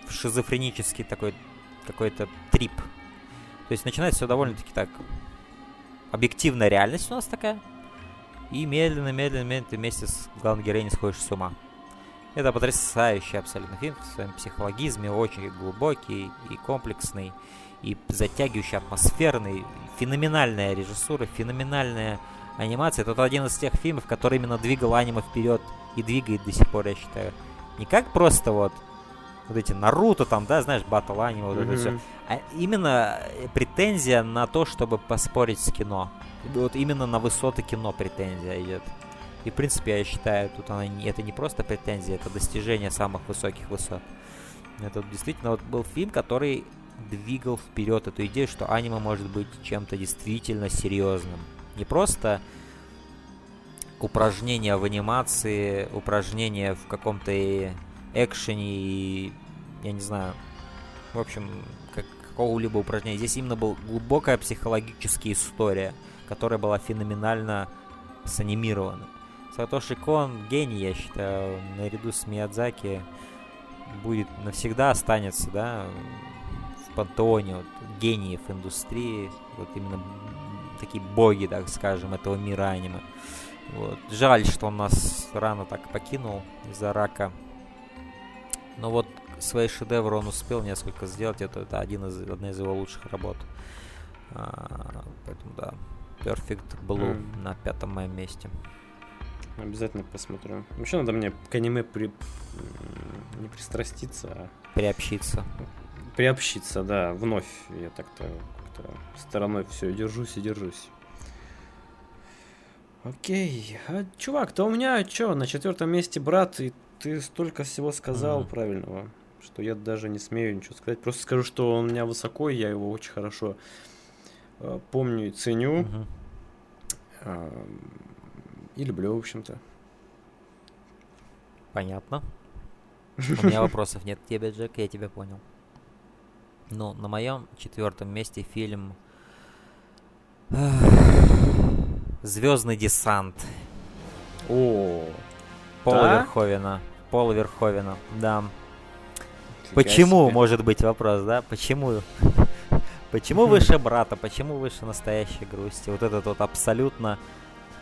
в шизофренический такой какой-то трип. То есть начинается все довольно-таки так объективная реальность у нас такая, и медленно, медленно, медленно ты вместе с главной героиней сходишь с ума. Это потрясающий абсолютно фильм в своем психологизме, очень глубокий и комплексный, и затягивающий, атмосферный, феноменальная режиссура, феноменальная анимация. Это один из тех фильмов, который именно двигал аниме вперед и двигает до сих пор, я считаю. Не как просто вот вот эти Наруто там, да, знаешь, батл аниме, вот mm-hmm. это все. А именно претензия на то, чтобы поспорить с кино вот именно на высоты кино претензия идет. И, в принципе, я считаю, тут она это не просто претензия, это достижение самых высоких высот. Это действительно вот был фильм, который двигал вперед эту идею, что аниме может быть чем-то действительно серьезным. Не просто упражнение в анимации, упражнение в каком-то экшене и, я не знаю, в общем, как, какого-либо упражнения. Здесь именно была глубокая психологическая история – которая была феноменально санимирована. Сатоши Кон гений, я считаю, наряду с Миядзаки будет навсегда останется, да, в пантеоне вот, гениев индустрии, вот именно такие боги, так скажем, этого мира аниме. Вот. Жаль, что он нас рано так покинул из-за рака. Но вот свои шедевры он успел несколько сделать. Это, это один из, одна из его лучших работ. А, поэтому да, Perfect Blue mm. на пятом моем месте. Обязательно посмотрю. Вообще надо мне к аниме при... не пристраститься, а... Приобщиться. Приобщиться, да, вновь. Я так-то как-то стороной все держусь и держусь. Окей. А, чувак, то у меня что, на четвертом месте брат, и ты столько всего сказал mm. правильного, что я даже не смею ничего сказать. Просто скажу, что он у меня высоко, и я его очень хорошо помню и ценю. Мгм. э, И люблю, в общем-то. Понятно. У меня вопросов нет к тебе, Джек, я тебя понял. Ну, на моем четвертом месте фильм Звездный десант О, Пола Да? Верховена. Пола Верховена, да. фига Почему, себе. может быть, вопрос, да? Почему? Почему выше брата? Почему выше настоящей грусти? Вот этот вот абсолютно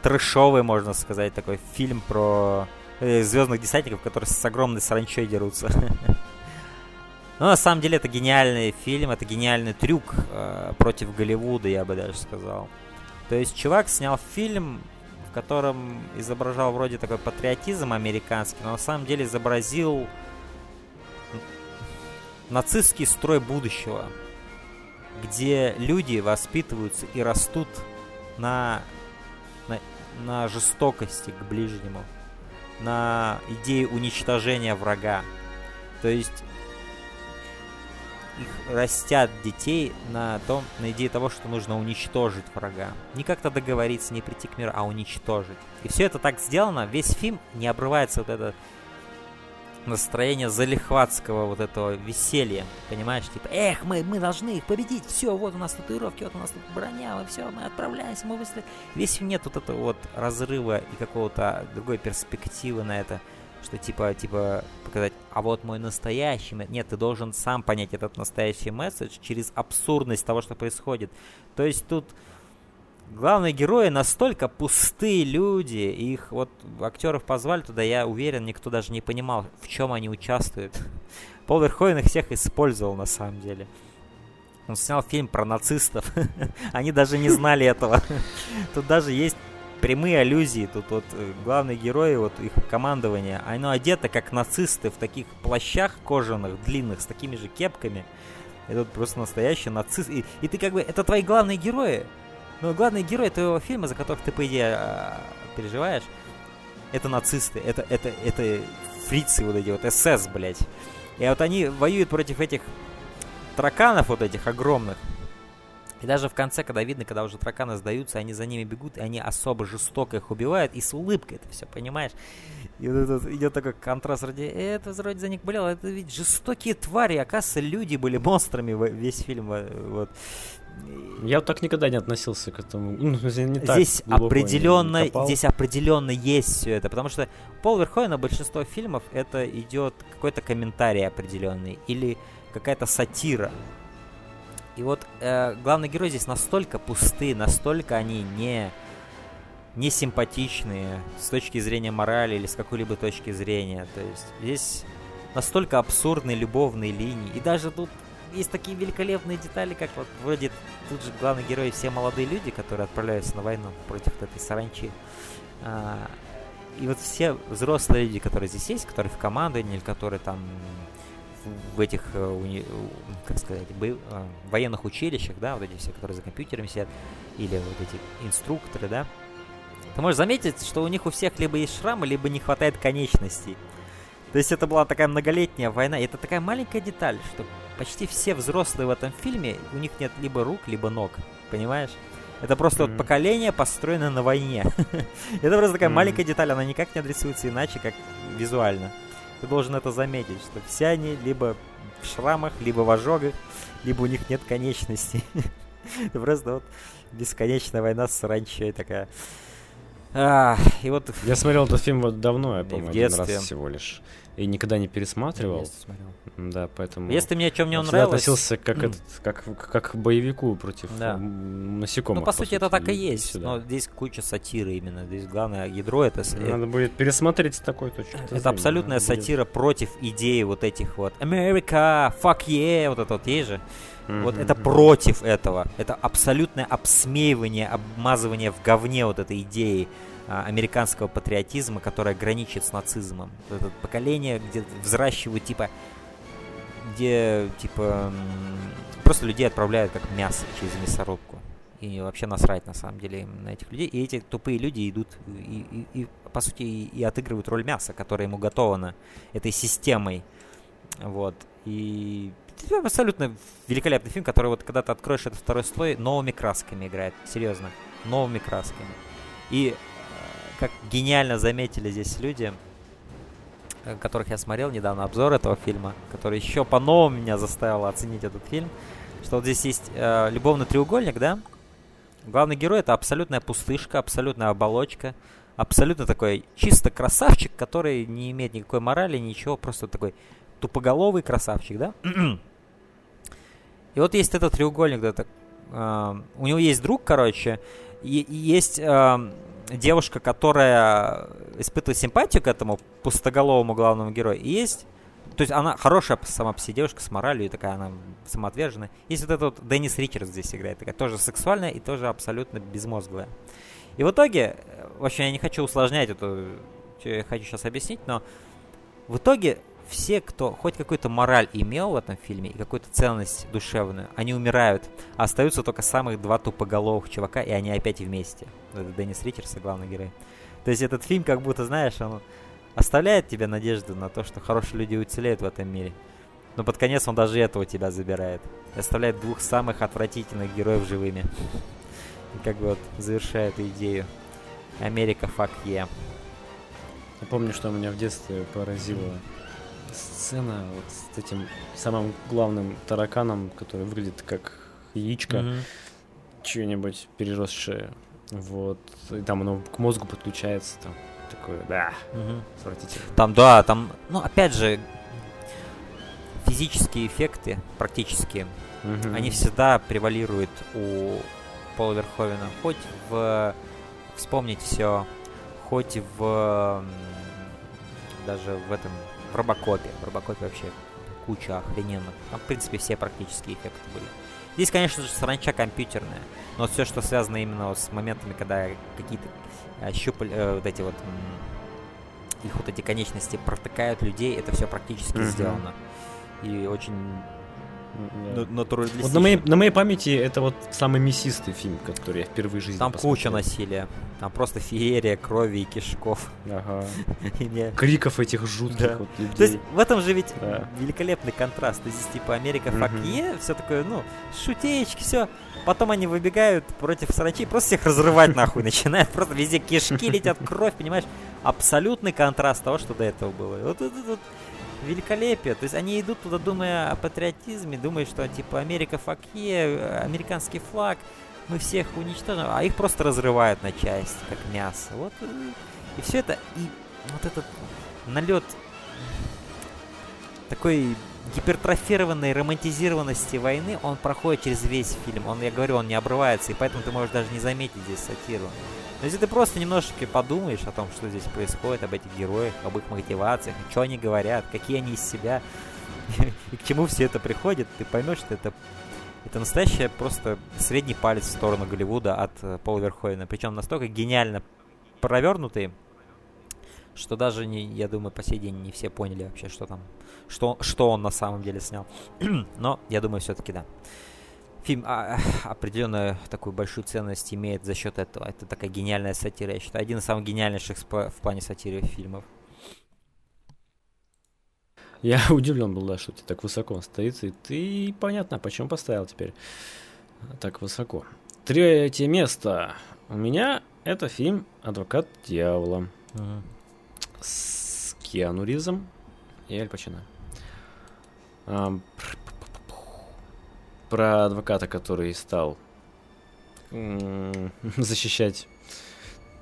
трэшовый, можно сказать, такой фильм про звездных десантников, которые с огромной саранчой дерутся. Но на самом деле это гениальный фильм, это гениальный трюк э, против Голливуда, я бы даже сказал. То есть чувак снял фильм, в котором изображал вроде такой патриотизм американский, но на самом деле изобразил нацистский строй будущего, где люди воспитываются и растут на, на, на жестокости к ближнему, на идее уничтожения врага. То есть их растят детей на том, на идее того, что нужно уничтожить врага. Не как-то договориться, не прийти к миру, а уничтожить. И все это так сделано, весь фильм не обрывается вот это настроение залихватского вот этого веселья, понимаешь, типа, эх, мы, мы должны их победить, все, вот у нас татуировки, вот у нас тут броня, мы все, мы отправляемся, мы быстро. Весь нет вот этого вот разрыва и какого-то другой перспективы на это, что типа, типа, показать, а вот мой настоящий. Нет, ты должен сам понять этот настоящий месседж через абсурдность того, что происходит. То есть тут главные герои настолько пустые люди, их вот актеров позвали туда, я уверен, никто даже не понимал, в чем они участвуют. Пол Верховен их всех использовал на самом деле. Он снял фильм про нацистов. Они даже не знали этого. Тут даже есть прямые аллюзии. Тут вот э, главные герои, вот их командование, оно одето как нацисты в таких плащах кожаных, длинных, с такими же кепками. Это просто настоящий нацист. И, и ты как бы, это твои главные герои. Но главные герои твоего фильма, за которых ты, по идее, а, переживаешь, это нацисты, это, это, это фрицы вот эти вот, СС, блядь. И вот они воюют против этих тараканов вот этих огромных. И даже в конце, когда видно, когда уже тараканы сдаются, они за ними бегут, и они особо жестоко их убивают, и с улыбкой это все, понимаешь? И вот идет такой контраст вроде, «Э, это вроде за них болело, это ведь жестокие твари, оказывается, люди были монстрами весь фильм, вот. Я вот так никогда не относился к этому. Ну, не так здесь не определенно, копал. здесь определенно есть все это, потому что Пол Верховена большинство фильмов это идет какой-то комментарий определенный или какая-то сатира. И вот э, главные герои здесь настолько пустые, настолько они не не симпатичные с точки зрения морали или с какой-либо точки зрения. То есть здесь настолько абсурдные любовные линии. И даже тут есть такие великолепные детали, как вот вроде тут же главные герои все молодые люди, которые отправляются на войну против этой саранчи. А, и вот все взрослые люди, которые здесь есть, которые в командовании, или которые там в- этих, э, как сказать, бо- э, военных училищах, да, вот эти все, которые за компьютерами сидят, или вот эти инструкторы, да, ты можешь заметить, что у них у всех либо есть шрамы, либо не хватает конечностей. То есть это была такая многолетняя война. И это такая маленькая деталь, что почти все взрослые в этом фильме, у них нет либо рук, либо ног. Понимаешь? Это просто вот Мгм. поколение, построенное на войне. Это просто такая Мгм. маленькая деталь, она никак не адресуется иначе, как визуально. Ты должен это заметить, что все они либо в шрамах, либо в ожогах, либо у них нет конечностей. Это просто вот бесконечная война с саранчой такая. А, и вот Я смотрел этот фильм вот давно, я в помню, один раз всего лишь. И никогда не пересматривал. Да, поэтому... Если мне чем не он нравилось, относился как, этот, как, как к боевику против Да. насекомых. ну по сути это так и есть, сюда. но здесь куча сатиры именно, здесь главное ядро это э, Надо будет пересмотреть с такой точки это зрения, абсолютная надо будет. сатира против идеи вот этих вот Америка, fuck yeah, вот это вот есть же. Вот Мгм, это против этого. Это абсолютное обсмеивание, обмазывание в говне вот этой идеи американского патриотизма, которая граничит с нацизмом. Это поколение, где взращивают типа, где типа просто людей отправляют как мясо через мясорубку. И вообще насрать на самом деле на этих людей. И эти тупые люди идут и, и- и, по сути и, и отыгрывают роль мяса, которая ему готована этой системой. Вот. И абсолютно великолепный фильм, который вот когда ты откроешь этот второй слой, новыми красками играет. Серьезно, новыми красками. И как гениально заметили здесь люди, э, которых я смотрел недавно обзор этого фильма, который еще по-новому меня заставил оценить этот фильм, что вот здесь есть э, любовный треугольник, да? Главный герой это абсолютная пустышка, абсолютная оболочка, абсолютно такой чисто красавчик, который не имеет никакой морали, ничего, просто такой тупоголовый красавчик, да? И вот есть этот треугольник, да, так, э, у него есть друг, короче, и, и есть э, девушка, которая испытывает симпатию к этому пустоголовому главному герою, и есть то есть она хорошая сама по себе девушка с моралью, такая она самоотверженная. Есть вот этот вот Деннис Ричардс здесь играет, такая тоже сексуальная и тоже абсолютно безмозглая. И в итоге, вообще я не хочу усложнять эту, что я хочу сейчас объяснить, но в итоге все, кто хоть какую-то мораль имел в этом фильме и какую-то ценность душевную, они умирают. А остаются только самых два тупоголовых чувака, и они опять вместе. Это Деннис Ричардс главный герой. То есть этот фильм как будто, знаешь, он оставляет тебе надежду на то, что хорошие люди уцелеют в этом мире. Но под конец он даже этого тебя забирает. И оставляет двух самых отвратительных героев живыми. И как бы вот завершает идею. Америка, фак е. Я помню, что меня в детстве поразила сцена вот с этим самым главным тараканом, который выглядит как яичко, mm-hmm. чье-нибудь переросшее. Вот. И там оно к мозгу подключается. Там такое, да, угу. отвратительно. Там, да, там, ну, опять же, физические эффекты практически, угу. они всегда превалируют у Пола Верховена. Хоть в вспомнить все, хоть в даже в этом в Робокопе. В Робокопе вообще куча охрененных. Там, в принципе, все практические эффекты были. Здесь, конечно же, саранча компьютерная, но все, что связано именно с моментами, когда какие-то э, щупаль, э, вот эти вот их вот эти конечности протыкают людей, это все практически mm-hmm. сделано. И очень yeah. натуралистично. Вот на моей, на моей памяти это вот самый мясистый фильм, который я впервые в жизни Там посмотрел. куча насилия. Там просто феерия крови и кишков. Ага. Криков этих жутких да. вот людей. То есть в этом же ведь да. великолепный контраст. То есть здесь типа Америка mm-hmm. все такое, ну, шутеечки, все. Потом они выбегают против сарачей, просто всех разрывать нахуй начинают. Просто везде кишки летят, кровь, понимаешь? Абсолютный контраст того, что до этого было. Вот это вот, великолепие. То есть они идут туда, думая о патриотизме, думая, что типа Америка факе, американский флаг, мы всех уничтожим, а их просто разрывают на части, как мясо. Вот и все это, и вот этот налет такой гипертрофированной романтизированности войны, он проходит через весь фильм. Он, я говорю, он не обрывается, и поэтому ты можешь даже не заметить здесь сатиру. Если ты просто немножечко подумаешь о том, что здесь происходит, об этих героях, об их мотивациях, что они говорят, какие они из себя, и к чему все это приходит, ты поймешь, что это это настоящий просто средний палец в сторону Голливуда от э, Пола Верховена. Причем настолько гениально провернутый, что даже, не, я думаю, по сей день не все поняли вообще, что там, что, что он на самом деле снял. Но, я думаю, все-таки да. Фильм а, определенную такую большую ценность имеет за счет этого. Это такая гениальная сатира, я считаю. Один из самых гениальнейших в плане сатиры фильмов. Я удивлен был, да, что ты так высоко стоит, и ты понятно, почему поставил теперь так высоко. Третье место у меня это фильм «Адвокат дьявола». Uh-huh с Киану Ривзом и Аль Пачино. Про адвоката, который стал защищать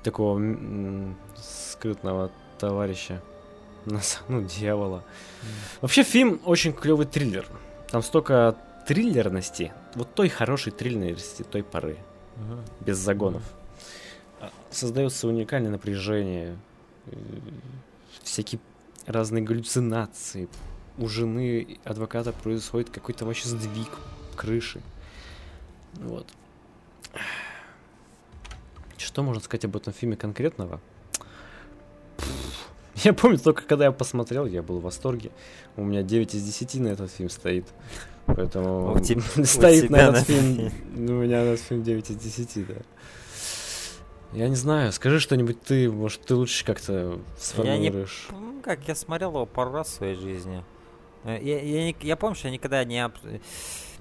такого скрытного товарища, ну, дьявола. Вообще фильм очень клевый триллер. Там столько триллерности, вот той хорошей триллерности той поры, без загонов. Создается уникальное напряжение, всякие разные галлюцинации. У жены адвоката происходит какой-то вообще сдвиг крыши. Вот. Что можно сказать об этом фильме конкретного? Я помню, только когда я посмотрел, я был в восторге. У меня 9 из 10 на этот фильм стоит. Поэтому стоит на этот фильм. У меня на этот фильм 9 из 10, да. Я не знаю, скажи что-нибудь ты, может, ты лучше как-то сформулируешь. Я не... Как, я смотрел его пару раз в своей жизни. Э, Я, я, не- я помню, что я никогда не, об-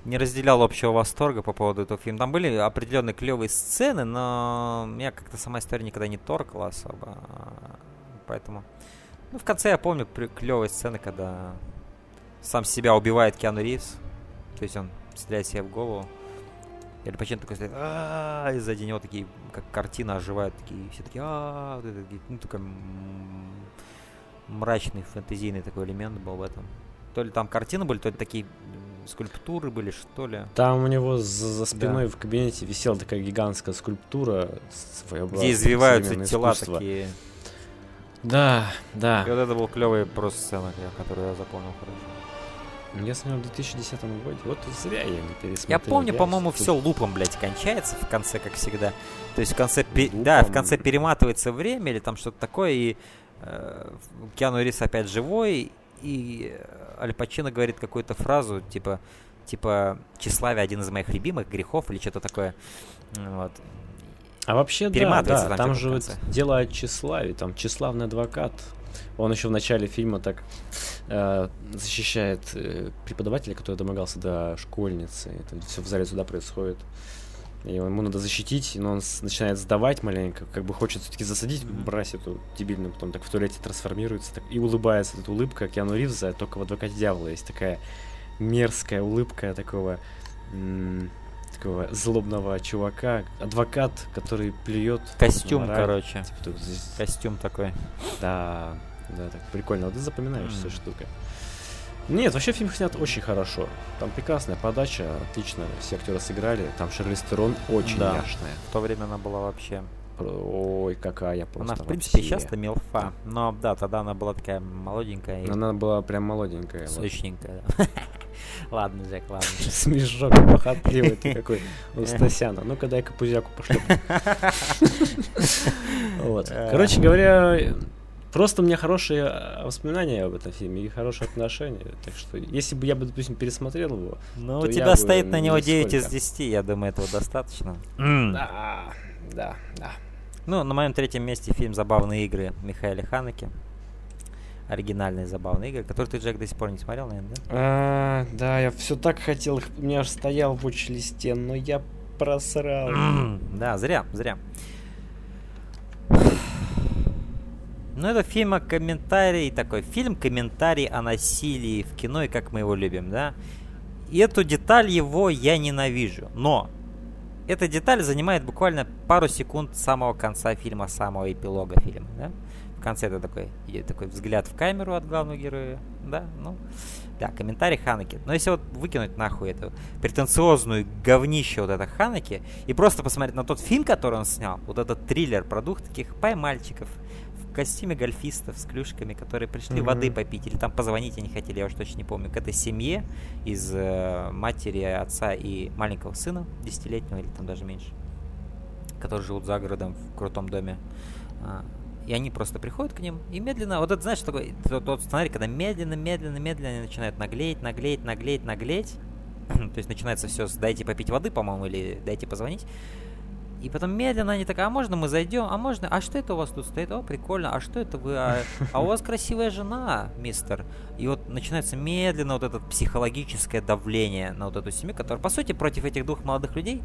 не разделял общего восторга по поводу этого фильма. Там были определенные клевые сцены, но меня как-то сама история никогда не торкала особо. а, Поэтому... Ну, в конце я помню клевые сцены, когда сам себя убивает Киану Ривз. То есть он стреляет себе в голову. И Аль Пачино такой стоит, и сзади него такие, как картина оживают, такие, все такие, такие, ну, такой мрачный фэнтезийный такой элемент был в этом. То ли там картины были, то ли такие скульптуры были, что ли. Там у него за, за спиной в кабинете висела такая гигантская скульптура. Где извиваются тела искусство. такие. Да, да. И вот это был клевый просто сцена, которую я запомнил хорошо. Я смотрел в 2010 году. Вот зря я не пересмотрел. Я помню, по-моему, все лупом, блядь, кончается в конце, как всегда. То есть в конце, пе- да, в конце перематывается время или там что-то такое, и э, Киану Ривз опять живой, и э, Аль Пачино говорит какую-то фразу, типа, типа, тщеславие один из моих любимых грехов или что-то такое. Вот. А вообще, да, да, там же вот дело о тщеславии, там тщеславный адвокат. Он еще в начале фильма так э, защищает э, преподавателя, который домогался до школьницы. Это все в зале суда происходит. И ему надо защитить, но он начинает сдавать маленько, как бы хочет все-таки засадить, Мгм. брать эту дебильную, потом так в туалете трансформируется так, и улыбается. Эта улыбка Киану Ривза, только в «Адвокате дьявола» есть такая мерзкая улыбка такого м, такого злобного чувака, адвокат, который плюет. Костюм, мораль. короче. Типа, тут Костюм такой. Да, да, так прикольно. Вот ты запоминаешь М. все штука. Нет, вообще фильм снят очень хорошо. Там прекрасная подача, отлично все актеры сыграли. Там Шарлиз Терон очень Да. няшная. В то время она была вообще... Ой, какая просто она, в принципе, вообще. сейчас-то милфа. Но, да, тогда она была такая молоденькая Она была прям молоденькая. вот. сочненькая. да. Ладно, Джек, ладно. Смешок похотливый ты какой у Стасяна. Ну-ка дай-ка пузяку пошлю. Вот. Короче говоря, просто у меня хорошие э, воспоминания об этом фильме и хорошие отношения. Так что, если бы я бы, допустим, пересмотрел его... Ну, у тебя стоит на него 9 из нисколько. 10, я думаю, этого достаточно. Да, да, да. Ну, на моем третьем месте фильм «Забавные игры» Михаила Ханеки. Оригинальные забавные игры, которые ты, Джек, до сих пор не смотрел, наверное, да? А, да, я все так хотел, их- у меня аж стоял в watch-листе, но я просрал. Да, зря, зря. Ну, это фильм о комментарии, такой фильм-комментарий о насилии в кино и как мы его любим, да? И эту деталь его я ненавижу. Но эта деталь занимает буквально пару секунд самого конца фильма, самого эпилога фильма, да? В конце это такой, такой взгляд в камеру от главного героя, да? Ну, да, комментарий Ханаки. Но если вот выкинуть нахуй эту претенциозную говнище вот это Ханаки и просто посмотреть на тот фильм, который он снял, вот этот триллер про двух таких пай-мальчиков в костюме гольфистов с клюшками, которые пришли Мгм. воды попить или там позвонить они хотели, я уж точно не помню, к этой семье из э, матери, отца и маленького сына, десятилетнего или там даже меньше, которые живут за городом в крутом доме. А, И они просто приходят к ним и медленно, вот это знаешь, такой тот, тот сценарий, когда медленно, медленно, медленно они начинают наглеть, наглеть, наглеть, наглеть. То есть начинается все с дайте попить воды, по-моему, или дайте позвонить. И потом медленно они так, а можно мы зайдем? А можно? А что это у вас тут стоит? О, прикольно. А что это вы? А, а у вас красивая жена, мистер. И вот начинается медленно вот это психологическое давление на вот эту семью, которая, по сути, против этих двух молодых людей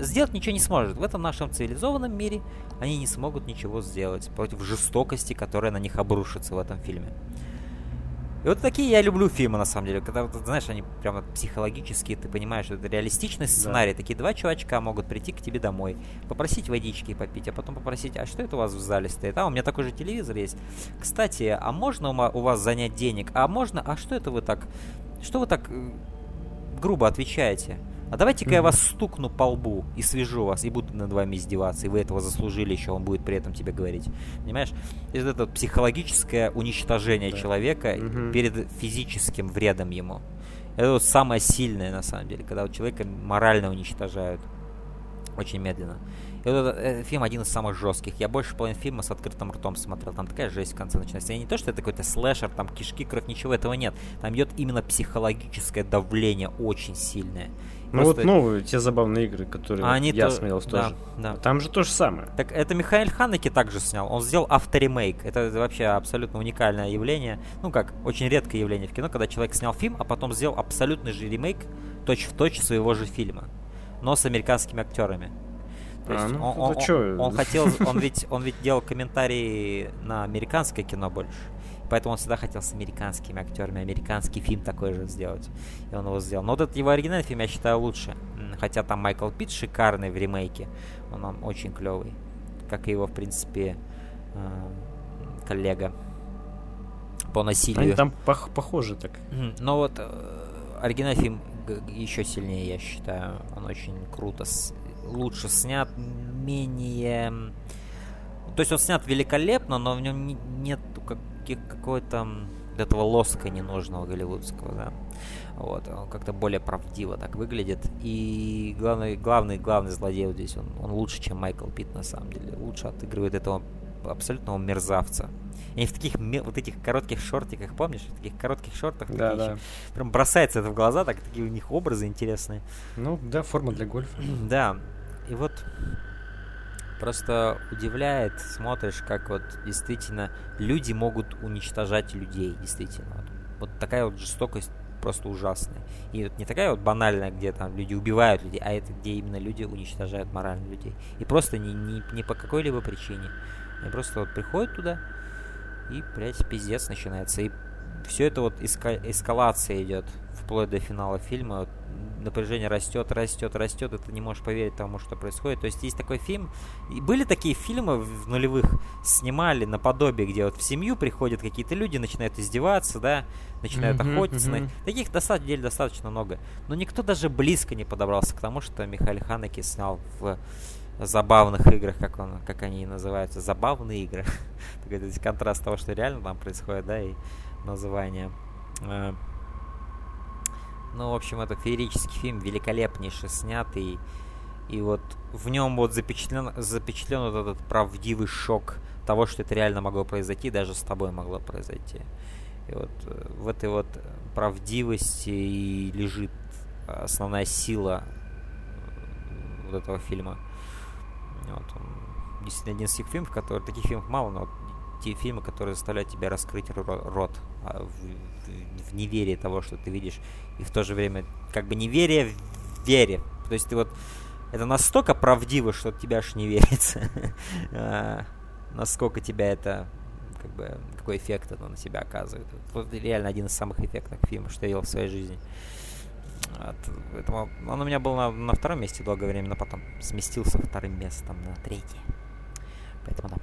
сделать ничего не сможет. В этом нашем цивилизованном мире они не смогут ничего сделать против жестокости, которая на них обрушится в этом фильме. И вот такие я люблю фильмы, на самом деле. Когда, знаешь, они прям вот психологические, ты понимаешь, что это реалистичный сценарий. Такие два чувачка могут прийти к тебе домой, попросить водички попить, а потом попросить, а что это у вас в зале стоит? А, у меня такой же телевизор есть. Кстати, а можно у вас занять денег? А можно, а что это вы так, что вы так э, грубо отвечаете? А давайте-ка я вас стукну по лбу и свяжу вас, и буду над вами издеваться, и вы этого заслужили еще, он будет при этом тебе говорить. Понимаешь? Это вот психологическое уничтожение Да. человека Мгм. перед физическим вредом ему. Это вот самое сильное, на самом деле, когда вот человека морально уничтожают. Очень медленно. И вот этот, этот фильм один из самых жестких. Я больше половины фильма с открытым ртом смотрел. Там такая жесть в конце начинается. И не то, что это какой-то слэшер, там кишки, кровь, ничего этого нет. Там идет именно психологическое давление очень сильное. Ну Просто... вот новые, те забавные игры, которые а они я то... смотрел да, тоже. Да. Там же то же самое. Так это Михаил Ханеке также снял. Он сделал авторемейк. Это вообще абсолютно уникальное явление. Ну как, очень редкое явление в кино, когда человек снял фильм, а потом сделал абсолютный же ремейк точь-в-точь точь своего же фильма. Но с американскими актерами. То есть А, ну, он, он- чё? он хотел, он ведь, он ведь делал комментарии на американское кино больше. Поэтому он всегда хотел с американскими актерами американский фильм такой же сделать. И он его сделал. Но вот этот его оригинальный фильм я считаю лучше. Хотя там Майкл Питт шикарный в ремейке. Он нам очень клевый. Как и его, в принципе, э, коллега по насилию. Они там пох- похожи так. Но вот э, оригинальный фильм еще сильнее, я считаю. Он очень круто, с- лучше снят, менее... То есть он снят великолепно, но в нем не- нет каких- какой-то этого лоска ненужного голливудского, да. Вот, он как-то более правдиво так выглядит. И главный, главный, главный злодей вот здесь, он, он лучше, чем Майкл Питт, на самом деле. Лучше отыгрывает этого абсолютного мерзавца. И в таких вот этих коротких шортиках, помнишь? В таких коротких шортах. Да, да. еще- Прям бросается это в глаза, так такие у них образы интересные. Ну, да, форма для гольфа. Да, и вот просто удивляет, смотришь, как вот действительно люди могут уничтожать людей, действительно. Вот, Вот такая вот жестокость просто ужасная. И вот не такая вот банальная, где там люди убивают людей, а это где именно люди уничтожают морально людей. И просто не, не, не по какой-либо причине. Они просто вот приходят туда, и, блядь, пиздец начинается. И все это вот эска- эскалация идет вплоть до финала фильма. Напряжение растет, растет, растет, и ты не можешь поверить тому, что происходит. То есть есть такой фильм. И были такие фильмы в нулевых, снимали наподобие, где вот в семью приходят какие-то люди, начинают издеваться, да, начинают Мгм, охотиться. на- мгм. Таких на самом деле достаточно много. Но никто даже близко не подобрался к тому, что Михаил Ханеке снял в забавных играх, как, он, как они называются, забавные игры. Такой контраст того, что реально там происходит, да, и название. Э, Ну, в общем, это феерический фильм, великолепнейше снятый. И вот в нем вот запечатлен, запечатлен вот этот правдивый шок того, что это реально могло произойти, даже с тобой могло произойти. И вот э, в этой вот правдивости и лежит основная сила э, вот этого фильма. Вот он действительно один из тех фильмов, которые таких фильмов мало, но те фильмы, которые заставляют тебя раскрыть ро- рот а, в, в- неверии того, что ты видишь, и в то же время как бы неверие в вере. То есть ты вот это настолько правдиво, что тебе аж не верится. А, Насколько тебя это как бы какой эффект это на себя оказывает. Вот реально один из самых эффектных фильмов, что я видел в своей жизни. Вот, поэтому он у меня был на, на втором месте долгое время, но потом сместился вторым местом на третье. Поэтому да.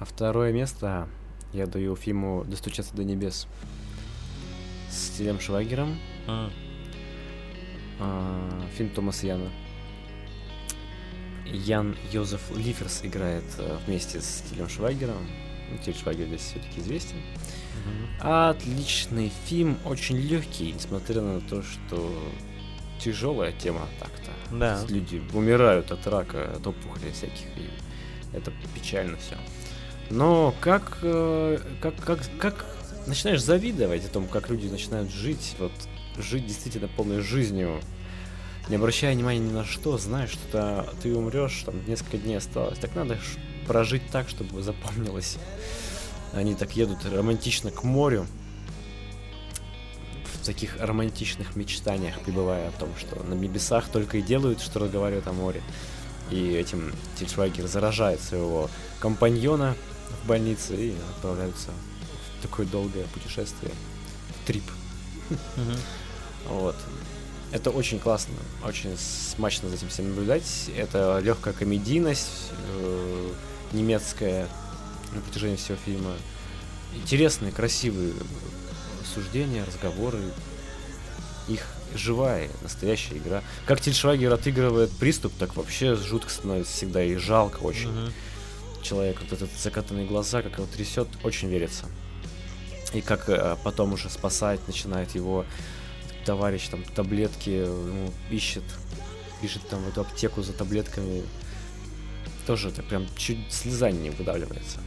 А второе место я даю фильму «Достучаться до небес» с Тилем Швагером. М, А, фильм Томаса Яна. Ян Йозеф Лиферс играет э, вместе с Тилем Швагером. Ну, Тиль Швагер здесь все-таки известен. мгм. Отличный фильм, очень легкий, несмотря на то, что тяжелая тема так-то. Да. Люди умирают от рака, от опухолей всяких, и это печально все. Но как, э, как, как, как начинаешь завидовать о том, как люди начинают жить, вот жить действительно полной жизнью, не обращая внимания ни на что, знаешь, что та- ты умрешь, там несколько дней осталось. Так надо прожить так, чтобы запомнилось. Они так едут романтично к морю, в таких романтичных мечтаниях пребывая о том, что на небесах только и делают, что разговаривают о море. И этим Тильшвайгер заражает своего компаньона в больнице и отправляются в такое долгое путешествие. в Трип. Вот. Это очень классно, очень смачно за этим всем наблюдать. Это легкая комедийность э, немецкая на протяжении всего фильма. Интересные, красивые суждения, разговоры. Их живая, настоящая игра. Как Тильшвагер отыгрывает приступ, так вообще жутко становится всегда и жалко очень. Мгм. Человек, вот этот закатанные глаза, как его трясет, очень верится. И как э, потом уже спасать начинает его товарищ там таблетки ну, ищет, бежит там в эту аптеку за таблетками. Тоже это прям чуть слеза не выдавливается.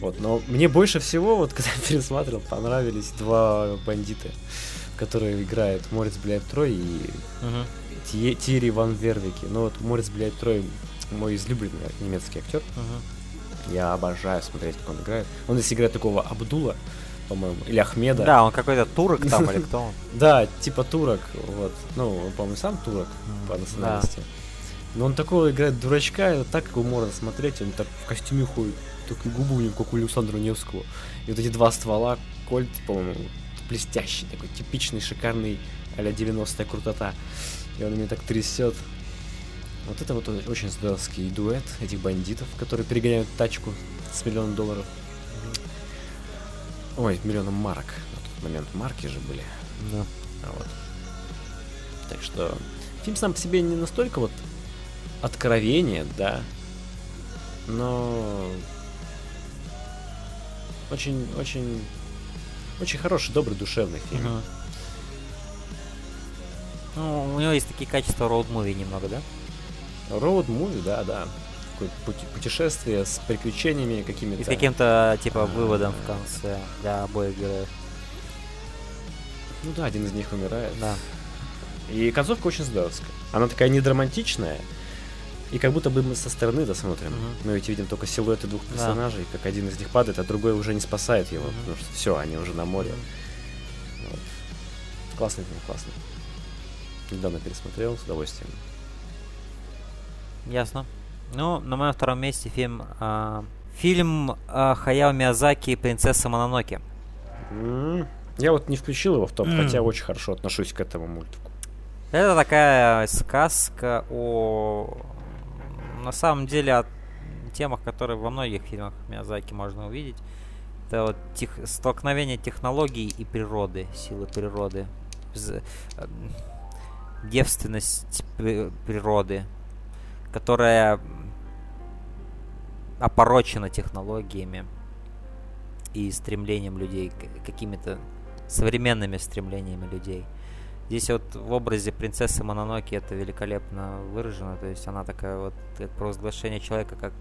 Вот, но мне больше всего, вот когда я пересматривал, понравились два бандита, которые играют Морец Бляев Трой и. Ти- Тири Ван Вервики. Ну вот Морец Бляев Трой мой излюбленный немецкий актер. Мгм. Я обожаю смотреть, как он играет. Он здесь играет такого Абдула, по-моему, или Ахмеда. Да, он какой-то турок там или кто он? Да, типа турок, вот. Ну, он, по-моему, сам турок по национальности. Но он такого играет дурачка, и так его можно смотреть, он так в костюме ходит, такой губу у него, как у Александра Невского. И вот эти два ствола, кольт, по-моему, блестящий, такой типичный, шикарный а-ля 90-я крутота. И он меня так трясет. Вот это вот очень здоровский дуэт этих бандитов, которые перегоняют тачку с миллионом долларов. Ой, миллионом марок. На тот момент марки же были. Да. А Вот. Так что фильм сам по себе не настолько вот откровение, да, но очень, очень, очень хороший, добрый, душевный фильм. Ну, у него есть такие качества роуд-муви немного, да? Роуд муви, да, да. Путешествие с приключениями какими-то. И с каким-то, типа, выводом в конце для обоих героев. Ну да, один из них умирает. Да. И концовка очень здоровская. Она такая не драматичная, и как будто бы мы со стороны это смотрим. Мгм. Мы ведь видим только силуэты двух Да. персонажей, как один из них падает, а другой уже не спасает его, Мгм. потому что все, они уже на море. Вот. Классный фильм, классный. Недавно пересмотрел с удовольствием. Ясно. Ну, на моем втором месте фильм... а, фильм а, Хаяо Миязаки «Принцесса Мононоке». М, Я вот не включил его в топ, М. хотя очень хорошо отношусь к этому мультику. Это такая сказка о... На самом деле о темах, которые во многих фильмах Миязаки можно увидеть. Это вот тех- столкновение технологий и природы, силы природы. Эм, Девственность при- природы, которая опорочена технологиями и стремлением людей, какими-то современными стремлениями людей. Здесь вот в образе принцессы Мононоки это великолепно выражено, то есть она такая вот как провозглашение человека как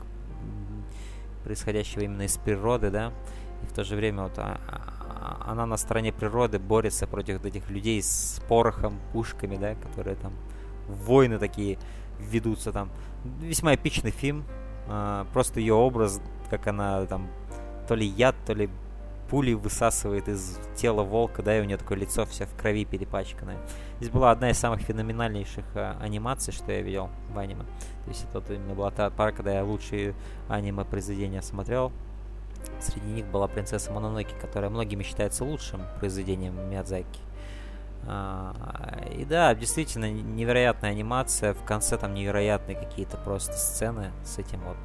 происходящего именно из природы, да, и в то же время вот а- а- она на стороне природы борется против этих людей с порохом, пушками, да, которые там войны такие ведутся там. Весьма эпичный фильм, а, просто ее образ, как она там то ли яд, то ли пули высасывает из тела волка, да, и у нее такое лицо все в крови перепачканное. Здесь была одна из самых феноменальнейших а, анимаций, что я видел в аниме. То есть это вот именно была та пара, когда я лучшие аниме произведения смотрел. Среди них была принцесса Мононоки, которая многими считается лучшим произведением Миядзаки. А, и да, действительно, невероятная анимация. В конце там невероятные какие-то просто сцены с этим вот.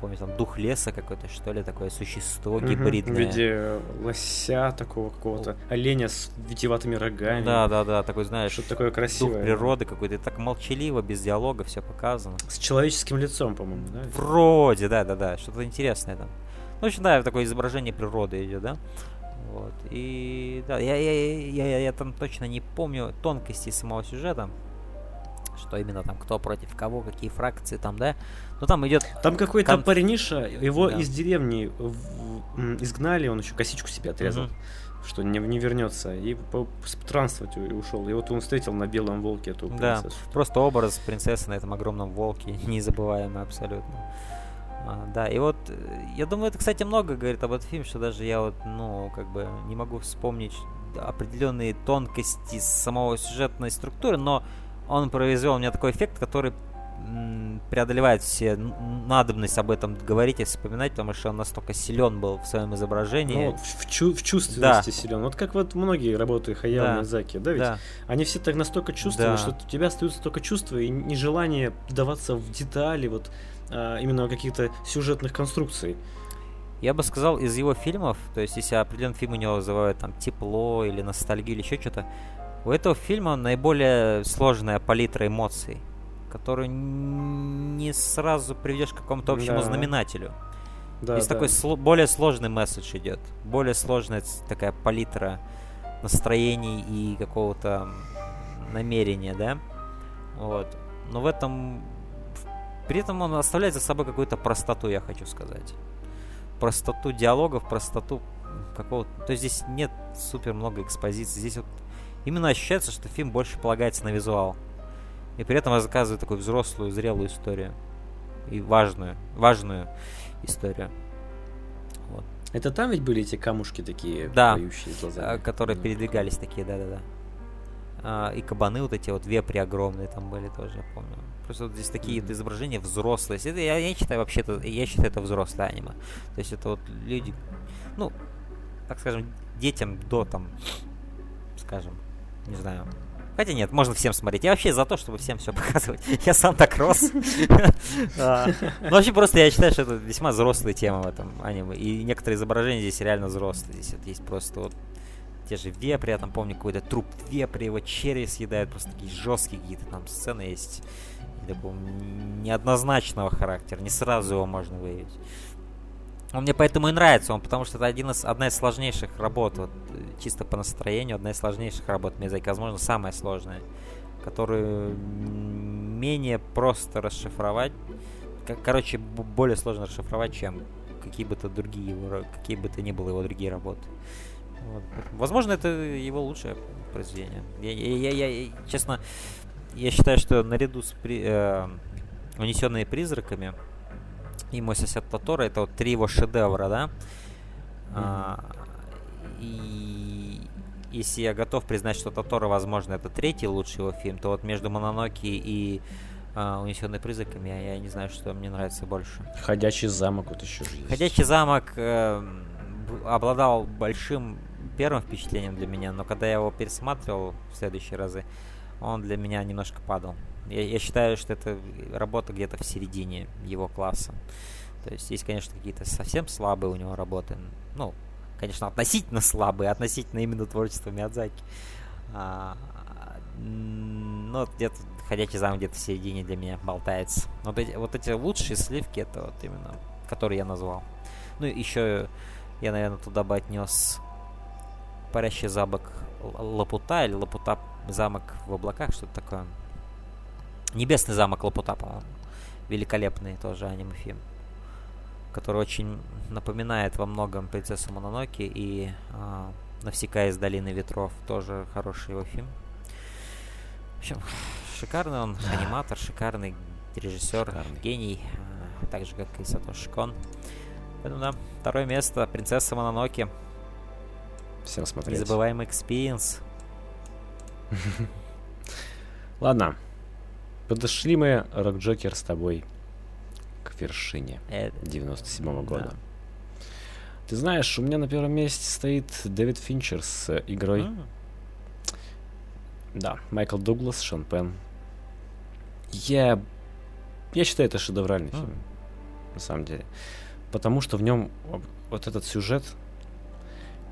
Помню, там дух леса какой-то, что ли, такое существо гибридное. В виде лося такого какого-то, оленя с витиеватыми рогами. Да, да, да, такой, знаешь, Что-то такое красивое. дух природы какой-то. И так молчаливо, без диалога все показано. С человеческим лицом, по-моему, да? Вроде, да, да, да, что-то интересное там. Ну, в общем, да, такое изображение природы идет, да. Вот. И да, я, я, я, я, я там точно не помню тонкостей самого сюжета. Что именно там, кто против кого, какие фракции там, да. Но там идет Там какой-то Кон- парниша, его Да. из деревни в- изгнали, он еще косичку себе отрезал, Мгм. что не, не вернется, и странствовать ушел. И вот он встретил на белом волке эту Да. принцессу. Просто образ принцессы на этом огромном волке, незабываемый абсолютно. А, да, и вот, э, я думаю, это, кстати, много говорит об этом фильме, что даже я вот, ну, как бы не могу вспомнить определенные тонкости самого сюжетной структуры, но он произвел у меня такой эффект, который преодолевает все надобность об этом говорить и вспоминать, потому что он настолько силен был в своем изображении. Ну, в, чу- в чувственности силен. Вот как вот многие работы Хаяо Да. Миядзаки, да, ведь да. они все так настолько чувственны, Да. что у тебя остаются только чувства и нежелание вдаваться в детали, вот именно каких-то сюжетных конструкций. Я бы сказал, из его фильмов, то есть если определенный фильм у него вызывает там тепло или ностальгию или еще что-то, у этого фильма наиболее сложная палитра эмоций, которую не сразу приведешь к какому-то общему Да. знаменателю. Да, Здесь да. такой сло- более сложный месседж идет, более сложная такая палитра настроений и какого-то намерения, да. Вот. Но в этом... При этом он оставляет за собой какую-то простоту, я хочу сказать. Простоту диалогов, простоту какого-то... То есть здесь нет супер много экспозиций. Здесь вот именно ощущается, что фильм больше полагается на визуал. И при этом рассказывает такую взрослую, зрелую историю. И важную, важную историю. Вот. Это там ведь были эти камушки такие, да, которые да. передвигались такие, да-да-да. А, и кабаны вот эти вот вепри огромные там были тоже, я помню. Просто вот здесь такие mm-hmm. изображения взрослые. Это, я, я считаю вообще это, я считаю это взрослое аниме. То есть это вот люди, ну, так скажем, детям до там, скажем, не знаю. Хотя нет, можно всем смотреть. Я вообще за то, чтобы всем все показывать. Я сам так рос. А, ну, вообще просто я считаю, что это весьма взрослая тема в этом аниме. И некоторые изображения здесь реально взрослые. Здесь есть просто вот те же вепри, я там помню какой-то труп вепри, его черви съедают, просто такие жесткие какие-то там сцены есть. Такого неоднозначного характера, не сразу его можно выявить. Он мне поэтому и нравится, он, потому что это один из, одна из сложнейших работ, вот, чисто по настроению, одна из сложнейших работ Мизаки, возможно, самая сложная, которую менее просто расшифровать, короче, более сложно расшифровать, чем какие бы то другие его, какие бы то ни было его другие работы. Вот. Возможно, это его лучшее произведение. Я, я, я, я, честно, я считаю, что наряду с при, э, унесенные призраками и мой сосед Тотора это вот три его шедевра, да. Mm-hmm. А, и если я готов признать, что Тотора, возможно, это третий лучший его фильм, то вот между Мононоки и а, унесенные призраками я, я не знаю, что мне нравится больше. Ходячий замок вот еще есть. Ходячий замок э, обладал большим первым впечатлением для меня, но когда я его пересматривал в следующие разы, он для меня немножко падал. Я, я считаю, что это работа где-то в середине его класса. То есть есть, конечно, какие-то совсем слабые у него работы. Ну, конечно, относительно слабые, относительно именно творчества Миядзаки. А, но где-то ходячий замок где-то в середине для меня болтается. Вот эти, вот эти лучшие сливки, это вот именно, которые я назвал. Ну, еще я, наверное, туда бы отнес парящий замок Лапута или Лапута замок в облаках, что-то такое. Небесный замок Лапута, по-моему. Великолепный тоже аниме-фильм. Который очень напоминает во многом принцессу Мононоки и э, Навсикая из Долины Ветров. Тоже хороший его фильм. В общем, шикарный он аниматор, шикарный режиссер, шикарный. гений. Э, так же, как и Сатоши Кон. Поэтому, да, второе место Принцесса Мононоке. Всем смотреть. Незабываемый experience. Ладно. Подошли мы, Рок Джокер, с тобой к вершине 97 -го года. Да. Ты знаешь, у меня на первом месте стоит Дэвид Финчер с игрой. Mm. Да, Майкл Дуглас, Шон Пен. Я, я считаю, это шедевральный mm. фильм, на самом деле. Потому что в нем вот этот сюжет,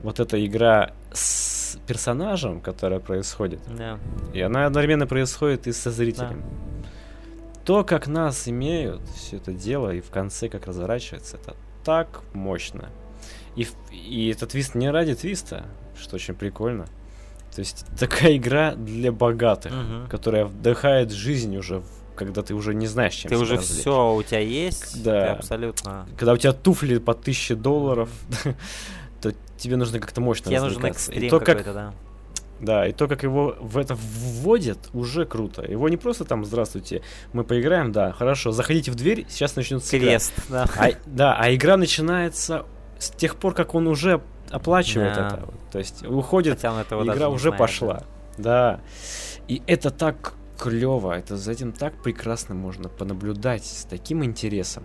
вот эта игра с персонажем, которая происходит, yeah. и она одновременно происходит и со зрителем. Yeah. То, как нас имеют, все это дело, и в конце как разворачивается, это так мощно. И, и этот твист не ради твиста, что очень прикольно. То есть такая игра для богатых, uh-huh. которая вдыхает жизнь уже когда ты уже не знаешь, чем Ты уже развлечь. все у тебя есть, да. абсолютно. Когда у тебя туфли по 1000 долларов, тебе нужно как-то мощно Тебе нужен экстрим то, как, да. Да, и то, как его в это вводят, уже круто. Его не просто там, здравствуйте, мы поиграем, да, хорошо, заходите в дверь, сейчас начнется Квест, да. А, да, а игра начинается с тех пор, как он уже оплачивает да. это. То есть уходит, игра уже знает, пошла. Да. И это так клево, это за этим так прекрасно можно понаблюдать с таким интересом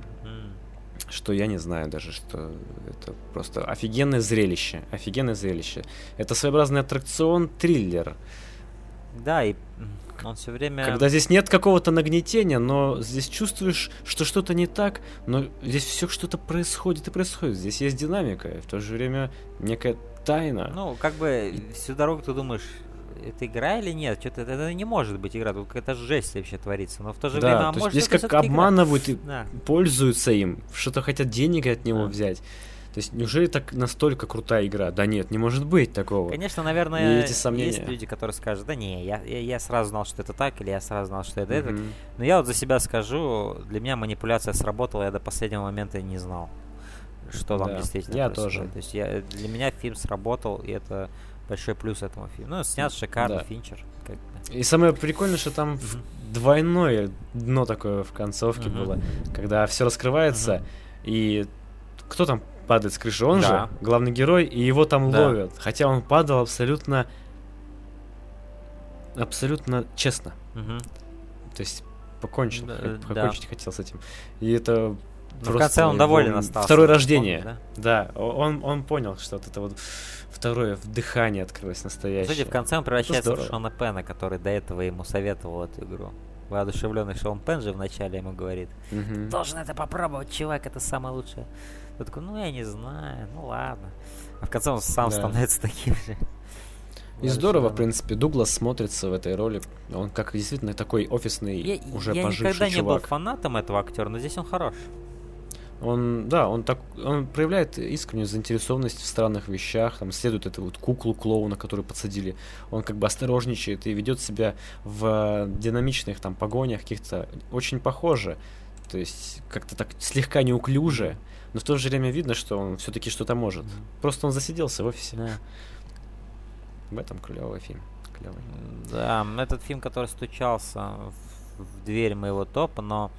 что я не знаю даже, что это просто офигенное зрелище, офигенное зрелище. Это своеобразный аттракцион, триллер. Да, и он все время... Когда здесь нет какого-то нагнетения, но здесь чувствуешь, что что-то не так, но здесь все что-то происходит и происходит. Здесь есть динамика, и в то же время некая тайна. Ну, как бы всю дорогу ты думаешь, это игра или нет? Что-то это, не может быть игра, тут какая-то жесть вообще творится. Но в то же да, время, а то может здесь как обманывают игра? и да. пользуются им, что-то хотят денег от него да. взять. То есть неужели так настолько крутая игра? Да нет, не может быть такого. Конечно, наверное, и эти сомнения. есть люди, которые скажут, да не, я, я, я сразу знал, что это так, или я сразу знал, что это mm-hmm. это. Но я вот за себя скажу, для меня манипуляция сработала, я до последнего момента не знал, что там да, действительно я происходит. тоже. То есть я, для меня фильм сработал, и это большой плюс этому фильму. Ну, снят шикарно, да. Финчер. Как И самое прикольное, что там mm-hmm. двойное дно такое в концовке mm-hmm. было, когда все раскрывается, mm-hmm. и кто там падает с крыши, он да. же главный герой, и его там да. ловят. Хотя он падал абсолютно абсолютно честно. Угу. То есть покончил, да, покончить да. хотел с этим. И это но в конце он доволен остался. Второе рождение. Помню, да? да, он, он понял, что вот это вот второе вдыхание открылось настоящее. Кстати, в конце он превращается в Шона Пена, который до этого ему советовал эту игру. Воодушевленный Шон Пен же вначале ему говорит, угу. должен это попробовать, чувак, это самое лучшее. Я такой, ну я не знаю, ну ладно. А в конце он сам да. становится таким же. И здорово, в принципе, Дуглас смотрится в этой роли. Он как действительно такой офисный, я, уже я поживший никогда чувак. не был фанатом этого актера, но здесь он хорош. Он, да, он так, он проявляет искреннюю заинтересованность в странных вещах, там следует эту вот куклу клоуна, которую подсадили. Он как бы осторожничает и ведет себя в динамичных там погонях каких-то очень похоже. То есть как-то так слегка неуклюже, но в то же время видно, что он все-таки что-то может. Mm-hmm. Просто он засиделся в офисе. Да. В этом клевый фильм. Клевый. Да, этот фильм, который стучался в, в дверь моего топа, но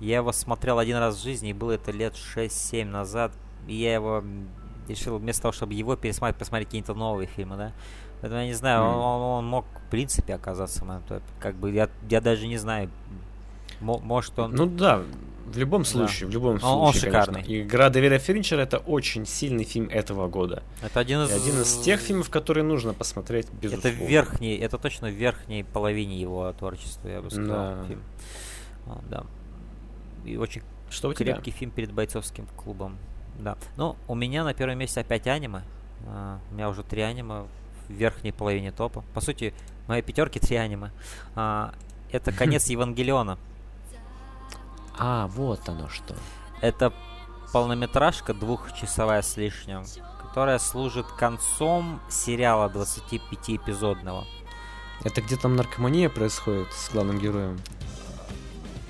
я его смотрел один раз в жизни, и было это лет 6-7 назад, и я его решил вместо того, чтобы его пересмотреть, посмотреть какие-то новые фильмы, да. Поэтому я не знаю, mm. он, он мог в принципе оказаться в моем топе. Как бы я, я даже не знаю, может он... Ну да, в любом случае, да. в любом случае, он шикарный. Конечно. Игра Дэвида Финчера это очень сильный фильм этого года. Это один из... И один из тех фильмов, которые нужно посмотреть, безусловно. Это верхний, это точно в верхней половине его творчества, я бы сказал, да. фильм. А, да. И очень Что у крепкий тебя? фильм перед бойцовским клубом. Да. Ну, у меня на первом месте опять аниме. А, у меня уже три аниме в верхней половине топа. По сути, мои пятерки три аниме. А, это конец Евангелиона. А, вот оно что. Это полнометражка двухчасовая с лишним, которая служит концом сериала 25-эпизодного. Это где там наркомания происходит с главным героем?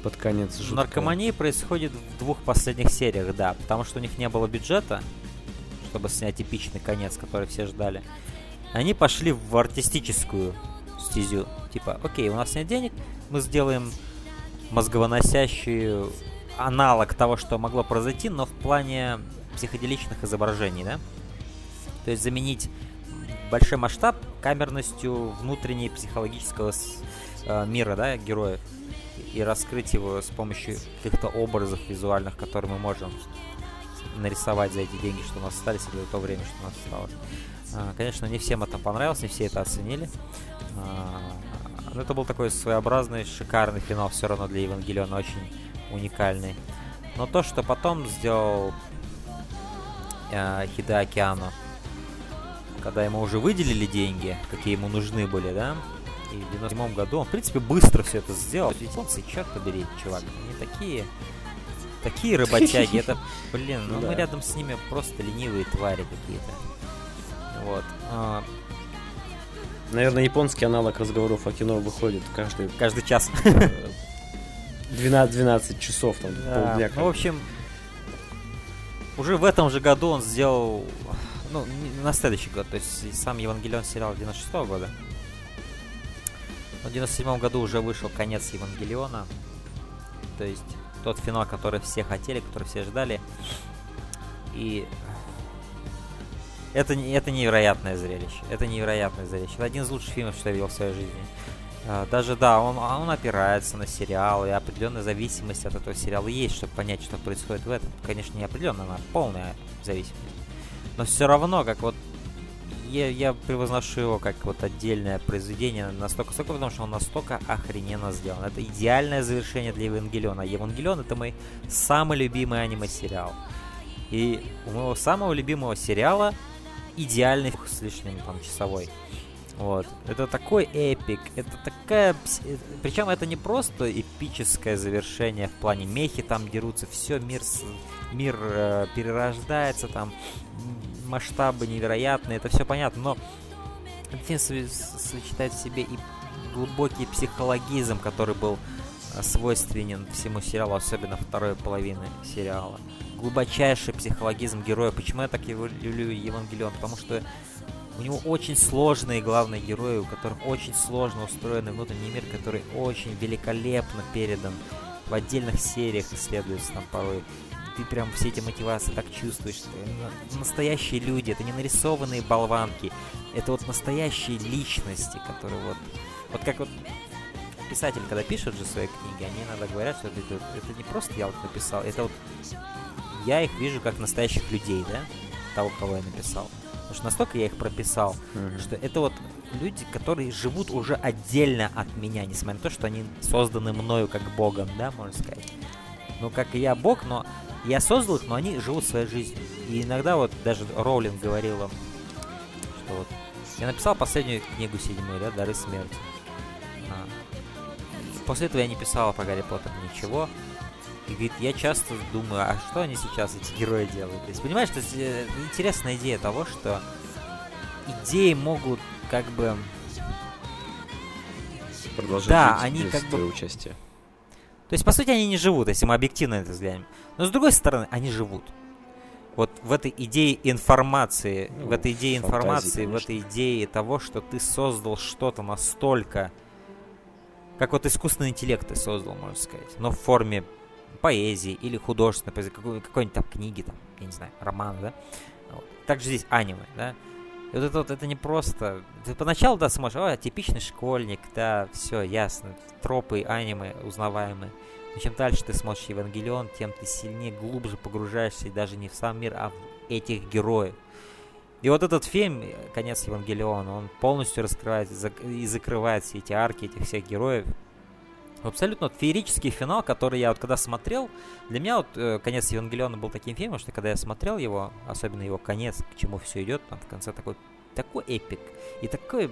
Под конец жуткая. Наркомания происходит в двух последних сериях, да, потому что у них не было бюджета, чтобы снять эпичный конец, который все ждали. Они пошли в артистическую стезю. Типа, окей, у нас нет денег, мы сделаем мозговоносящий аналог того, что могло произойти, но в плане психоделичных изображений, да? То есть заменить большой масштаб камерностью внутренней психологического э, мира, да, героев, и раскрыть его с помощью каких-то образов визуальных, которые мы можем нарисовать за эти деньги, что у нас остались, или то время, что у нас осталось. А, конечно, не всем это понравилось, не все это оценили. А, но это был такой своеобразный, шикарный финал все равно для Евангелиона, очень уникальный. Но то, что потом сделал э, Хида Океану, когда ему уже выделили деньги, какие ему нужны были, да, и в 97 году он, в принципе, быстро все это сделал. Японцы, черт побери, чувак, они такие, такие работяги, это, блин, ну мы рядом с ними просто ленивые твари какие-то. Вот. А, Наверное, японский аналог разговоров о кино выходит каждый... Каждый час. 12, 12 часов, там, да. полдня. Ну, в общем, уже в этом же году он сделал... Ну, на следующий год, то есть сам Евангелион сериал 96 -го года. В 97 году уже вышел конец Евангелиона. То есть тот финал, который все хотели, который все ждали. И это, это невероятное зрелище. Это невероятное зрелище. Это один из лучших фильмов, что я видел в своей жизни. А, даже, да, он, он опирается на сериал, и определенная зависимость от этого сериала есть, чтобы понять, что происходит в этом. Конечно, не определенная, она полная зависимость. Но все равно, как вот я, я превозношу его как вот отдельное произведение настолько столько, потому что он настолько охрененно сделан. Это идеальное завершение для Евангелиона. Евангелион это мой самый любимый аниме-сериал. И у моего самого любимого сериала идеальный с лишним там часовой. Вот. Это такой эпик, это такая... Причем это не просто эпическое завершение в плане мехи там дерутся, все, мир, мир э, перерождается, там масштабы невероятные, это все понятно, но этот фильм сочетает в себе и глубокий психологизм, который был э, свойственен всему сериалу, особенно второй половины сериала. Глубочайший психологизм героя. Почему я так его люблю Евангелион? Потому что у него очень сложные главные герои, у которых очень сложно устроенный внутренний мир, который очень великолепно передан в отдельных сериях исследуется там порой. Ты прям все эти мотивации так чувствуешь. Настоящие люди, это не нарисованные болванки. Это вот настоящие личности, которые вот... Вот как вот писатель, когда пишет же свои книги, они иногда говорят, что это, это не просто я вот написал, это вот я их вижу как настоящих людей, да, того, кого я написал. Потому что настолько я их прописал, mm-hmm. что это вот люди, которые живут уже отдельно от меня, несмотря на то, что они созданы мною как богом, да, можно сказать. Ну, как и я бог, но я создал их, но они живут своей жизнью. И иногда вот даже Роулинг говорила, что вот я написал последнюю книгу седьмую, да, «Дары смерти». А. После этого я не писала про Гарри Поттер ничего. И говорит, я часто думаю, а что они сейчас, эти герои, делают? То есть, понимаешь, это интересная идея того, что идеи могут как бы... Продолжать да, они как бы... участие. То есть, по сути, они не живут, если мы объективно это взглянем. Но, с другой стороны, они живут. Вот в этой идее информации, ну, в этой идее информации, конечно. в этой идее того, что ты создал что-то настолько... Как вот искусственный интеллект ты создал, можно сказать, но в форме поэзии или художественной поэзии, какой, какой-нибудь там книги, там, я не знаю, роман, да. Вот. Также здесь аниме, да. И вот это вот, это не просто... Ты поначалу, да, смотришь, о, типичный школьник, да, все, ясно, тропы аниме узнаваемые. Но чем дальше ты смотришь Евангелион, тем ты сильнее, глубже погружаешься даже не в сам мир, а в этих героев. И вот этот фильм, конец Евангелиона, он полностью раскрывает и закрывает все эти арки этих всех героев, Абсолютно вот феерический финал, который я вот когда смотрел, для меня вот э, конец Евангелиона был таким фильмом, что когда я смотрел его, особенно его конец, к чему все идет, там в конце такой, такой эпик и такой,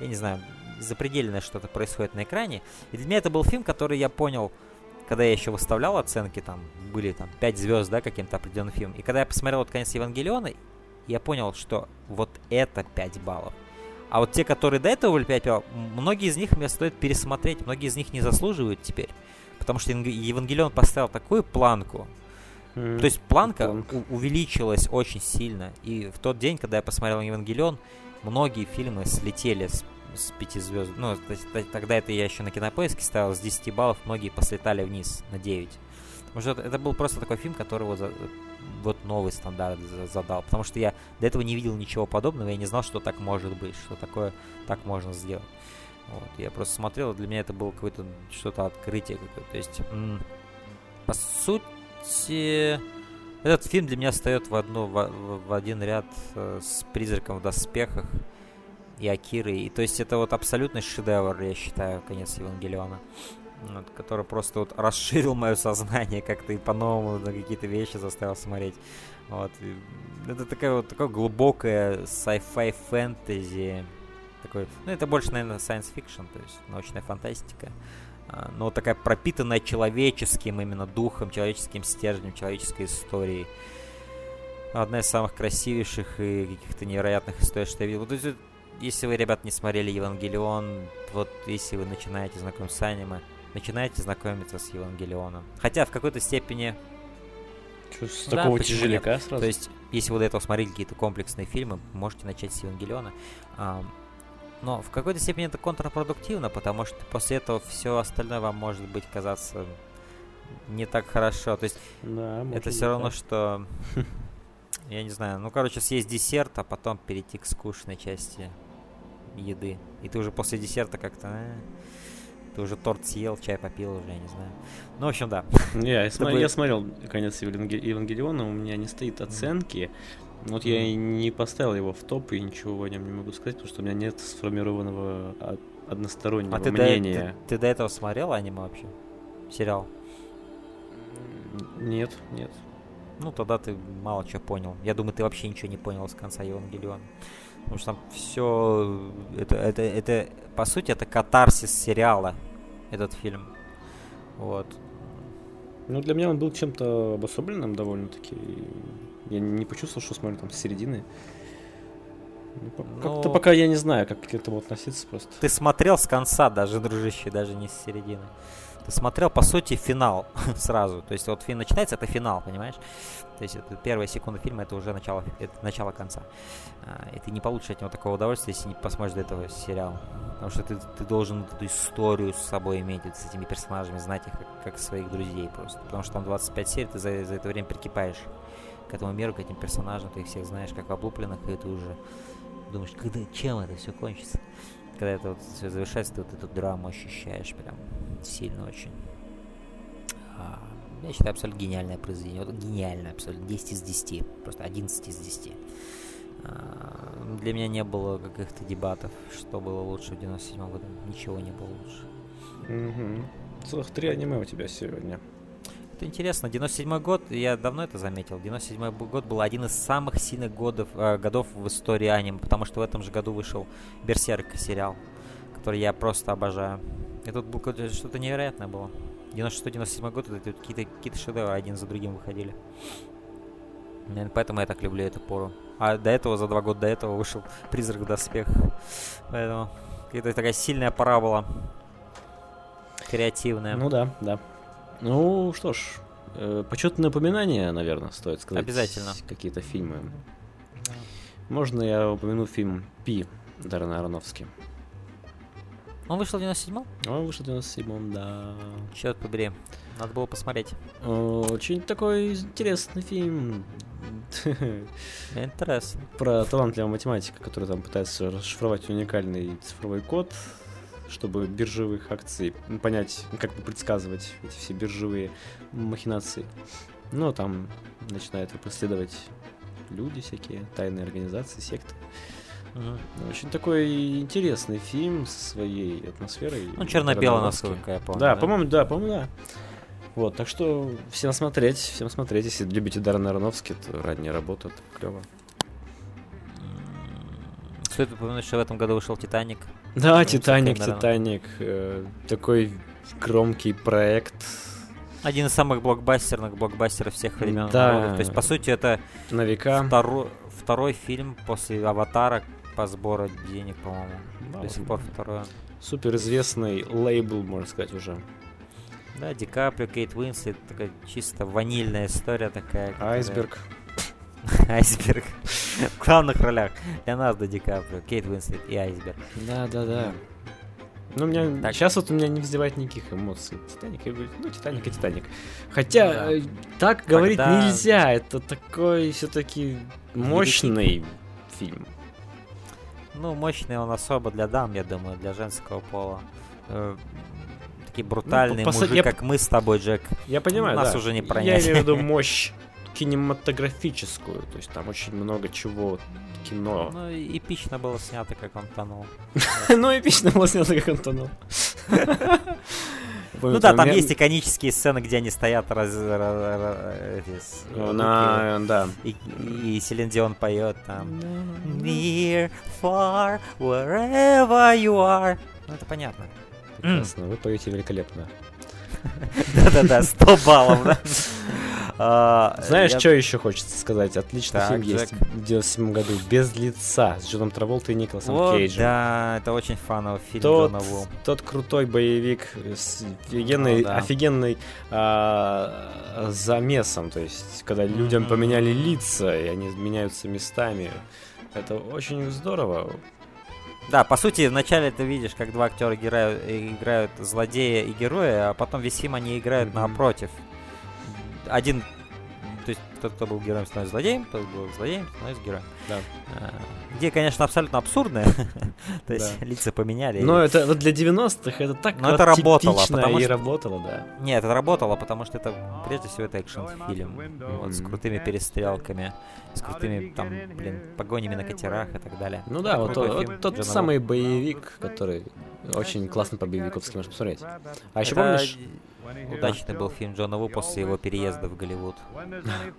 я не знаю, запредельное что-то происходит на экране. И для меня это был фильм, который я понял, когда я еще выставлял оценки, там были там 5 звезд, да, каким-то определенным фильмом. И когда я посмотрел вот конец Евангелиона, я понял, что вот это 5 баллов. А вот те, которые до этого были 5 баллов, многие из них мне стоит пересмотреть, многие из них не заслуживают теперь. Потому что Евангелион поставил такую планку. Mm-hmm. То есть планка у- увеличилась очень сильно. И в тот день, когда я посмотрел Евангелион, многие фильмы слетели с, с 5 звезд. Ну, тогда это я еще на кинопоиске ставил с 10 баллов, многие послетали вниз на 9. Потому что это был просто такой фильм, который вот вот новый стандарт задал. Потому что я до этого не видел ничего подобного, я не знал, что так может быть, что такое так можно сделать. Вот. Я просто смотрел, для меня это было какое-то что-то открытие какое-то. То есть, по сути, этот фильм для меня встает в, одну, в, в один ряд э, с «Призраком в доспехах» и «Акирой». И, то есть это вот абсолютный шедевр, я считаю, конец Евангелиона вот, который просто вот расширил мое сознание как-то и по-новому на какие-то вещи заставил смотреть. Вот. Это такая вот такое глубокое sci-fi фэнтези. Такой, ну, это больше, наверное, science fiction, то есть научная фантастика. А, но такая пропитанная человеческим именно духом, человеческим стержнем, человеческой историей. Одна из самых красивейших и каких-то невероятных историй, что я видел. Есть, если вы, ребят, не смотрели Евангелион, вот если вы начинаете знакомиться с аниме, начинаете знакомиться с Евангелионом. Хотя в какой-то степени... Что, с да, такого тяжеляка сразу? То есть, если вы до этого смотрели какие-то комплексные фильмы, можете начать с Евангелиона. А, но в какой-то степени это контрпродуктивно, потому что после этого все остальное вам может быть казаться не так хорошо. То есть да, это все равно, так. что я не знаю, ну короче, съесть десерт, а потом перейти к скучной части еды. И ты уже после десерта как-то... Э, ты уже торт съел, чай попил уже, я не знаю. Ну, в общем, да. Я, я, смотрел, я смотрел конец Евангелиона, у меня не стоит оценки. Вот я и не поставил его в топ и ничего о нем не могу сказать, потому что у меня нет сформированного одностороннего а ты мнения. До, ты, ты до этого смотрел аниме вообще? Сериал? Нет, нет. Ну, тогда ты мало чего понял. Я думаю, ты вообще ничего не понял с конца Евангелиона. Потому что там все... Это, это, это, по сути, это катарсис сериала, этот фильм. Вот. Ну, для меня он был чем-то обособленным довольно-таки. Я не почувствовал, что смотрю там с середины. Ну, по- Ну, Как-то пока я не знаю, как к этому относиться просто. Ты смотрел с конца даже, дружище, даже не с середины. Ты смотрел, по сути, финал сразу. То есть вот фильм начинается, это финал, понимаешь? То есть это первая секунда фильма, это уже начало, это начало конца. А, и ты не получишь от него такого удовольствия, если не посмотришь до этого сериал. Потому что ты, ты должен эту историю с собой иметь, с этими персонажами, знать их как, как своих друзей просто. Потому что там 25 серий, ты за, за это время прикипаешь к этому миру, к этим персонажам, ты их всех знаешь как облупленных, и ты уже думаешь, когда, чем это все кончится. Когда это вот все завершается, ты вот эту драму ощущаешь прям сильно очень. Я считаю, абсолютно гениальное произведение. Вот гениальное абсолютно. 10 из 10. Просто 11 из 10. А, для меня не было каких-то дебатов, что было лучше в 97 году. Ничего не было лучше. Угу. Целых три аниме у тебя сегодня. Это интересно. 97 год, я давно это заметил. 97 год был один из самых сильных годов, э, годов в истории аниме, потому что в этом же году вышел Берсерк сериал, который я просто обожаю. И тут было что-то невероятное было. 96-97 год, это какие-то какие шедевры один за другим выходили. Наверное, поэтому я так люблю эту пору. А до этого, за два года до этого, вышел Призрак в доспехах. Поэтому какая-то такая сильная пора была. Креативная. Ну да, да. Ну что ж, э, почетное напоминание, наверное, стоит сказать. Обязательно. Какие-то фильмы. Можно я упомяну фильм «Пи» Даррена Аронофски. Он вышел в 97-м? Он вышел в 97-м, да. Черт побери. Надо было посмотреть. Очень такой интересный фильм. Интересно. Про талантливого математика, который там пытается расшифровать уникальный цифровой код, чтобы биржевых акций понять, как бы предсказывать эти все биржевые махинации. Ну, там начинают его преследовать люди всякие, тайные организации, секты. Ну, Очень такой интересный фильм со своей атмосферой. Ну, черно-белый, насколько я помню. Да, по-моему, да, по-моему, да. Вот, так что всем смотреть, всем смотреть. Если любите Даррена Аронофски, то ранняя работа, это клево. Стоит упомянуть, что в этом году вышел Титаник. Да, Ну, Титаник. Титаник. э, такой громкий проект. Один из самых блокбастерных блокбастеров всех времен. Да. народов. То есть, по сути, это На века. второй, второй фильм после Аватара по сбору денег, по-моему. Да, До сих пор второй. Супер известный лейбл, можно сказать, уже. Да, Ди Каприо, Кейт Уинслет, такая чисто ванильная история такая. Айсберг. Айсберг. В главных ролях Леонардо Ди Каприо, Кейт Уинслет и Айсберг. Да, да, да. Ну, у меня Так. сейчас вот у меня не вызывает никаких эмоций. Титаник, я говорю, ну, Титаник и Титаник. Хотя Да. э, так говорить Тогда- нельзя. Это такой все-таки мощный фильм. Ну, мощный он особо для дам, я думаю, для женского пола. Э, Такие брутальные по- по- мужи, я- как мы с тобой, Джек. Я понимаю, Нас да. уже не Я пронять. имею в виду мощь кинематографическую. То есть там очень много чего кино. Ну, эпично было снято, как он тонул. Ну, эпично было снято, как он тонул. Ну да, там есть иконические сцены, где они стоят раз, с- На, да. и Селин Дион поет там Near, far, wherever you are. Ну это понятно. Прекрасно, вы поете великолепно. Да-да-да, 100 баллов, да? А, Знаешь, я- что еще хочется сказать? Отличный Так, фильм Джек. есть в 97 году. Без лица с Джоном Траволтой и Николасом Вот, Кейджем. да, это очень фановый фильм Тот, Джона Ву. тот крутой боевик с офигенной, Ну да. офигенной а, замесом, то есть когда людям поменяли лица и они меняются местами, это очень здорово. Да, по сути, вначале ты видишь, как два актера играют, играют злодея и героя, а потом весь фильм они играют Мгм. напротив. Один, то есть тот, кто был героем, становится злодеем, тот, кто был злодеем, становится героем. Да. Где, конечно, абсолютно абсурдное, то есть Да. лица поменяли. Но это вот для 90-х это так Но это работало, потому и что- работало, да. Нет, это работало, потому что это, прежде всего, это экшн-фильм. Вот, с крутыми перестрелками, с крутыми, там, блин, погонями на катерах и так далее. Ну да, вот, тот- фильм вот самый боевик, который очень классно по боевиковски можно посмотреть. А еще Это помнишь? Удачный был фильм Джона Ву после его переезда в Голливуд.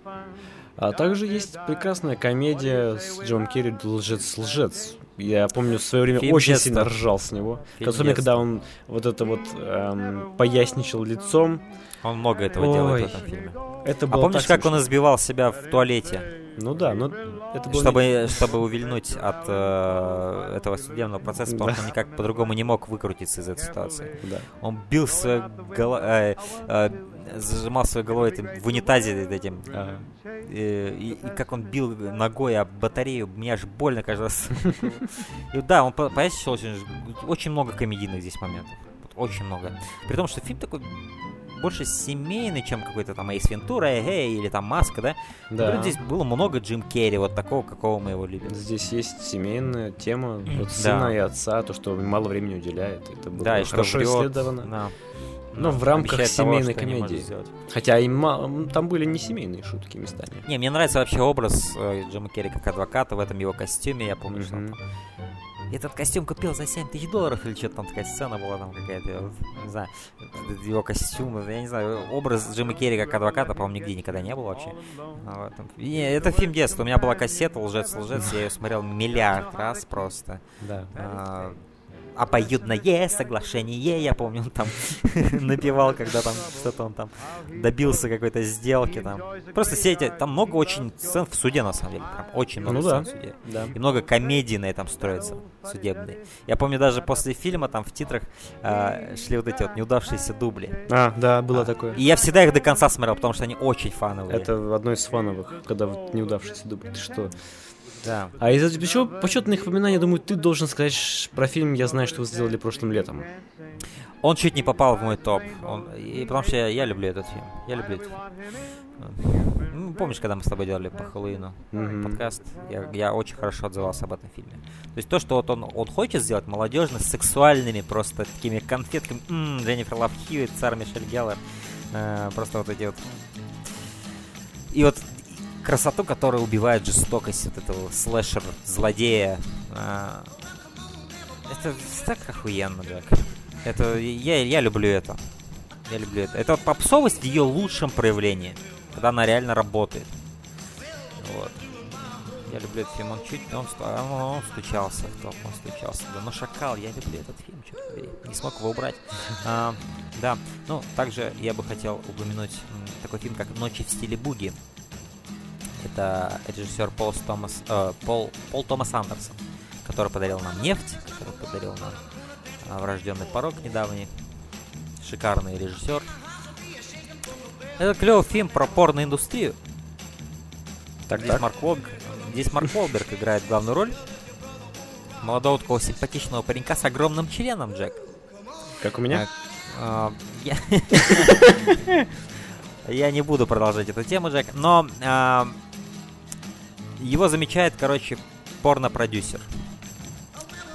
А также есть прекрасная комедия с Джон Керри «Лжец-лжец». Я помню, в свое время Фильм очень детства. сильно ржал с него. Фильм Особенно, детства. когда он вот это вот эм, поясничал лицом. Он много этого Ой. делает в этом фильме. Это А было помнишь, так как он избивал себя в туалете, смешно. Ну да, но это было... чтобы, чтобы увильнуть от э, этого судебного процесса, потому Да. что никак по-другому не мог выкрутиться из этой ситуации. Да. Он бил своей голо- э, э, зажимал своей головой этим, в унитазе этим, Ага. э, и, и как он бил ногой об батарею, мне аж больно каждый раз. И да, он по- пояснил очень, очень много комедийных здесь моментов. Очень много. При том, что фильм такой больше семейный, чем какой-то там Эйс Вентура, эй, или там Маска, да? Да. Говорю, здесь было много Джим Керри, вот такого, какого мы его любим. Здесь есть семейная тема вот Да. сына и отца, то, что мало времени уделяет. Это было Да, и что хорошо врет, исследовано. да. Но Да, в рамках того, семейной что может комедии. Хотя и там были не семейные шутки местами. Не, мне нравится вообще образ э, Джима Керри как адвоката в этом его костюме. Я помню, что он. Этот костюм купил за 7 тысяч долларов или что-то там такая сцена была там какая-то, вот не знаю, его костюм, я не знаю, образ Джима Керри как адвоката, по-моему, нигде никогда не было вообще. А, в этом- Не, это фильм детства, у меня была кассета «Лжец, лжец», я ее смотрел миллиард раз просто. Да. А, обоюдное соглашение, я помню, он там напевал, когда там что-то он там добился какой-то сделки там. Просто все эти, там много очень сцен в суде, на самом деле, прям очень много Ну сцен да. в суде. Да. И много комедий на этом строится, судебные. Я помню, даже после фильма там в титрах а, шли вот эти вот неудавшиеся дубли. А, да, было такое. И я всегда их до конца смотрел, потому что они очень фановые. Это одно из фановых, когда вот неудавшийся дубль. Ты что? Да. А из этих еще почетных упоминаний, думаю, ты должен сказать про фильм «Я знаю, что вы сделали прошлым летом». Он чуть не попал в мой топ. Он, и потому что я, я люблю этот фильм. Я люблю этот фильм. Ну, помнишь, когда мы с тобой делали по Хэллоуину Мгм. подкаст, я, я очень хорошо отзывался об этом фильме. То есть то, что вот он, он хочет сделать молодежно, с сексуальными просто такими конфетками. М, Дженнифер Лав Хьюитт, Сара Мишель Геллер. э, просто вот эти вот... И вот красоту, которая убивает жестокость вот этого слэшер-злодея. э, это так охуенно, Джек. Это я, я люблю это. Я люблю это. Это вот попсовость в ее лучшем проявлении, когда она реально работает. Вот. Я люблю этот фильм. Он чуть, он, он, он стучался в топ, он стучался. Да, но Шакал, я люблю этот фильм, черт побери. Не смог его убрать. А, да. Ну, также я бы хотел упомянуть такой фильм, как «Ночи в стиле буги». Это режиссер Пол Томас, э, Пол, Пол Томас Андерсон, который подарил нам «Нефть», который подарил нам а, «Врожденный порог» недавний. Шикарный режиссер. Это клевый фильм про порноиндустрию. Так, Здесь так. Марк Уолберг, здесь Марк Уолберг играет главную роль. Молодого такого симпатичного паренька с огромным членом, Джек. Как у меня? А, я... Не буду продолжать эту тему, Джек, но а, его замечает, короче, порно-продюсер.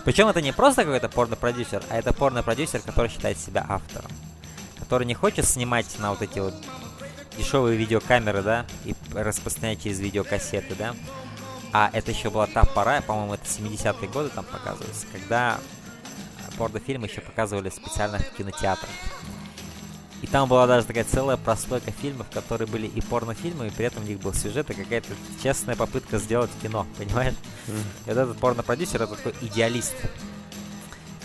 Причем это не просто какой-то порно-продюсер, а это порно-продюсер, который считает себя автором. Который не хочет снимать на вот эти вот дешевые видеокамеры, да, и распространять через видеокассеты, да. А это еще была та пора, по-моему, это 70-е годы там показывается, когда порнофильмы еще показывали в специальных кинотеатрах. И там была даже такая целая прослойка фильмов, которые были и порнофильмы, и при этом у них был сюжет и какая-то честная попытка сделать кино, понимаешь? М. И вот этот порнопродюсер это такой идеалист,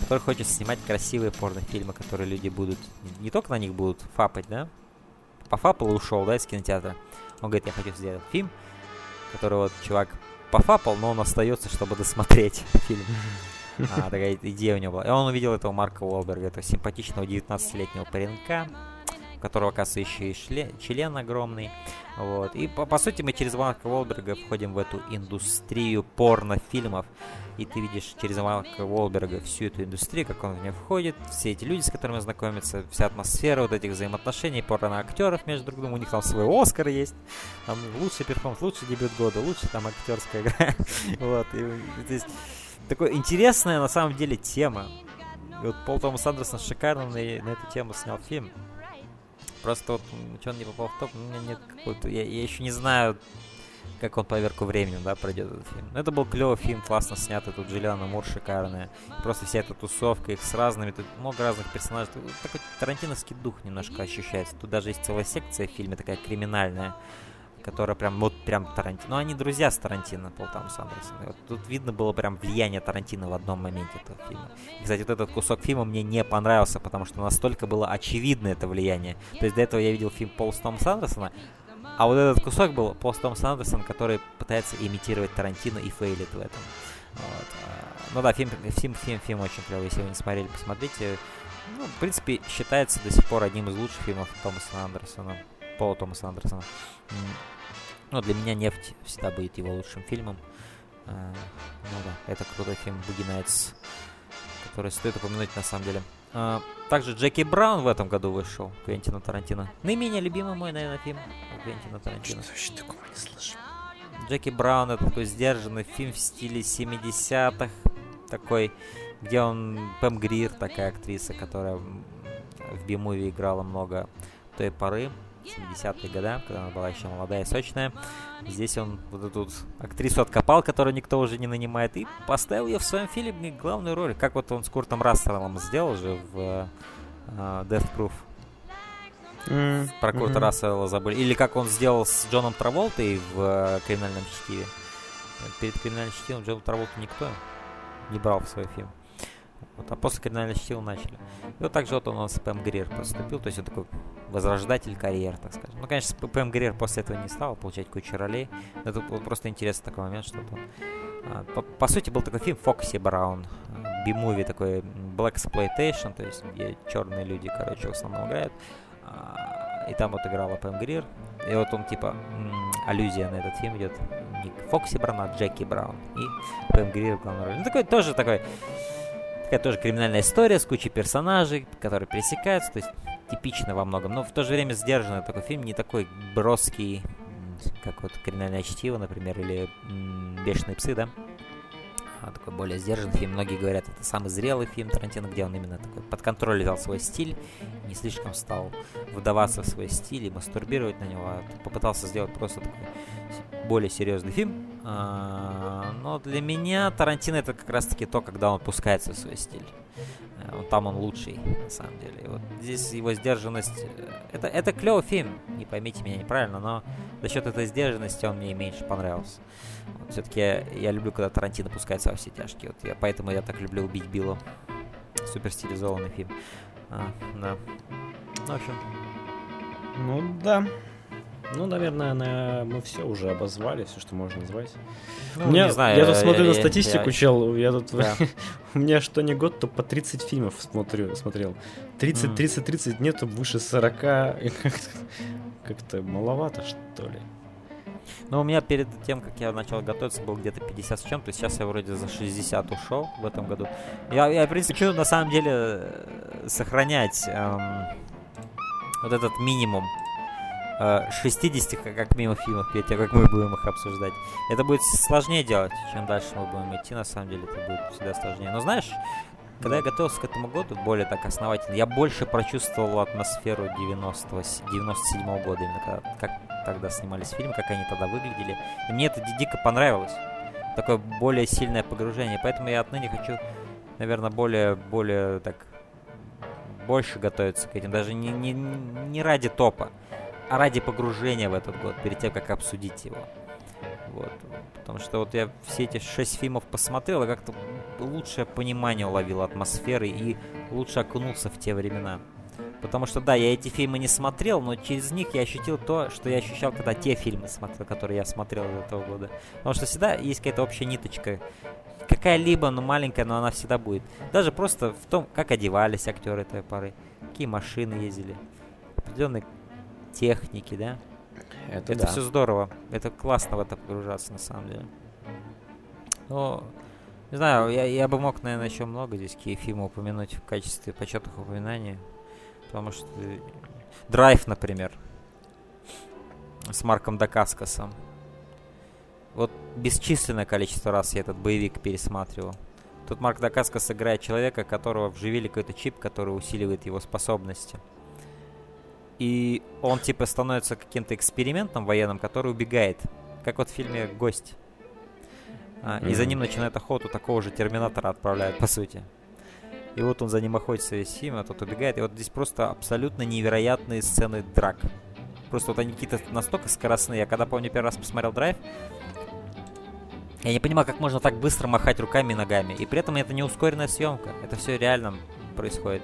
который хочет снимать красивые порнофильмы, которые люди будут не только на них будут фапать, да? Пофапал и ушел, да, из кинотеатра. Он говорит, я хочу сделать фильм, который вот чувак пофапал, но он остается, чтобы досмотреть фильм. А, такая идея у него была. И он увидел этого Марка Уолберга, этого симпатичного 19-летнего паренька, у которого, оказывается, еще и шле- член огромный. Вот. И, по, по сути, мы через Марка Уолберга входим в эту индустрию порнофильмов. И ты видишь через Марка Уолберга всю эту индустрию, как он в нее входит, все эти люди, с которыми он знакомится, вся атмосфера вот этих взаимоотношений, порно-актеров между друг другом. У них там свой Оскар есть. Там лучший перформанс, лучший дебют года, лучшая там актерская игра. Вот. И, и, такая интересная на самом деле тема. И вот Пол Томас Андерсон шикарно на, на эту тему снял фильм. Просто вот, что он не попал в топ, у меня нет какой-то... Я, я еще не знаю, как он поверку времени, да, пройдет этот фильм. Но это был клевый фильм, классно снятый, тут Джулиана Мур шикарная. Просто вся эта тусовка, их с разными, тут много разных персонажей. Тут Такой тарантиновский дух немножко ощущается. Тут даже есть целая секция в фильме такая криминальная. Которая прям, вот прям Тарантино. Ну, они друзья с Тарантино, Пол Томас Андерсон. Вот тут видно было прям влияние Тарантино в одном моменте этого фильма. И, кстати, вот этот кусок фильма мне не понравился, потому что настолько было очевидно это влияние. То есть до этого я видел фильм Пола Томаса Андерсона, а вот этот кусок был Пол Томас Андерсон, который пытается имитировать Тарантино и фейлит в этом. Вот. А, ну да, фильм, фильм, фильм, фильм очень клевый, если вы не смотрели, посмотрите. Ну, в принципе, считается до сих пор одним из лучших фильмов Томаса Андерсона, Пола Томаса Андерсона. Ну, для меня «Нефть» всегда будет его лучшим фильмом. А, ну да, это крутой фильм «Буги Найтс», который стоит упомянуть на самом деле. А, также Джеки Браун в этом году вышел, Квентина Тарантино. Наименее любимый мой, наверное, фильм Квентина Тарантино. Что вообще такого не слышу? Джеки Браун это такой сдержанный фильм в стиле 70-х, такой, где он Пэм Грир, такая актриса, которая в би-муви играла много той поры, 70-е годы, когда она была еще молодая и сочная. Здесь он вот эту актрису откопал, которую никто уже не нанимает, и поставил ее в своем фильме главную роль. Как вот он с Куртом Расселом сделал же в uh, Death Proof. Mm, Про mm-hmm. Курта Рассела забыли. Или как он сделал с Джоном Траволтой в uh, «Криминальном чтиве». Перед «Криминальным чтивом» Джон Траволта никто не брал в свой фильм. Вот, а после криминального чтива начали. И вот так же вот он, он с Пэм Грир поступил, то есть он такой возрождатель карьер, так скажем. Ну, конечно, Пэм Грир после этого не стал получать кучу ролей, но это вот просто интересный такой момент, что он... А, по, по сути, был такой фильм Фокси Браун, би-муви такой Black Exploitation, то есть где черные люди, короче, в основном играют. А, и там вот играла Пэм Грир. И вот он, типа, аллюзия на этот фильм идет. Не Фокси Браун, а Джеки Браун. И Пэм Грир в главной роли. Ну, такой тоже такой Такая тоже криминальная история с кучей персонажей, которые пересекаются, то есть типично во многом, но в то же время сдержанный такой фильм, не такой броский, как вот «Криминальное чтиво», например, или «Бешеные псы», да? А, такой более сдержанный фильм. Многие говорят, это самый зрелый фильм Тарантино, где он именно такой под контроль взял свой стиль, не слишком стал вдаваться в свой стиль и мастурбировать на него, а попытался сделать просто такой более серьезный фильм. А, но для меня Тарантино это как раз-таки то, когда он пускается в свой стиль. Э, там он лучший, на самом деле. И вот здесь его сдержанность... Э, это, это клевый фильм, не поймите меня неправильно, но за счет этой сдержанности он мне меньше понравился. Вот, Все-таки я, я люблю, когда Тарантино пускается во все тяжкие. Вот я, поэтому я так люблю «Убить Билла». Супер стилизованный фильм. А, да. Ну, в общем... Ну, да. Ну, наверное, на... мы все уже обозвали, все, что можно назвать. Ну, меня, не знаю, я тут смотрю я, на статистику, я, чел. Я тут, да. у меня что не год, то по 30 фильмов смотрю, смотрел. 30, mm. 30, 30, нету выше 40. Как-то маловато, что ли. Ну, у меня перед тем, как я начал готовиться, был где-то 50 с чем-то. Сейчас я вроде за 60 ушел в этом году. Я, я в принципе, хочу на самом деле э, сохранять эм, вот этот минимум 60 э, как мимо фильмов, Петя, как мы будем их обсуждать. Это будет сложнее делать, чем дальше мы будем идти, на самом деле, это будет всегда сложнее. Но знаешь, когда я готовился к этому году, более так основательно, я больше прочувствовал атмосферу 90 97 -го года, именно когда, как тогда снимались фильмы, как они тогда выглядели. И мне это дико понравилось. Такое более сильное погружение. Поэтому я отныне хочу, наверное, более, более так больше готовиться к этим. Даже не, не, не ради топа, ради погружения в этот год, перед тем, как обсудить его. Вот. Потому что вот я все эти шесть фильмов посмотрел и как-то лучшее понимание уловил атмосферы и лучше окунулся в те времена. Потому что, да, я эти фильмы не смотрел, но через них я ощутил то, что я ощущал, когда те фильмы смотрел, которые я смотрел из этого года. Потому что всегда есть какая-то общая ниточка. Какая-либо, но маленькая, но она всегда будет. Даже просто в том, как одевались актеры той поры, какие машины ездили, определенные техники, да. Это, это да. все здорово. Это классно в это погружаться, на самом деле. Но, не знаю, я, я бы мог, наверное, еще много здесь какие фильмы упомянуть в качестве почетных упоминаний. Потому что... Драйв, например. С Марком Дакаскасом. Вот бесчисленное количество раз я этот боевик пересматривал. Тут Марк Дакаскас играет человека, которого вживили какой-то чип, который усиливает его способности. И он типа становится каким-то экспериментом военным, который убегает. Как вот в фильме «Гость». А, mm-hmm. И за ним начинает охоту такого же Терминатора отправляют, по сути. И вот он за ним охотится весь фильм, а тот убегает. И вот здесь просто абсолютно невероятные сцены драк. Просто вот они какие-то настолько скоростные. Я когда, помню, первый раз посмотрел драйв, я не понимаю, как можно так быстро махать руками и ногами. И при этом это не ускоренная съемка. Это все реально происходит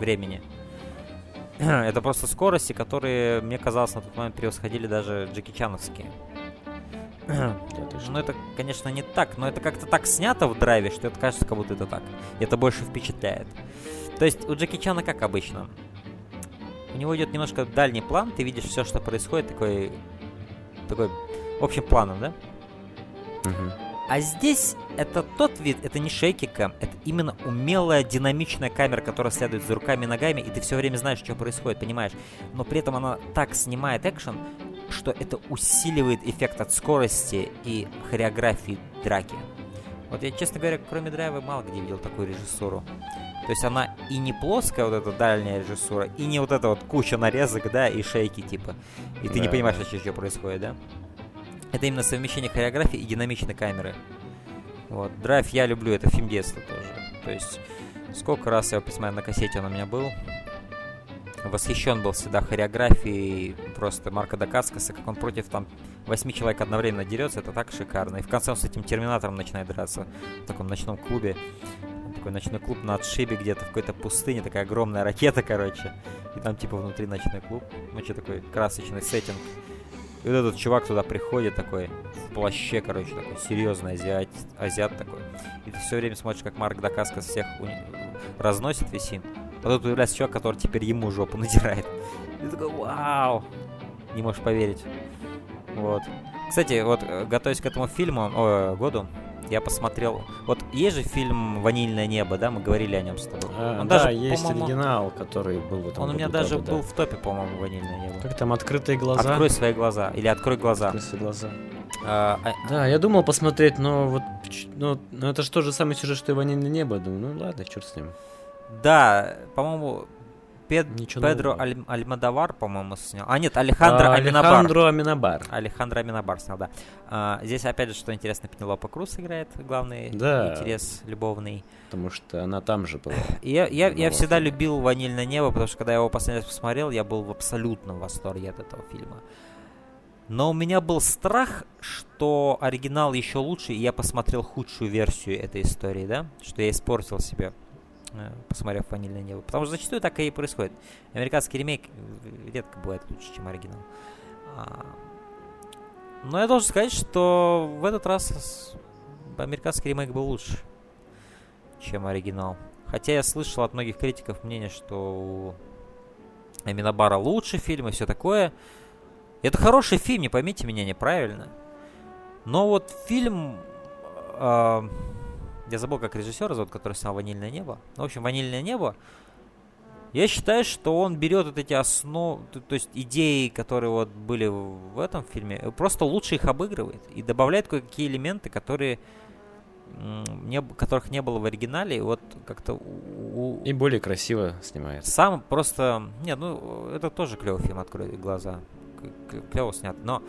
времени. это просто скорости, которые, мне казалось, на тот момент превосходили даже Джеки Чановские. ну, это, конечно, не так, но это как-то так снято в драйве, что это кажется, как будто это так. И это больше впечатляет. То есть у Джеки Чана как обычно. У него идет немножко дальний план, ты видишь все, что происходит, такой, такой общим планом, да? Угу. А здесь это тот вид, это не шейкика, это именно умелая динамичная камера, которая следует за руками и ногами, и ты все время знаешь, что происходит, понимаешь? Но при этом она так снимает экшен, что это усиливает эффект от скорости и хореографии драки. Вот я, честно говоря, кроме драйва, мало где видел такую режиссуру. То есть она и не плоская, вот эта дальняя режиссура, и не вот эта вот куча нарезок, да, и шейки, типа. И ты да, не понимаешь, да. что, что происходит, да? Это именно совмещение хореографии и динамичной камеры. Вот. Драйв я люблю, это фильм детства тоже. То есть, сколько раз я его посмотрел на кассете, он у меня был. Восхищен был всегда хореографией просто Марка Дакаскаса, как он против там восьми человек одновременно дерется, это так шикарно. И в конце он с этим Терминатором начинает драться в таком ночном клубе. Такой ночной клуб на отшибе где-то в какой-то пустыне, такая огромная ракета, короче. И там типа внутри ночной клуб. Ну, что такой красочный сеттинг. И вот этот чувак туда приходит такой, в плаще, короче, такой серьезный азиат, азиат такой. И ты все время смотришь, как Марк Дакаскас всех уни... разносит фильм. Потом появляется чувак, который теперь ему жопу надирает. И ты такой, вау! Не можешь поверить. Вот. Кстати, вот, э, готовясь к этому фильму, о, году, я посмотрел... Вот есть же фильм «Ванильное небо», да? Мы говорили о нем с тобой. А, он да, даже, есть оригинал, который был в этом Он у меня даже был да. в топе, по-моему, «Ванильное небо». Как там «Открытые глаза»? «Открой свои глаза» или «Открой глаза». «Открой свои глаза». А, а... Да, я думал посмотреть, но вот... Ну это же тот же самый сюжет, что и «Ванильное небо». Думаю, ну ладно, черт с ним. Да, по-моему, Пед... Педро Аль... Альмадавар, по-моему, снял. А, нет, Алехандро а, Аминабар. Алехандро Аминабар. Алехандро Аминабар снял, да. А, здесь, опять же, что интересно, Пенелопа Круз играет главный да. интерес любовный. Потому что она там же была. Я, я, я всегда любил «Ванильное небо», потому что, когда я его последний раз посмотрел, я был в абсолютном восторге от этого фильма. Но у меня был страх, что оригинал еще лучше, и я посмотрел худшую версию этой истории, да? Что я испортил себе посмотрев «Ванильное небо». Потому что зачастую так и происходит. Американский ремейк э, редко бывает лучше, чем оригинал. А, но я должен сказать, что в этот раз американский ремейк был лучше, чем оригинал. Хотя я слышал от многих критиков мнение, что у Аминабара лучше фильм и все такое. Это хороший фильм, не поймите меня неправильно. Но вот фильм... Э, я забыл, как режиссер зовут, который снял «Ванильное небо». Ну, в общем, «Ванильное небо». Я считаю, что он берет вот эти основы, то, есть идеи, которые вот были в этом фильме, просто лучше их обыгрывает и добавляет кое-какие элементы, которые не, которых не было в оригинале, и вот как-то у... И более красиво снимает. Сам просто... Нет, ну, это тоже клевый фильм, открой глаза. Клево снят, но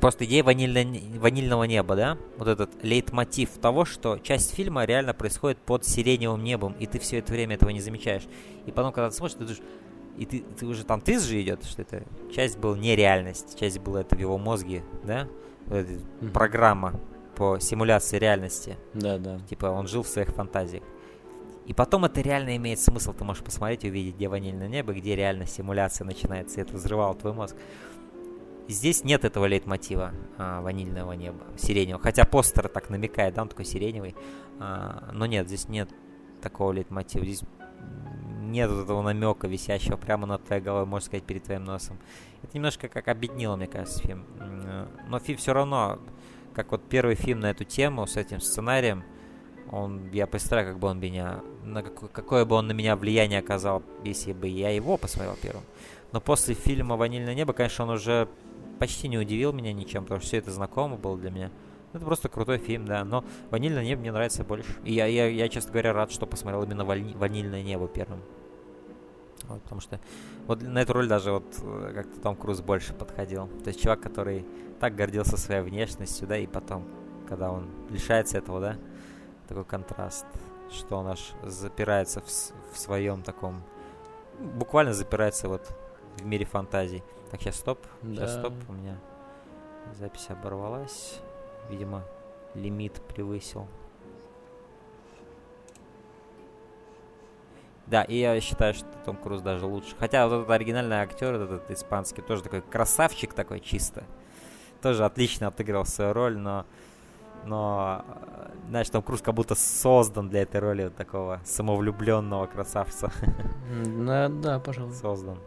Просто идея ванильно, ванильного неба, да? Вот этот лейтмотив того, что часть фильма реально происходит под сиреневым небом, и ты все это время этого не замечаешь. И потом, когда ты смотришь, ты думаешь, и ты, ты уже там ты же идет, что это часть была нереальность, часть была это в его мозге, да? Вот mm-hmm. программа по симуляции реальности. Да, да. Типа он жил в своих фантазиях. И потом это реально имеет смысл. Ты можешь посмотреть увидеть, где ванильное небо, где реально симуляция начинается, и это взрывало твой мозг. Здесь нет этого лейтмотива а, ванильного неба, сиреневого. Хотя постер так намекает, да, он такой сиреневый. А, но нет, здесь нет такого лейтмотива. Здесь нет этого намека, висящего прямо над твоей головой, можно сказать, перед твоим носом. Это немножко как объединило, мне кажется, фильм. Но фильм все равно, как вот первый фильм на эту тему с этим сценарием, он, я представляю, как бы он меня, на какое, какое бы он на меня влияние оказал, если бы я его посмотрел первым. Но после фильма «Ванильное небо», конечно, он уже почти не удивил меня ничем, потому что все это знакомо было для меня. Это просто крутой фильм, да, но «Ванильное небо» мне нравится больше. И я, я, я честно говоря, рад, что посмотрел именно «Ванильное небо» первым. Вот, потому что вот на эту роль даже вот э, как-то Том Круз больше подходил. То есть чувак, который так гордился своей внешностью, да, и потом, когда он лишается этого, да, такой контраст, что он аж запирается в, в своем таком, буквально запирается вот в мире фантазий. Так, сейчас стоп. Да. стоп. У меня запись оборвалась. Видимо, лимит превысил. Да, и я считаю, что Том Круз даже лучше. Хотя вот этот оригинальный актер, этот испанский, тоже такой красавчик такой чисто. Тоже отлично отыграл свою роль, но... Но, знаешь, Том Круз как будто создан для этой роли вот такого самовлюбленного красавца. Да, да, пожалуй. создан.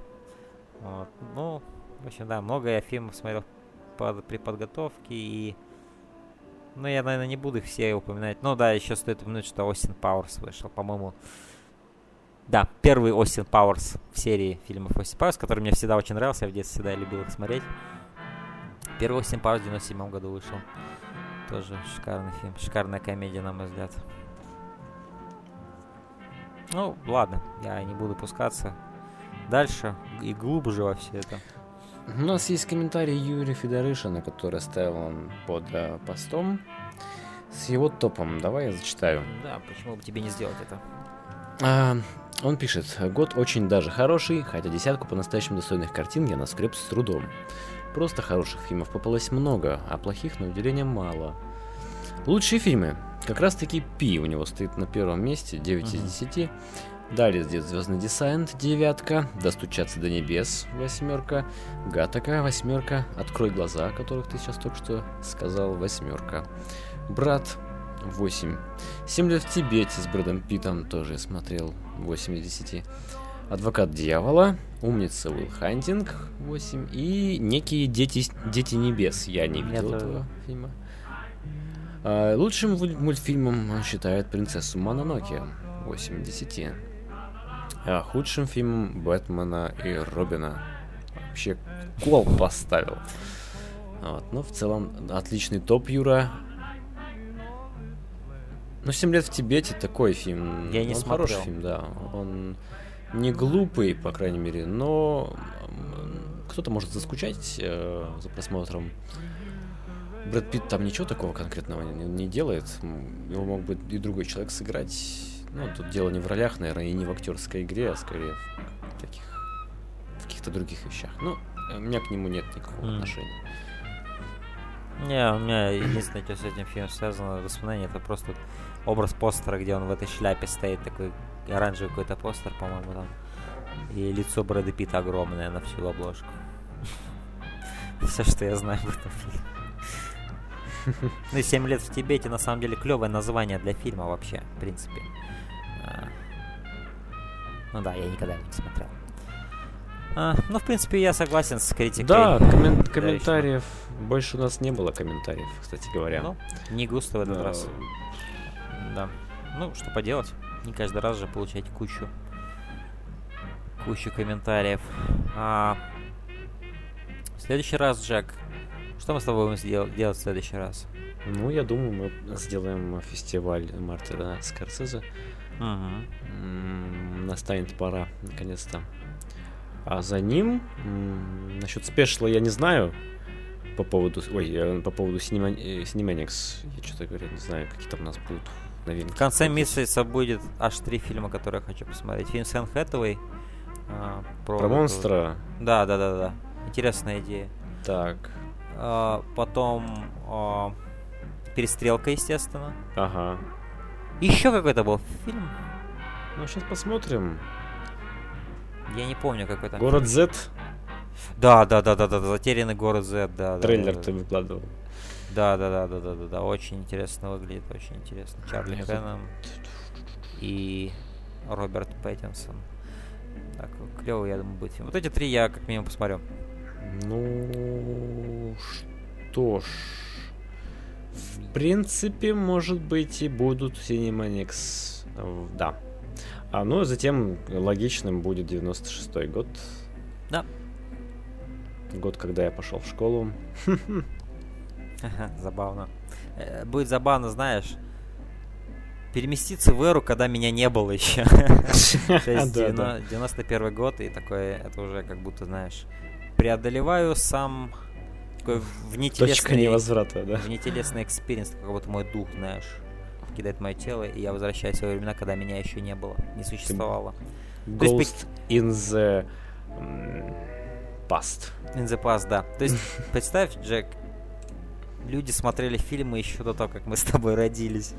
Вот. Ну, в общем, да, много я фильмов смотрел под- при подготовке и... Ну, я, наверное, не буду их все упоминать. Ну, да, еще стоит упомянуть, что Остин Пауэрс вышел, по-моему. Да, первый Остин Пауэрс в серии фильмов Остин Пауэрс, который мне всегда очень нравился, я в детстве всегда любил их смотреть. Первый Остин Пауэрс в 97 году вышел. Тоже шикарный фильм, шикарная комедия, на мой взгляд. Ну, ладно, я не буду пускаться дальше и глубже во все это. У нас есть комментарий Юрия Федорышина, который оставил он под э, постом с его топом. Давай я зачитаю. Да, почему бы тебе не сделать это? А, он пишет, год очень даже хороший, хотя десятку по-настоящему достойных картин я наскреб с трудом. Просто хороших фильмов попалось много, а плохих на удивление мало. Лучшие фильмы. Как раз таки Пи у него стоит на первом месте, 9 из Мгм. 10. Далее здесь Звездный десант, девятка. Достучаться до небес, восьмерка. Гатака, восьмерка. Открой глаза, о которых ты сейчас только что сказал, восьмерка. Брат, 8. «Семь лет в Тибете» с Брэдом Питтом тоже смотрел 8 из 10. «Адвокат дьявола», «Умница Уилл Хантинг» 8 и «Некие дети, дети небес». Я не видел Это- этого фильма. А, лучшим муль- мультфильмом он считает «Принцессу Мононоке» 8 из 10. А худшим фильмом «Бэтмена и Робина». Вообще кол поставил. Вот, но в целом отличный топ, Юра. Ну, «Семь лет в Тибете» такой фильм. Я не он хороший смотрел. фильм, да. Он не глупый, по крайней мере, но кто-то может заскучать э, за просмотром. Брэд Питт там ничего такого конкретного не, не делает. Его мог бы и другой человек сыграть. Ну, тут дело не в ролях, наверное, и не в актерской игре, а скорее в таких в каких-то других вещах. Ну, у меня к нему нет никакого М. отношения. Не, у меня единственное, что с этим фильмом связано, воспоминание, это просто образ постера, где он в этой шляпе стоит, такой оранжевый какой-то постер, по-моему, там. И лицо Брэда Питта огромное на всю обложку. Все, что я знаю об этом фильме. Ну «Семь лет в Тибете» на самом деле клевое название для фильма вообще, в принципе. А, Ну да, я никогда его не смотрел. А, Ну, в принципе, я согласен с критикой. Да, коммен- комментариев. Больше у нас не было комментариев, кстати говоря. Ну, не густо в этот Да. раз. Да. Ну, что поделать. Не каждый раз же получать кучу кучу комментариев. А, в следующий раз, Джек, что мы с тобой будем сдел- делать в следующий раз? Ну, я думаю, мы сделаем фестиваль Мартина Скорсезе. М, Настанет пора, наконец-то. А за ним, насчет спешла я не знаю. По поводу, ой, э, по поводу э, Cinemax, я что-то говорю, не знаю, какие там у нас будут новинки. В конце месяца будет аж три фильма, которые я хочу посмотреть. Фильм с Энн Хэтэуэй. а, про, Про монстра. Да, да, да, да. Интересная идея. Так, потом а, Перестрелка, естественно. ага. Еще какой-то был фильм. Ну, сейчас посмотрим. Я не помню, какой там. Город. Z, Да, да, да, да, да, да, затерянный город Z, да. трейлер да, ты да. выкладывал. Да, да, да, да, да, да, да, очень интересно выглядит, очень интересно. Чарли Я тут- Хэннон и Роберт Пэттинсон. Так, клевый, я думаю, будет фильм. Вот эти три я как минимум посмотрю. Ну, что ж. В принципе, может быть, и будут Cinemax. э, Да. А ну, затем логичным будет 96-й год. Да. Год, когда я пошел в школу. Забавно. Э, Будет забавно, знаешь, переместиться в эру, когда меня не было еще. То есть Да, да. 91 год, и такое, это уже как будто, знаешь, преодолеваю сам такой Точка внетелесный, невозврата, да. внетелесный experience, как будто мой дух, знаешь, покидает мое тело, и я возвращаюсь в времена, когда меня еще не было, не существовало. То есть Ghost in the... past. In the past, да. То есть, представь, Джек, люди смотрели фильмы еще до того, как мы с тобой родились.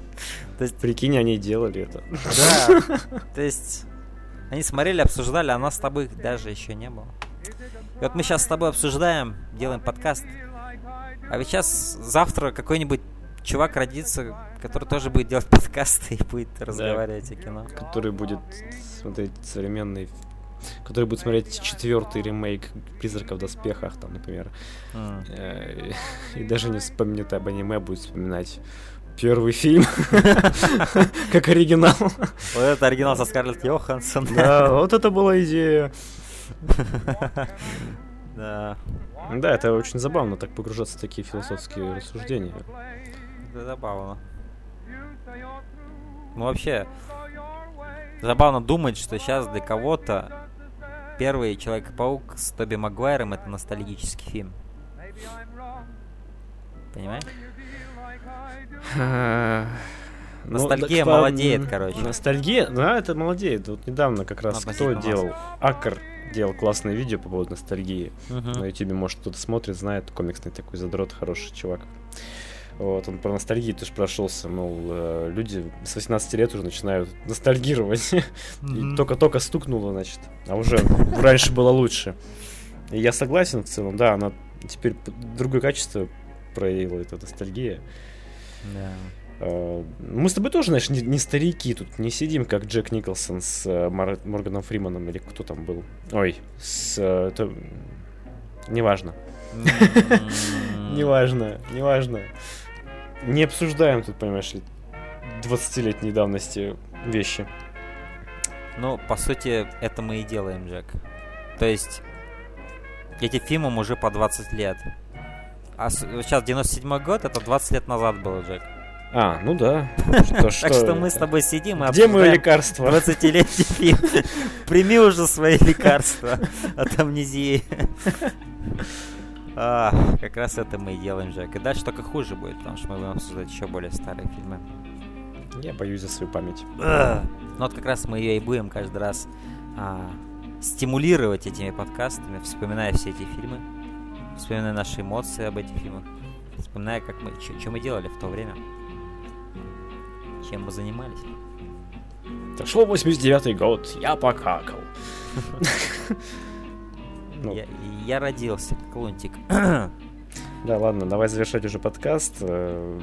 То есть... Прикинь, они делали это. Да. То есть, они смотрели, обсуждали, а нас с тобой даже еще не было. И вот мы сейчас с тобой обсуждаем, делаем подкаст. А ведь сейчас, завтра какой-нибудь чувак родится, который тоже будет делать подкасты и будет разговаривать да, о кино. Который будет смотреть современный который будет смотреть четвертый ремейк «Призрака в доспехах», там, например. Mm. И даже не вспомнит об аниме, будет вспоминать первый фильм, как оригинал. Вот это оригинал со Скарлетт Йоханссон. Да, вот это была идея. Да. Да, это очень забавно, так погружаться в такие философские рассуждения. Это забавно. Ну, вообще, забавно думать, что сейчас для кого-то первый Человек-паук с Тоби Магуайром это ностальгический фильм. Понимаешь? Ну, Ностальгия ну, молодеет, короче. Ностальгия, да, это молодеет. Вот недавно как раз кто делал? Акр делал классное видео по поводу ностальгии. Uh-huh. На ютубе, может, кто-то смотрит, знает, комиксный такой задрот, хороший чувак. Вот, он про ностальгию тоже прошелся, мол, э, люди с 18 лет уже начинают ностальгировать. Mm-hmm. И только-только стукнуло, значит, а уже раньше было лучше. И я согласен в целом, да, она теперь другое качество проявила, эта ностальгия. Да. Uh, мы с тобой тоже, знаешь, не, не старики тут, не сидим, как Джек Николсон с uh, Мор- Морганом Фриманом, или кто там был. Ой, с... Uh, это... Неважно. Неважно, неважно не обсуждаем тут, понимаешь ли, 20-летней давности вещи. Ну, по сути, это мы и делаем, Джек. То есть, эти фильмам уже по 20 лет. А сейчас 97 год, это 20 лет назад было, Джек. А, ну да. Что, что... Так что мы с тобой сидим и Где мое лекарство? 20-летний фильм. Прими уже свои лекарства от амнезии. А, как раз это мы и делаем, Джек. И дальше только хуже будет, потому что мы будем обсуждать еще более старые фильмы. Я боюсь за свою память. А, ну вот как раз мы ее и будем каждый раз а, стимулировать этими подкастами, вспоминая все эти фильмы, вспоминая наши эмоции об этих фильмах, вспоминая, как мы, что мы делали в то время, чем мы занимались. Дошло 89-й год, я покакал. Ну. Я, родился, клонтик. Да, ладно, давай завершать уже подкаст. Э,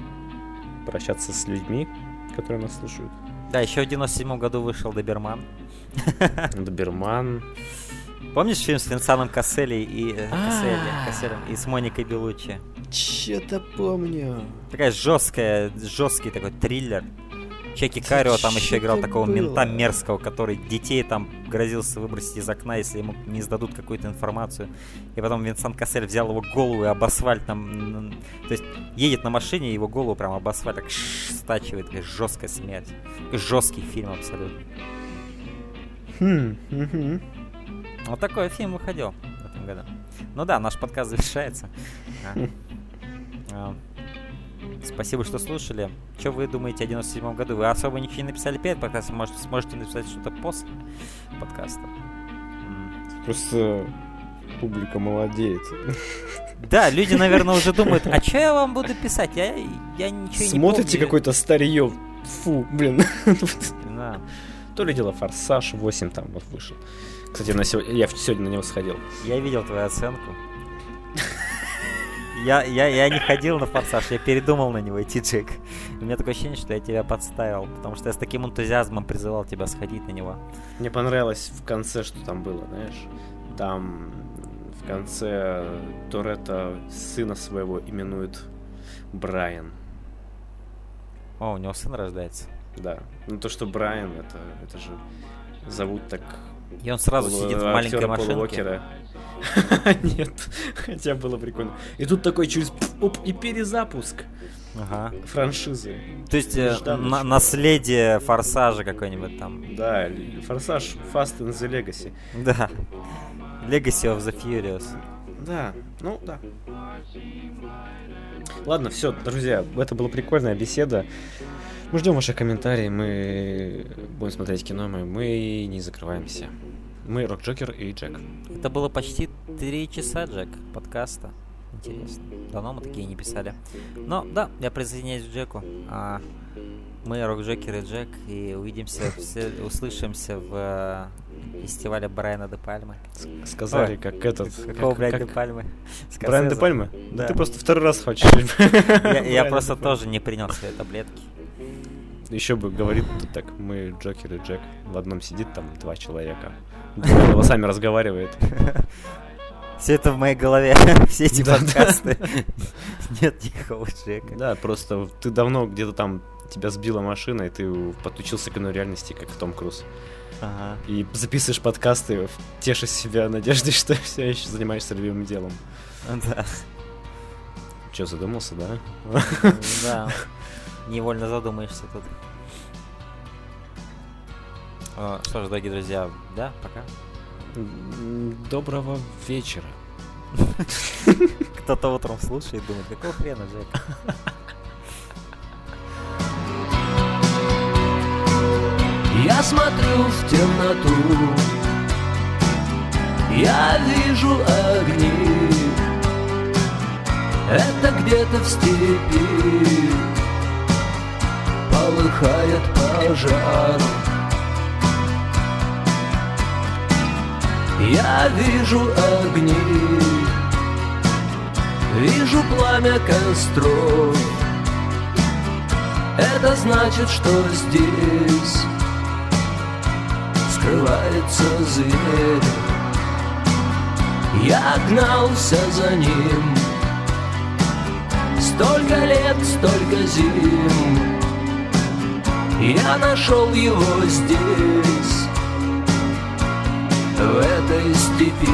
прощаться с людьми, которые нас слушают. Да, еще в 97 году вышел Доберман. Доберман. Помнишь фильм с Винсаном Касселли и э, а. Касселем и с Моникой Белуччи? Че-то помню. Такая жесткая, жесткий такой триллер. Чеки Карио там еще играл такого было? мента мерзкого, который детей там грозился выбросить из окна, если ему не сдадут какую-то информацию. И потом Винсан Кассель взял его голову и об асфальт там... То есть едет на машине, и его голову прям об асфальт так стачивает. Жесткая смерть. Жесткий фильм абсолютно. Хм, Вот такой фильм выходил в этом году. Ну да, наш подкаст завершается. Спасибо, что слушали. Что вы думаете о 97 году? Вы особо ничего не написали перед подкастом, может, сможете написать что-то после подкаста. Просто публика молодеет. Да, люди, наверное, уже думают, а что я вам буду писать? Я, я ничего Смотрите не Смотрите какое-то старье. Фу, блин. Да. То ли дело Форсаж 8 там вот вышел. Кстати, на сегодня, я сегодня на него сходил. Я видел твою оценку. Я, я, я не ходил на форсаж, я передумал на него идти, Джек. У меня такое ощущение, что я тебя подставил, потому что я с таким энтузиазмом призывал тебя сходить на него. Мне понравилось в конце, что там было, знаешь. Там в конце Торетто сына своего именует Брайан. О, у него сын рождается. Да. Ну то, что Брайан, это, это же зовут так... И он сразу сидит в маленькой машинке. Нет, хотя было прикольно. И тут такой через оп, и перезапуск ага. франшизы. То есть э, на наследие Форсажа какой-нибудь там. Да, Форсаж Fast and the Legacy. Да. Legacy of the Furious. Да, ну да. Ладно, все, друзья, это была прикольная беседа. Мы ждем ваших комментариев, мы будем смотреть кино, мы, мы не закрываемся. Мы Рок Джокер и Джек. Это было почти три часа, Джек, подкаста. Интересно. Давно мы такие не писали. Но да, я присоединяюсь к Джеку. А, мы Рок Джокер и Джек, и увидимся, все, услышимся в э, фестивале Брайана де Пальмы. Сказали, Ой, как этот... Какого, как- блядь, как- де Пальмы? Брайан де Скорсезе. Пальма? Да. Ты просто второй раз хочешь. Я, я просто тоже не принял свои таблетки. Еще бы говорит так, мы Джокер и Джек. В одном сидит там два человека. Двумя голосами разговаривает. Все это в моей голове, все эти Да, да. подкасты. Нет никакого Джека. Да, просто ты давно где-то там тебя сбила машина, и ты подключился к иной реальности, как Том Круз. Ага. И записываешь подкасты, тешишь себя надеждой, что все еще занимаешься любимым делом. Да. Че, задумался, да? Да. Невольно задумаешься тут. А, Что ж, дорогие друзья, да, пока. Доброго вечера. Кто-то утром слушает и думает, какого хрена, Джек? Я смотрю в темноту Я вижу огни Это где-то в степи Полыхает пожар Я вижу огни Вижу пламя костров. Это значит, что здесь скрывается зверь. Я гнался за ним Столько лет, столько зим. Я нашел его здесь В этой степи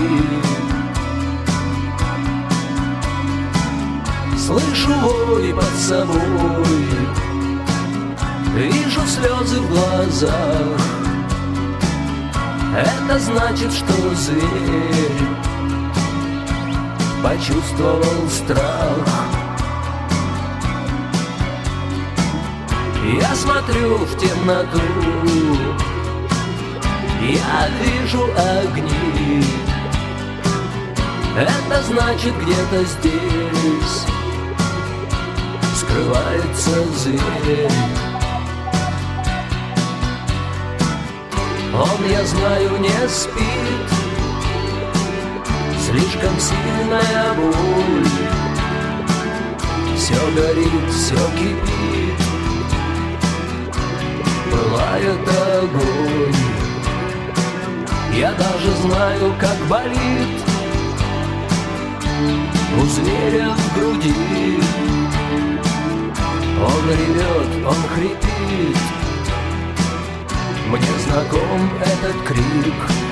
Слышу вой под собой Вижу слезы в глазах это значит, что зверь почувствовал страх. Я смотрю в темноту, я вижу огни. Это значит, где-то здесь скрывается зверь. Он, я знаю, не спит Слишком сильная боль Все горит, все кипит Пылает огонь Я даже знаю, как болит У зверя в груди. Он ревет, он хрипит. Мне знаком этот крик